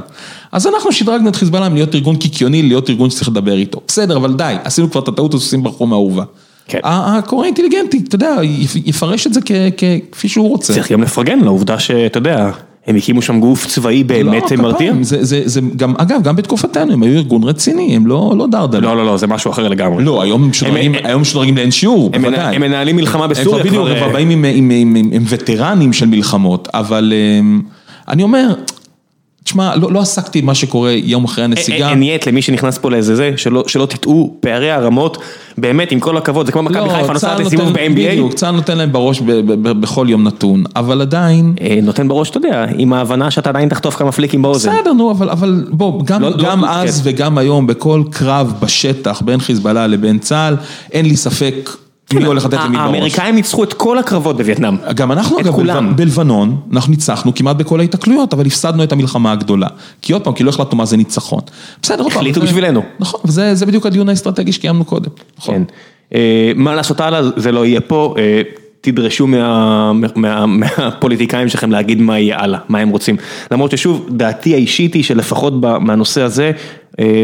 אז אנחנו שדרגנו את חיזבאללה מלהיות ארגון קיקיוני, להיות ארגון שצריך לדבר איתו. בסדר, אבל די, עשינו כבר את הטעות, אז עושים ברחוב מהאהובה. כן. הקורא אינטליגנטי, אתה יודע, יפרש את זה כפי שהוא רוצה. צריך גם לפרגן לעובדה שאתה יודע. הם הקימו שם גוף צבאי באמת לא, מרתיע? זה, זה, זה גם, אגב, גם בתקופתנו הם היו ארגון רציני, הם לא, לא דרדלה. לא, לא, לא, זה משהו אחר לגמרי. לא, היום הם משודרגים, לאין שיעור, הם בוודאי. הם מנהלים מלחמה בסוריה כבר. הם כבר באים עם, עם, עם, עם, עם וטרנים של מלחמות, אבל אני אומר, תשמע, לא, לא עסקתי במה שקורה יום אחרי הנסיגה. אין יט למי שנכנס פה לאיזה זה, שלא, שלא תטעו פערי הרמות, באמת, עם כל הכבוד, זה כמו מכבי לא, חיפה נוסעת לסיבוב ב-NBA. בדיוק, צה"ל נותן להם בראש ב, ב, ב, בכל יום נתון, אבל עדיין... אה, נותן בראש, אתה יודע, עם ההבנה שאתה עדיין תחטוף כמה פליקים באוזן. בסדר, נו, אבל, אבל בוא, גם, לא, לא גם לא, אז כן. וגם היום, בכל קרב בשטח בין חיזבאללה לבין צה"ל, אין לי ספק מי הולך לתת למי בראש. האמריקאים ניצחו את כל הקרבות בווייטנאם. גם אנחנו אגב בלבנון, אנחנו ניצחנו כמעט בכל ההתקלויות, אבל הפסדנו את המלחמה הגדולה. כי עוד פעם, כי לא החלטנו מה זה ניצחון. בסדר, עוד פעם. החליטו בשבילנו. נכון, וזה בדיוק הדיון האסטרטגי שקיימנו קודם. נכון. כן. אה, מה לעשות הלאה, זה לא יהיה פה. אה, תדרשו מה, מה, מהפוליטיקאים שלכם להגיד מה יהיה הלאה, מה הם רוצים. למרות ששוב, דעתי האישית היא שלפחות מהנושא הזה,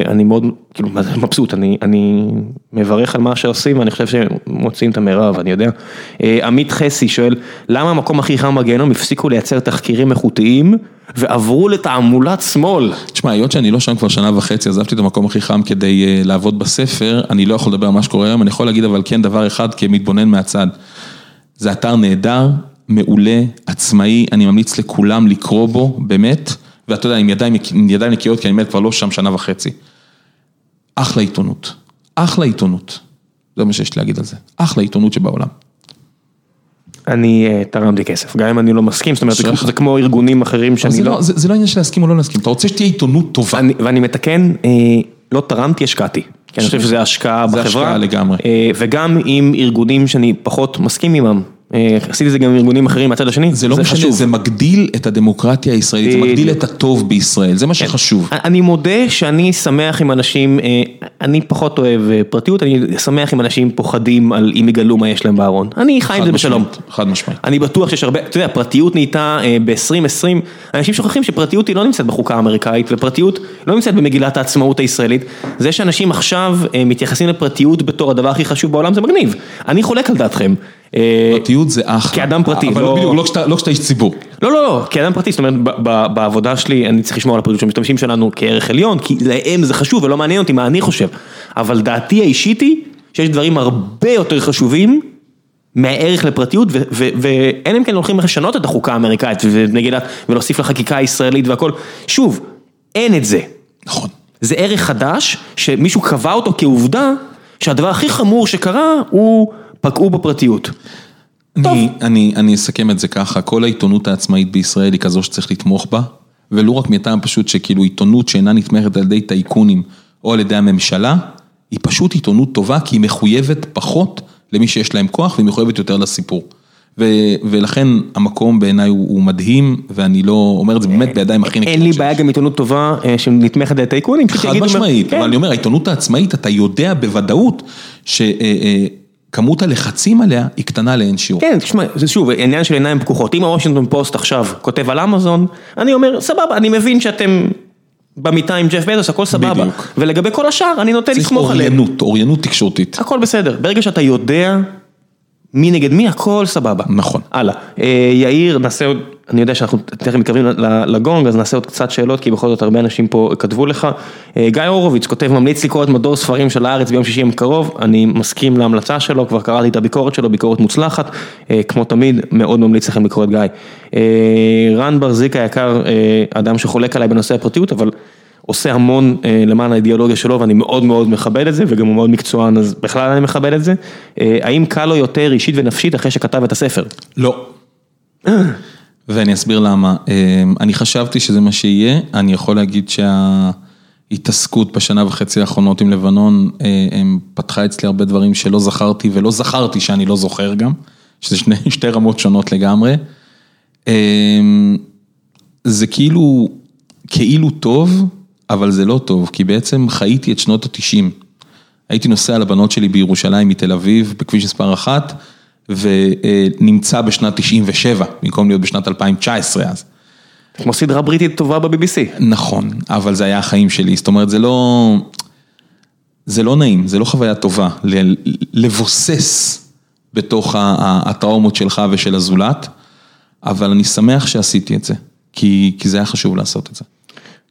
אני מאוד, כאילו, מבסוט, אני, אני מברך על מה שעושים, ואני חושב שמוצאים את המרב, אני יודע. אה, עמית חסי שואל, למה המקום הכי חם בגיהנום הפסיקו לייצר תחקירים איכותיים ועברו לתעמולת שמאל? תשמע, היות שאני לא שם כבר שנה וחצי, עזבתי את המקום הכי חם כדי אה, לעבוד בספר, אני לא יכול לדבר על מה שקורה היום, אני יכול להגיד אבל כן דבר אחד כמתבונן מהצד. זה אתר נהדר, מעולה, עצמאי, אני ממליץ לכולם לקרוא בו, באמת, ואתה יודע, עם ידיים, ידיים נקיות, כי אני באמת כבר לא שם שנה וחצי. אחלה עיתונות, אחלה עיתונות, זה מה שיש לי להגיד על זה, אחלה עיתונות שבעולם. אני אה, תרמתי כסף, גם אם אני לא מסכים, זאת אומרת, זה כמו ארגונים אחרים שאני לא... לא זה לא עניין של להסכים או לא להסכים, אתה רוצה שתהיה עיתונות טובה. ואני מתקן, אה, לא תרמתי, השקעתי. כי אני חושב שזה השקעה בחברה. זה השקעה לגמרי. אה, וגם עם ארגונים שאני פחות מסכים עימם. אה, עשיתי את זה גם עם ארגונים אחרים מהצד השני, זה לא משנה, זה מגדיל את הדמוקרטיה הישראלית, זה מגדיל את הטוב בישראל, זה מה כן. שחשוב. אני מודה שאני שמח עם אנשים, אה, אני פחות אוהב פרטיות, אני שמח עם אנשים פוחדים על אם יגלו מה יש להם בארון. אני חי עם זה בשלום. חד משמעית. אני בטוח שיש הרבה, אתה יודע, פרטיות נהייתה ב-2020, אנשים שוכחים שפרטיות היא לא נמצאת בחוקה האמריקאית, ופרטיות לא נמצאת במגילת העצמאות הישראלית. זה שאנשים עכשיו מתייחסים לפרטיות בתור הדבר הכי חשוב בעולם זה מגניב. אני חולק על דעתכם. אה, פרטיות זה אחלה. כאדם פרטי. אבל לא בדיוק, לא כשאתה איש ציבור. לא, לא, לא, כאדם פרטי, זאת אומרת, בעבודה שלי אני צריך לשמור על הפרטיות של המשתמשים שלנו כערך עליון, כי להם זה חשוב ולא מעניין אותי מה אני חושב. אבל דעתי האישית היא שיש דברים הרבה יותר חשובים מהערך לפרטיות, ואין אם כן הולכים לשנות את החוקה האמריקאית ולהוסיף לחקיקה הישראלית והכל. שוב, אין את זה. נכון. זה ערך חדש, שמישהו קבע אותו כעובדה, שהדבר הכי חמור שקרה הוא... פגעו בפרטיות. אני, אני, אני אסכם את זה ככה, כל העיתונות העצמאית בישראל היא כזו שצריך לתמוך בה, ולו רק מטעם פשוט שכאילו עיתונות שאינה נתמכת על ידי טייקונים או על ידי הממשלה, היא פשוט עיתונות טובה כי היא מחויבת פחות למי שיש להם כוח והיא מחויבת יותר לסיפור. ולכן המקום בעיניי הוא מדהים, ואני לא אומר את זה באמת בידיים הכי נקיות. אין לי בעיה גם עיתונות טובה אה, שנתמכת על טייקונים. חד משמעית, כן. אבל אני אומר, העיתונות העצמאית, אתה יודע בוודאות שכמות הלחצים עליה היא קטנה לאין שיעור. כן, תשמע, זה שוב עניין של עיניים פקוחות. אם הוושינגטון פוסט עכשיו כותב על אמזון, אני אומר, סבבה, אני מבין שאתם במיטה עם ג'ף בזוס, הכל סבבה. בדיוק. ולגבי כל השאר, אני נוטה צריך לסמוך עליהם. אוריינות, אוריינות תקשורתית. הכל בסדר, ברגע שאתה יודע מי נגד מי, הכל סבבה. נכון. הלאה. אה, יאיר, נעשה עוד, אני יודע שאנחנו תכף מתקרבים לגונג, אז נעשה עוד קצת שאלות, כי בכל זאת הרבה אנשים פה כתבו לך. אה, גיא הורוביץ כותב, ממליץ לקרוא את מדור ספרים של הארץ ביום שישי הקרוב, אני מסכים להמלצה שלו, כבר קראתי את הביקורת שלו, ביקורת מוצלחת, אה, כמו תמיד, מאוד ממליץ לכם לקרוא את גיא. רן ברזיק היקר, אדם שחולק עליי בנושא הפרטיות, אבל... עושה המון אה, למען האידיאולוגיה שלו ואני מאוד מאוד מכבד את זה וגם הוא מאוד מקצוען אז בכלל אני מכבד את זה. אה, האם קל לו יותר אישית ונפשית אחרי שכתב את הספר? לא. ואני אסביר למה. אני חשבתי שזה מה שיהיה, אני יכול להגיד שההתעסקות בשנה וחצי האחרונות עם לבנון, הם פתחה אצלי הרבה דברים שלא זכרתי ולא זכרתי שאני לא זוכר גם, שזה שני, שתי רמות שונות לגמרי. זה כאילו, כאילו טוב, אבל זה לא טוב, כי בעצם חייתי את שנות התשעים. הייתי נוסע לבנות שלי בירושלים מתל אביב, בכביש מספר אחת, ונמצא בשנת 97, במקום להיות בשנת 2019 אז. כמו סדרה בריטית טובה ב-BBC. נכון, אבל זה היה החיים שלי, זאת אומרת זה לא, זה לא נעים, זה לא חוויה טובה, לבוסס בתוך הטראומות שלך ושל הזולת, אבל אני שמח שעשיתי את זה, כי, כי זה היה חשוב לעשות את זה.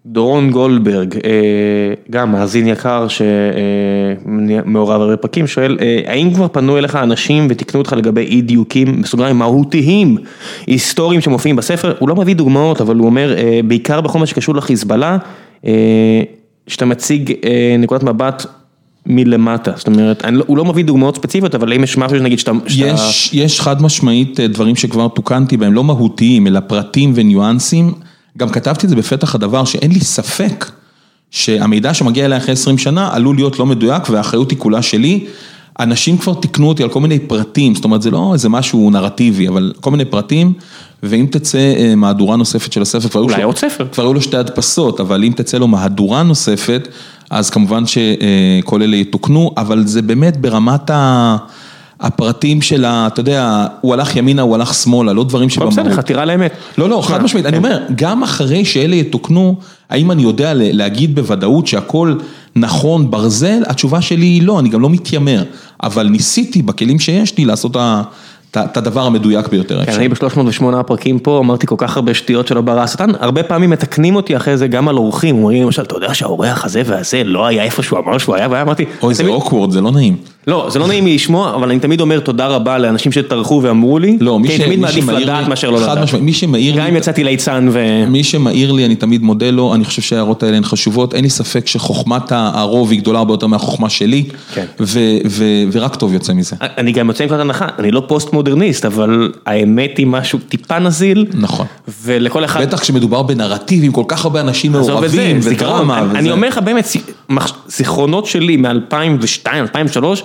דורון גולדברג, גם מאזין יקר שמעורב הרבה פרקים, שואל, האם כבר פנו אליך אנשים ותיקנו אותך לגבי אי דיוקים, בסוגריים מהותיים, היסטוריים שמופיעים בספר, הוא לא מביא דוגמאות, אבל הוא אומר, בעיקר בכל מה שקשור לחיזבאללה, שאתה מציג נקודת מבט מלמטה, זאת אומרת, הוא לא מביא דוגמאות ספציפיות, אבל אם יש משהו שנגיד שאתה... יש, יש חד משמעית דברים שכבר תוקנתי בהם, לא מהותיים, אלא פרטים וניואנסים. גם כתבתי את זה בפתח הדבר שאין לי ספק שהמידע שמגיע אליי אחרי 20 שנה עלול להיות לא מדויק והאחריות היא כולה שלי. אנשים כבר תיקנו אותי על כל מיני פרטים, זאת אומרת זה לא איזה משהו נרטיבי, אבל כל מיני פרטים, ואם תצא מהדורה נוספת של הספר, כבר אולי עוד ספר, כבר היו לו שתי הדפסות, אבל אם תצא לו מהדורה נוספת, אז כמובן שכל אלה יתוקנו, אבל זה באמת ברמת ה... הפרטים של ה... אתה יודע, הוא הלך ימינה, הוא הלך שמאלה, לא דברים שבמהות. בסדר, חתירה לאמת. לא, לא, חד משמעית, אני אומר, גם אחרי שאלה יתוקנו, האם אני יודע להגיד בוודאות שהכל נכון, ברזל? התשובה שלי היא לא, אני גם לא מתיימר, אבל ניסיתי בכלים שיש לי לעשות את הדבר המדויק ביותר. כן, אני ב-308 הפרקים פה אמרתי כל כך הרבה שטויות שלא ברא השטן, הרבה פעמים מתקנים אותי אחרי זה גם על אורחים, אומרים למשל, אתה יודע שהאורח הזה והזה לא היה איפה שהוא אמר שהוא היה, ואמרתי... אוי, זה אוקוורד, זה לא נעים. לא, זה לא נעים לי לשמוע, אבל אני תמיד אומר תודה רבה לאנשים שטרחו ואמרו לי, לא, כי אני תמיד מעדיף לדעת מאשר לא לדעת. מי שמעיר לי... גם אם יצאתי ליצן ו... מי שמעיר לי, אני תמיד מודה לו, אני חושב שההערות האלה הן חשובות, אין לי ספק שחוכמת הרוב היא גדולה הרבה יותר מהחוכמה שלי, ורק טוב יוצא מזה. אני גם יוצא מנקודת הנחה, אני לא פוסט מודרניסט, אבל האמת היא משהו טיפה נזיל. נכון. ולכל אחד... בטח כשמדובר בנרטיב עם כל כך הרבה אנשים מעורבים ודרמה. אני אומר לך באמת, זיכרונות שלי מ-2002, 2003,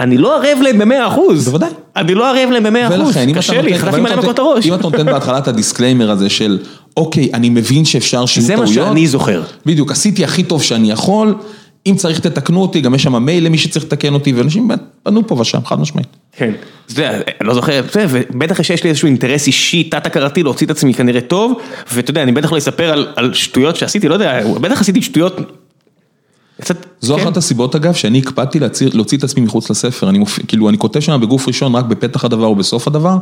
אני לא ערב להם במאה אחוז. בוודאי. אני לא ערב להם במאה אחוז, קשה לי, חטפתי מלא מכות הראש. אם אתה נותן בהתחלה את ה disclaimer הזה של, אוקיי, אני מבין שאפשר שיהיו טעויות. זה מה שאני זוכר. בדיוק, עשיתי הכי טוב שאני יכול, אם צריך תתקנו אותי, גם יש שם מייל למי שצריך לתקן אותי, ואנשים פנו פה ושם, חד משמעית. כן, אתה יודע, אני לא זוכר, ובטח שיש לי איזשהו אינטרס אישי, תת-הכרתי, להוציא את עצמי כנראה טוב, ואתה יודע, אני בטח לא אספר על שטויות שעשיתי, לא יודע, בטח עשיתי שטויות. זו אחת הסיבות אגב, שאני הקפדתי להוציא את עצמי מחוץ לספר, כאילו אני כותב שם בגוף ראשון רק בפתח הדבר או בסוף הדבר,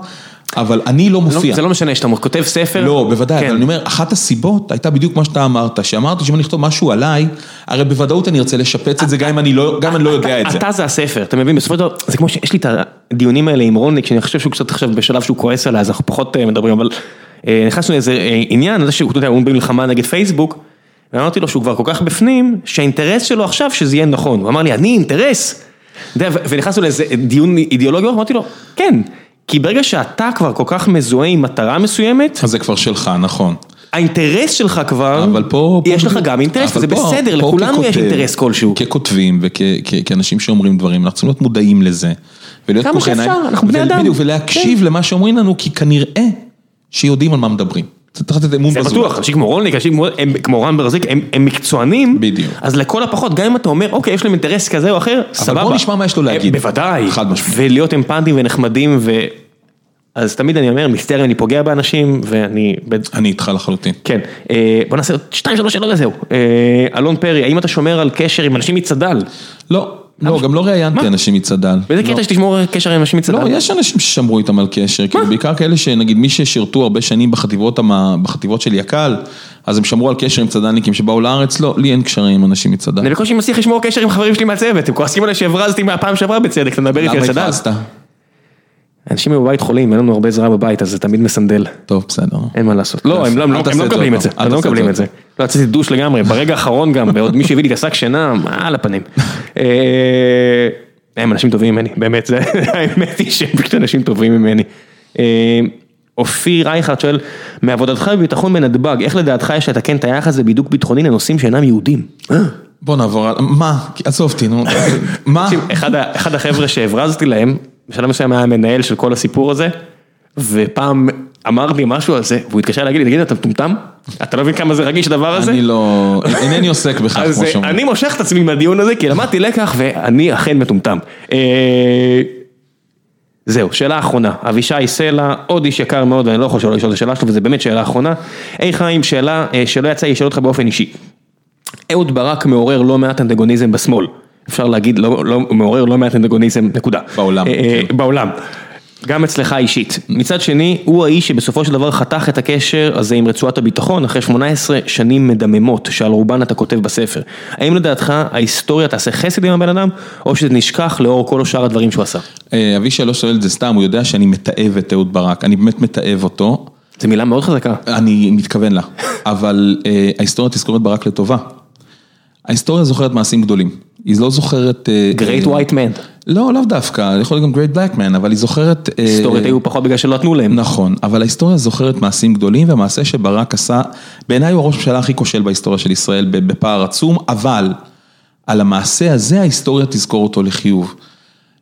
אבל אני לא מופיע. זה לא משנה, שאתה כותב ספר. לא, בוודאי, אבל אני אומר, אחת הסיבות הייתה בדיוק מה שאתה אמרת, שאמרתי שאם אני אכתוב משהו עליי, הרי בוודאות אני ארצה לשפץ את זה גם אם אני לא יודע את זה. אתה זה הספר, אתה מבין, בסופו של דבר, זה כמו שיש לי את הדיונים האלה עם רוניק, שאני חושב שהוא קצת עכשיו בשלב שהוא כועס עליי, אז אנחנו פחות מדברים, אבל נכנסנו לאיזה עניין, זה שהוא, אתה יודע, הוא במלחמה נגד פייסבוק. ואמרתי לו שהוא כבר כל כך בפנים, שהאינטרס שלו עכשיו שזה יהיה נכון, הוא אמר לי, אני אינטרס, ונכנסנו לאיזה דיון אידיאולוגי, אמרתי לו, כן, כי ברגע שאתה כבר כל כך מזוהה עם מטרה מסוימת, אז זה כבר שלך, נכון. האינטרס שלך כבר, אבל פה, יש לך גם אינטרס, זה בסדר, לכולנו יש אינטרס כלשהו. ככותבים וכאנשים שאומרים דברים, אנחנו צריכים להיות מודעים לזה. כמה שאפשר, אנחנו בני אדם. ולהקשיב למה שאומרים לנו, כי כנראה שיודעים על מה מדברים. צריך לתת אמון זה בזולת. בטוח, אנשים כמו רולניק, אנשים כמו- רן ברזיק, הם מקצוענים, בדיוק. אז לכל הפחות, גם אם אתה אומר, אוקיי, יש להם אינטרס כזה או אחר, סבבה. בוא נשמע מה יש לו אה, להגיד. בוודאי. חד משמעית. ולהיות אמפנטיים ונחמדים, ו... אז תמיד אני אומר, מצטער, אני פוגע באנשים, ואני... אני איתך לחלוטין. כן, אה, בוא נעשה עוד שתיים שלוש שאלות וזהו. אה, אלון פרי, האם אתה שומר על קשר עם אנשים מצד"ל? לא, לא, גם לא ראיינתי? אנשים מצד"ל. באיזה לא. קטע שתשמור קשר עם אנשים מצד"ל? לא, יש אנשים ששמרו איתם על קשר, כאילו בעיקר כאלה שנגיד מי ששירתו הרבה שנים בחטיבות, של יק"ל, אז הם שמרו על קשר עם צד"לניקים שבאו לארץ, לא, לי אין קשרים עם אנשים מצד"ל. אני בקושי מצליח לשמור קשר עם חברים שלי מהצוות, הם כועסים עליי שהברזתי מהפעם שעברה בצדק, אתה מדבר איתי על למה צד"ל? התפסת? אנשים בבית חולים, אין לנו הרבה עזרה בבית, אז זה תמיד מסנדל. טוב, בסדר. אין מה לעשות. לא, הם לא- לא- לא מקבלים את זה, הם לא מקבלים זה את זה. לא, יצאתי דוש לגמרי, ברגע האחרון גם, ועוד מישהו הביא לי את השק שינה, מה על הפנים. אה, הם אנשים טובים ממני, באמת, האמת היא שהם פשוט אנשים טובים ממני. אה, אופיר רייכרד שואל, מעבודתך בביטחון בנתב"ג, איך לדעתך יש לתקן את היחס לבידוק ביטחוני לנושאים שאינם יהודים? בוא נעבור על... מה? עזוב אותי, נו. מה? אחד החבר'ה שהברזתי להם, בשלב מסוים היה המנהל של כל הסיפור הזה, ופעם אמרתי משהו על זה, והוא התקשר להגיד לי, תגיד, אתה מטומטם? אתה לא מבין כמה זה רגיש הדבר הזה? אני לא... אינני עוסק בכך, כמו אה, שאומרים. אני מושך את עצמי מהדיון הזה, כי למדתי לקח ואני אכן מטומטם. אה, זהו, שאלה אחרונה, אבישי סלע, עוד איש יקר מאוד, ואני לא יכול שלא לשאול את השאלה שלו, וזו באמת שאלה אחרונה. היי חיים, שאלה אה, שלא יצא לי לשאול אותך באופן אישי. אהוד ברק מעורר לא מעט אנטגוניזם בשמאל. אפשר להגיד, לא, לא, מעורר לא מעט אנטגוניזם, נקודה. בעולם, אה, אה, כן. בעולם. גם אצלך אישית. מצד שני, הוא האיש שבסופו של דבר חתך את הקשר הזה עם רצועת הביטחון אחרי 18 שנים מדממות, שעל רובן אתה כותב בספר. האם לדעתך ההיסטוריה תעשה חסד עם הבן אדם, או שזה נשכח לאור כל שאר הדברים שהוא עשה? אה, אבישי לא שואל את זה סתם, הוא יודע שאני מתעב את אהוד ברק, אני באמת מתעב אותו, זו מילה מאוד חזקה. אני מתכוון לה, אבל אה, ההיסטוריה תזכור את ברק לטובה. ההיסטוריה זוכרת מעשים גדולים, היא לא זוכרת... אה, Great אה, white man. לא, לאו דווקא, יכול להיות גם Great Black Man, אבל היא זוכרת... אה, היסטוריות היו פחות בגלל שלא נתנו להם. נכון, אבל ההיסטוריה זוכרת מעשים גדולים, והמעשה שברק עשה, בעיניי הוא הראש הממשלה הכי כושל בהיסטוריה של ישראל, בפער עצום, אבל על המעשה הזה ההיסטוריה תזכור אותו לחיוב.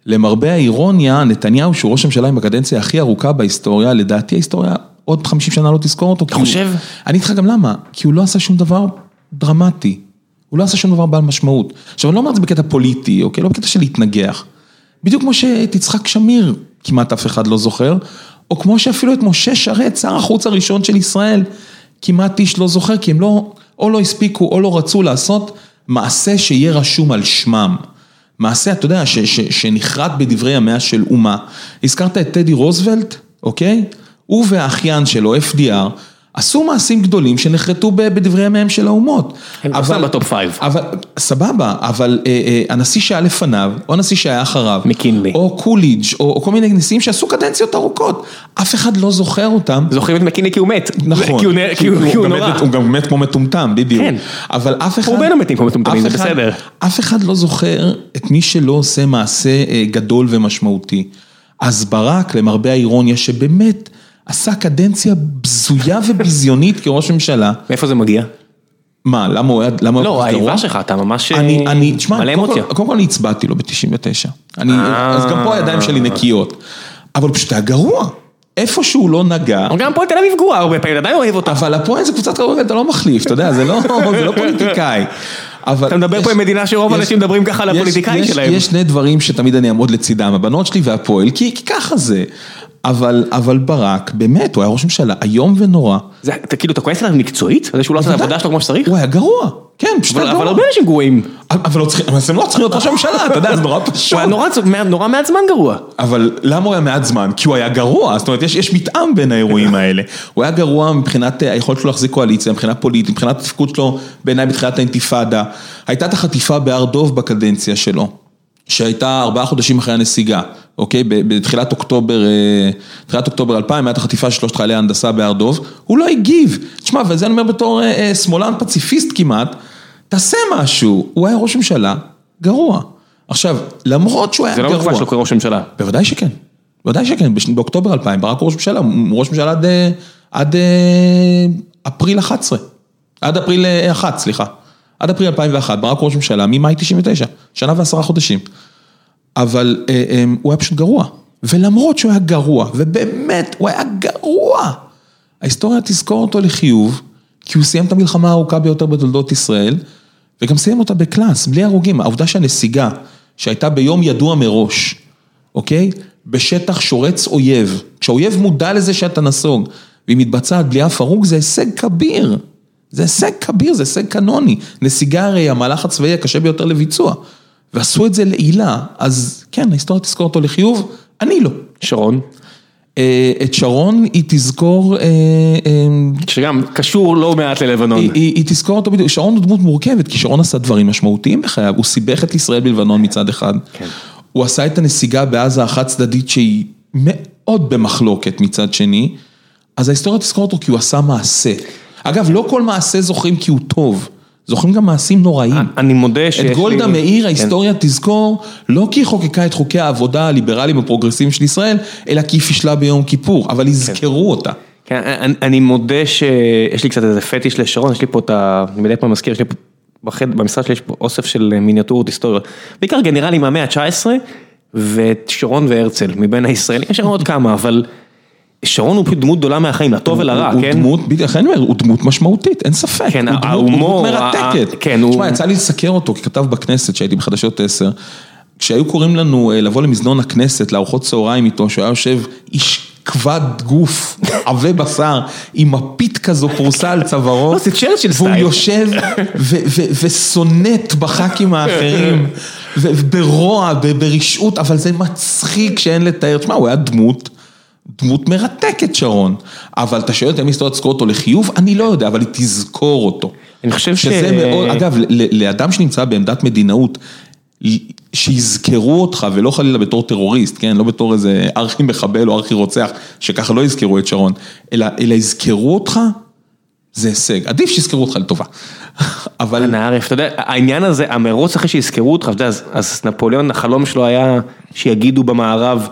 למרבה האירוניה, נתניהו, שהוא ראש הממשלה עם הקדנציה הכי ארוכה בהיסטוריה, לדעתי ההיסטוריה עוד 50 שנה לא תזכור אותו. הוא- חושב? אני אגיד לך גם למה, כי הוא לא עשה שום דבר דרמטי. הוא לא עשה שום דבר בעל משמעות. עכשיו, אני לא אומר את זה בקטע פוליטי, אוקיי? לא בקטע של להתנגח. בדיוק כמו שאת יצחק שמיר כמעט אף אחד לא זוכר, או כמו שאפילו את משה שרת, שר החוץ הראשון של ישראל, כמעט איש לא זוכר, כי הם לא, או לא הספיקו או לא רצו לעשות מעשה שיהיה רשום על שמם. מעשה, אתה יודע, ש, ש, שנחרט בדברי ימיה של אומה. הזכרת את טדי רוזוולט, אוקיי? הוא והאחיין שלו, FDR, עשו מעשים גדולים שנחרטו בדברי ימיהם של האומות. הם עושים ב top five. אבל, סבבה, אבל אה, אה, הנשיא שהיה לפניו, או הנשיא שהיה אחריו, מקינלי. או קולידג', או, או כל מיני נשיאים שעשו קדנציות ארוכות, אף אחד לא זוכר אותם. זוכרים את מקינלי כי הוא מת. נכון, כי הוא כי הוא- כי הוא גם נורא. מת- הוא גם מת כמו מטומטם, בדיוק. כן. אבל אף אחד... רובנו מתים כמו מטומטמים, זה בסדר. אף אחד לא זוכר את מי שלא עושה מעשה אה, גדול ומשמעותי. אז ברק, למרבה האירוניה, שבאמת עשה קדנציה בזויה וביזיונית כראש ממשלה, מאיפה זה מגיע? מה, למה הוא היה לא, גרוע? האיבה שלך, אתה ממש אני, אני, תשמע, מלא אמוציה. קודם כל אני הצבעתי לו ב-99. אני, אה. אז גם פה הידיים שלי נקיות. אבל הוא פשוט היה גרוע. איפה שהוא לא נגע, גם הפועל תל אביב גרועה הרבה פעמים, עדיין אוהב אותה. אבל הפועל זה קבוצת כדורגל, אתה לא מחליף, אתה יודע, זה לא, זה לא פוליטיקאי. אבל אתה מדבר יש- פה עם מדינה שרוב האנשים מדברים ככה על הפוליטיקאים שלהם. יש שני דברים שתמיד אני אעמוד לצידם, הבנות שלי והפועל, כי כי ככה זה. אבל, אבל ברק, באמת, הוא היה ראש ממשלה איום ונורא. זה- אתה כאילו, אתה כועס עליו מקצועית? על זה שהוא לא עשה את העבודה שלו כמו שצריך? הוא היה גרוע, כן, פשוט אבל היה אבל גרוע. הרבה אנשים גרועים. אבל לא אבל הם לא צריכים להיות ראש הממשלה, אתה יודע, זה נורא פשוט. הוא היה נורא מעט זמן גרוע. אבל למה הוא היה מעט זמן? כי הוא היה גרוע, זאת אומרת, יש, יש מתאם בין האירועים האלה. הוא היה גרוע מבחינת אה, היכולת שלו להחזיק קואליציה, מבחינה פוליטית, מבחינת התפקוד שלו בעיניי בתחילת האינתיפאדה. הייתה את החטיפה בהר דוב בקדנציה שלו, שהייתה ארבעה חודשים אחרי הנסיגה, אוקיי? בתחילת אוקטובר, אה, תחילת אוקטובר 2000, הייתה החטיפה של שלושת חיילי ההנדסה בהר דוב, הוא לא הגיב. תשמע, וזה אני אומר בתור אה, אה, שמאלן פציפיסט כמעט, תעשה משהו, הוא היה ראש ממשלה גרוע. עכשיו, למרות שהוא היה זה גרוע... לא בתקופה שלו כראש ממשלה. בוודאי שכן, בוודאי שכן, באוקטובר 2000 ברק הוא ראש ממשלה, הוא ראש ממשלה עד, עד אפריל 11, עד אפריל אה, 1, סליחה, עד אפריל 2001 ברק ראש ממשלה ממאי 99, שנה ועשרה חודשים, אבל אה, אה, הוא היה פשוט גרוע, ולמרות שהוא היה גרוע, ובאמת הוא היה גרוע, ההיסטוריה תזכור אותו לחיוב, כי הוא סיים את המלחמה הארוכה ביותר בתולדות ישראל, וגם סיים אותה בקלאס, בלי הרוגים. העובדה שהנסיגה, שהייתה ביום ידוע מראש, אוקיי? בשטח שורץ אויב, כשהאויב מודע לזה שאתה נסוג, והיא מתבצעת בלי אף הרוג, זה הישג כביר. זה הישג כביר, זה הישג קנוני. נסיגה הרי המהלך הצבאי הקשה ביותר לביצוע. ועשו את זה לעילה, אז כן, ההיסטוריה תזכור אותו לחיוב, אני לא. שרון? אה, את שרון היא תזכור, אה, אה, שגם קשור לא מעט ללבנון. היא, היא, היא תזכור אותו בדיוק, שרון הוא דמות מורכבת, כי שרון עשה דברים משמעותיים בחייו, הוא סיבך את ישראל בלבנון מצד אחד. כן. הוא עשה את הנסיגה בעזה החד צדדית שהיא מאוד במחלוקת מצד שני, אז ההיסטוריה תזכור אותו כי הוא עשה מעשה. אגב, לא כל מעשה זוכרים כי הוא טוב, זוכרים גם מעשים נוראים. אני מודה שיש לי... את גולדה כן. מאיר ההיסטוריה תזכור, לא כי היא חוקקה את חוקי העבודה הליברליים הפרוגרסיביים של ישראל, אלא כי היא פישלה ביום כיפור, אבל יזכרו אותה. כן, אני, אני מודה שיש לי קצת איזה פטיש לשרון, יש לי פה את ה... אני מדי פעם מזכיר, יש לי פה בחד, במשרד שלי יש פה אוסף של מיניאטורות היסטוריות. בעיקר גנרלים מהמאה ה-19, ואת שרון והרצל מבין הישראלים, יש שם עוד כמה, אבל שרון הוא פשוט דמות גדולה מהחיים, לטוב ולרע, הוא כן? דמות, בדיוק, לכן אני אומר, הוא דמות משמעותית, אין ספק. כן, הוא דמות- ההומור, הוא דמות מרתקת. כן, הוא- תשמע, יצא לי לסקר אותו ככתב בכנסת, שהייתי בחדשות 10. כשהיו קוראים לנו אה, לבוא למזנון הכנסת, לארוחות צהריים איתו, שהוא היה יושב איש כבד גוף, עבה בשר, עם מפית כזו פרוסה על צווארו. לא, זה צ'רצ'יל והוא. יושב וסונט בח"כים האחרים, ו- וברוע, ב- ברשעות, אבל זה מצחיק שאין לתאר. תשמע, הוא היה דמות. דמות מרתקת שרון, אבל אתה שואל אותי אם ההיסטוריה תזכור אותו לחיוב? אני לא יודע, אבל היא תזכור אותו. אני חושב ש... שזה מאוד, אגב, לאדם שנמצא בעמדת מדינאות, שיזכרו אותך ולא חלילה בתור טרוריסט, כן, לא בתור איזה ארכי מחבל או ארכי רוצח, שככה לא יזכרו את שרון, אלא, אלא יזכרו אותך, זה הישג, עדיף שיזכרו אותך לטובה. אבל אנא ערף, אתה יודע, העניין הזה, המרוץ אחרי שיזכרו אותך, אתה יודע, אז- אז נפוליאון, החלום שלו היה שיגידו במערב,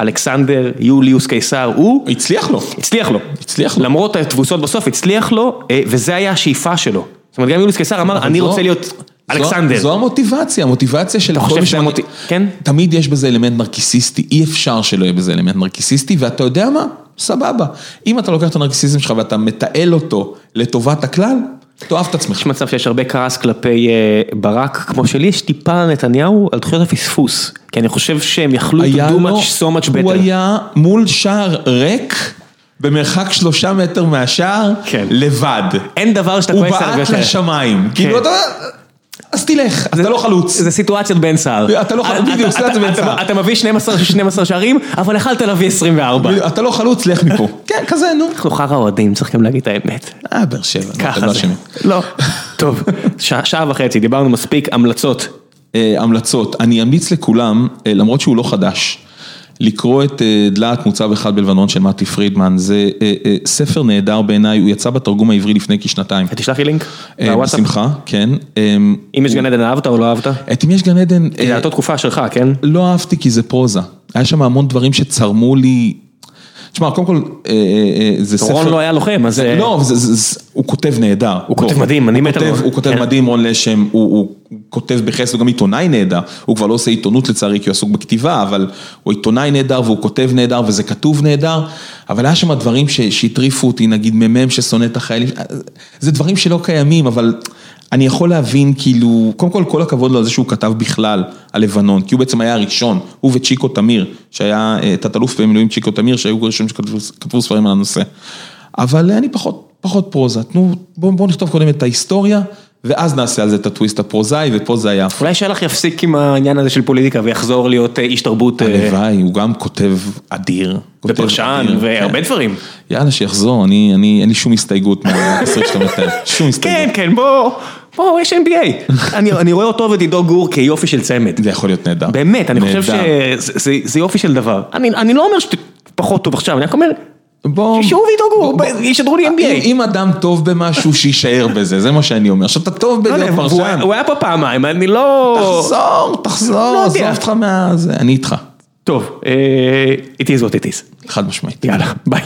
אלכסנדר, יוליוס קיסר, הוא הצליח לו. הצליח לו. הצליח לו. למרות התבוסות בסוף, הצליח לו, אה, וזה היה השאיפה שלו. זאת אומרת, גם יוליוס קיסר אמר, אני רוצה להיות אלכסנדר. זו המוטיבציה, המוטיבציה של... אתה חושב שזה כן? תמיד יש בזה אלמנט נרקיסיסטי, אי אפשר שלא יהיה בזה אלמנט נרקיסיסטי, ואתה יודע מה? סבבה. אם אתה לוקח את הנרקיסיזם שלך ואתה מתעל אותו לטובת הכלל, תאהב את עצמך. יש מצב שיש הרבה כעס כלפי אה, ברק, כמו שלי יש טיפה על נתניהו, על תחושת הפספוס. כי אני חושב שהם יכלו to do much so much הוא better. היה מול שער ריק, במרחק שלושה מטר מהשער, כן. לבד. אין דבר שאתה הוא כועס עליו בעט יותר. לשמיים. כאילו אתה... אז תלך, אתה לא חלוץ. זה סיטואציית בן סער. אתה לא חלוץ, בדיוק, סיטואציית בן סער. אתה מביא 12 12 שערים, אבל יכלת להביא 24. אתה לא חלוץ, לך מפה. כן, כזה, נו. אנחנו חרא אוהדים, צריך גם להגיד את האמת. אה, באר שבע. אתם ככה לא זה. לא. טוב, שעה- שעה וחצי, דיברנו מספיק, המלצות. אה, המלצות, אני אמליץ לכולם, אה, למרות שהוא לא חדש, לקרוא את אה, דלעת מוצב אחד בלבנון של מתי פרידמן, זה אה, אה, ספר נהדר בעיניי, הוא יצא בתרגום העברי לפני כשנתיים. תשלח לי לינק. בוואטסאפ. בשמחה, כן. אה, אם יש גן עדן אהבת או לא אהבת? את אם יש גן עדן, זה אותו תקופה שלך, כן? לא אהבתי כי זה פרוזה. היה שם המון דברים שצרמו לי. תשמע, קודם כל, אה, אה, אה, זה ספר... רון לא היה לוחם, אז... לא, הוא כותב נהדר. הוא כותב מדהים, אני מת עליו. הוא כותב כן. מדהים, רון לשם, הוא, כותב בחסד, הוא גם עיתונאי נהדר. הוא כבר לא עושה עיתונות לצערי, כי הוא עסוק בכתיבה, אבל הוא עיתונאי נהדר והוא כותב נהדר וזה כתוב נהדר. אבל היה שם דברים שהטריפו אותי, נגיד מ"מ ששונא את החיילים. זה דברים שלא קיימים, אבל אני יכול להבין, כאילו, קודם כל, כל הכבוד לו על זה שהוא כתב בכלל על לבנון, כי הוא בעצם היה הראשון, הוא וצ'יקו תמיר, שהיה אה, תת-אלוף במילואים צ'יקו תמיר, שהיו הראשונים שכתבו כתבו ספרים על הנושא. אבל אני פחות, פחות פרוזה, תנו, בואו בוא נכתוב קודם את ההיסטוריה, ואז נעשה על זה את הטוויסט הפרוזאי, ופה זה היה... אולי שלח יפסיק עם העניין הזה של פוליטיקה ויחזור להיות אה, איש תרבות אה, הלוואי, הוא גם כותב אדיר. ופרשן והרבה כן. דברים. יאללה, שיחזור, אני, אני, אין לי שום הסתייגות מהסרט שאתה מתאר, שום הסתייגות. כן, כן, בוא, בוא, יש NBA. אני אני רואה אותו ואת עידו גור כיופי של צמד. זה יכול להיות נהדר. באמת, אני חושב. שזה זה- זה יופי של דבר. אני אני לא אומר שאתה פחות טוב עכשיו, אני רק אומר, בוא... שישארו וידאגו, בוא- בוא- ישדרו לי NBA. אם אדם טוב במשהו, שיישאר בזה, זה מה שאני אומר. שאתה טוב לא יודע, בלהיות והוא פרשן, הוא היה פה פעמיים, אני לא... תחזור, תחזור, לא עזוב. אותך מה... אני איתך, טוב, אה, it is what it is. חד משמעית. יאללה, ביי.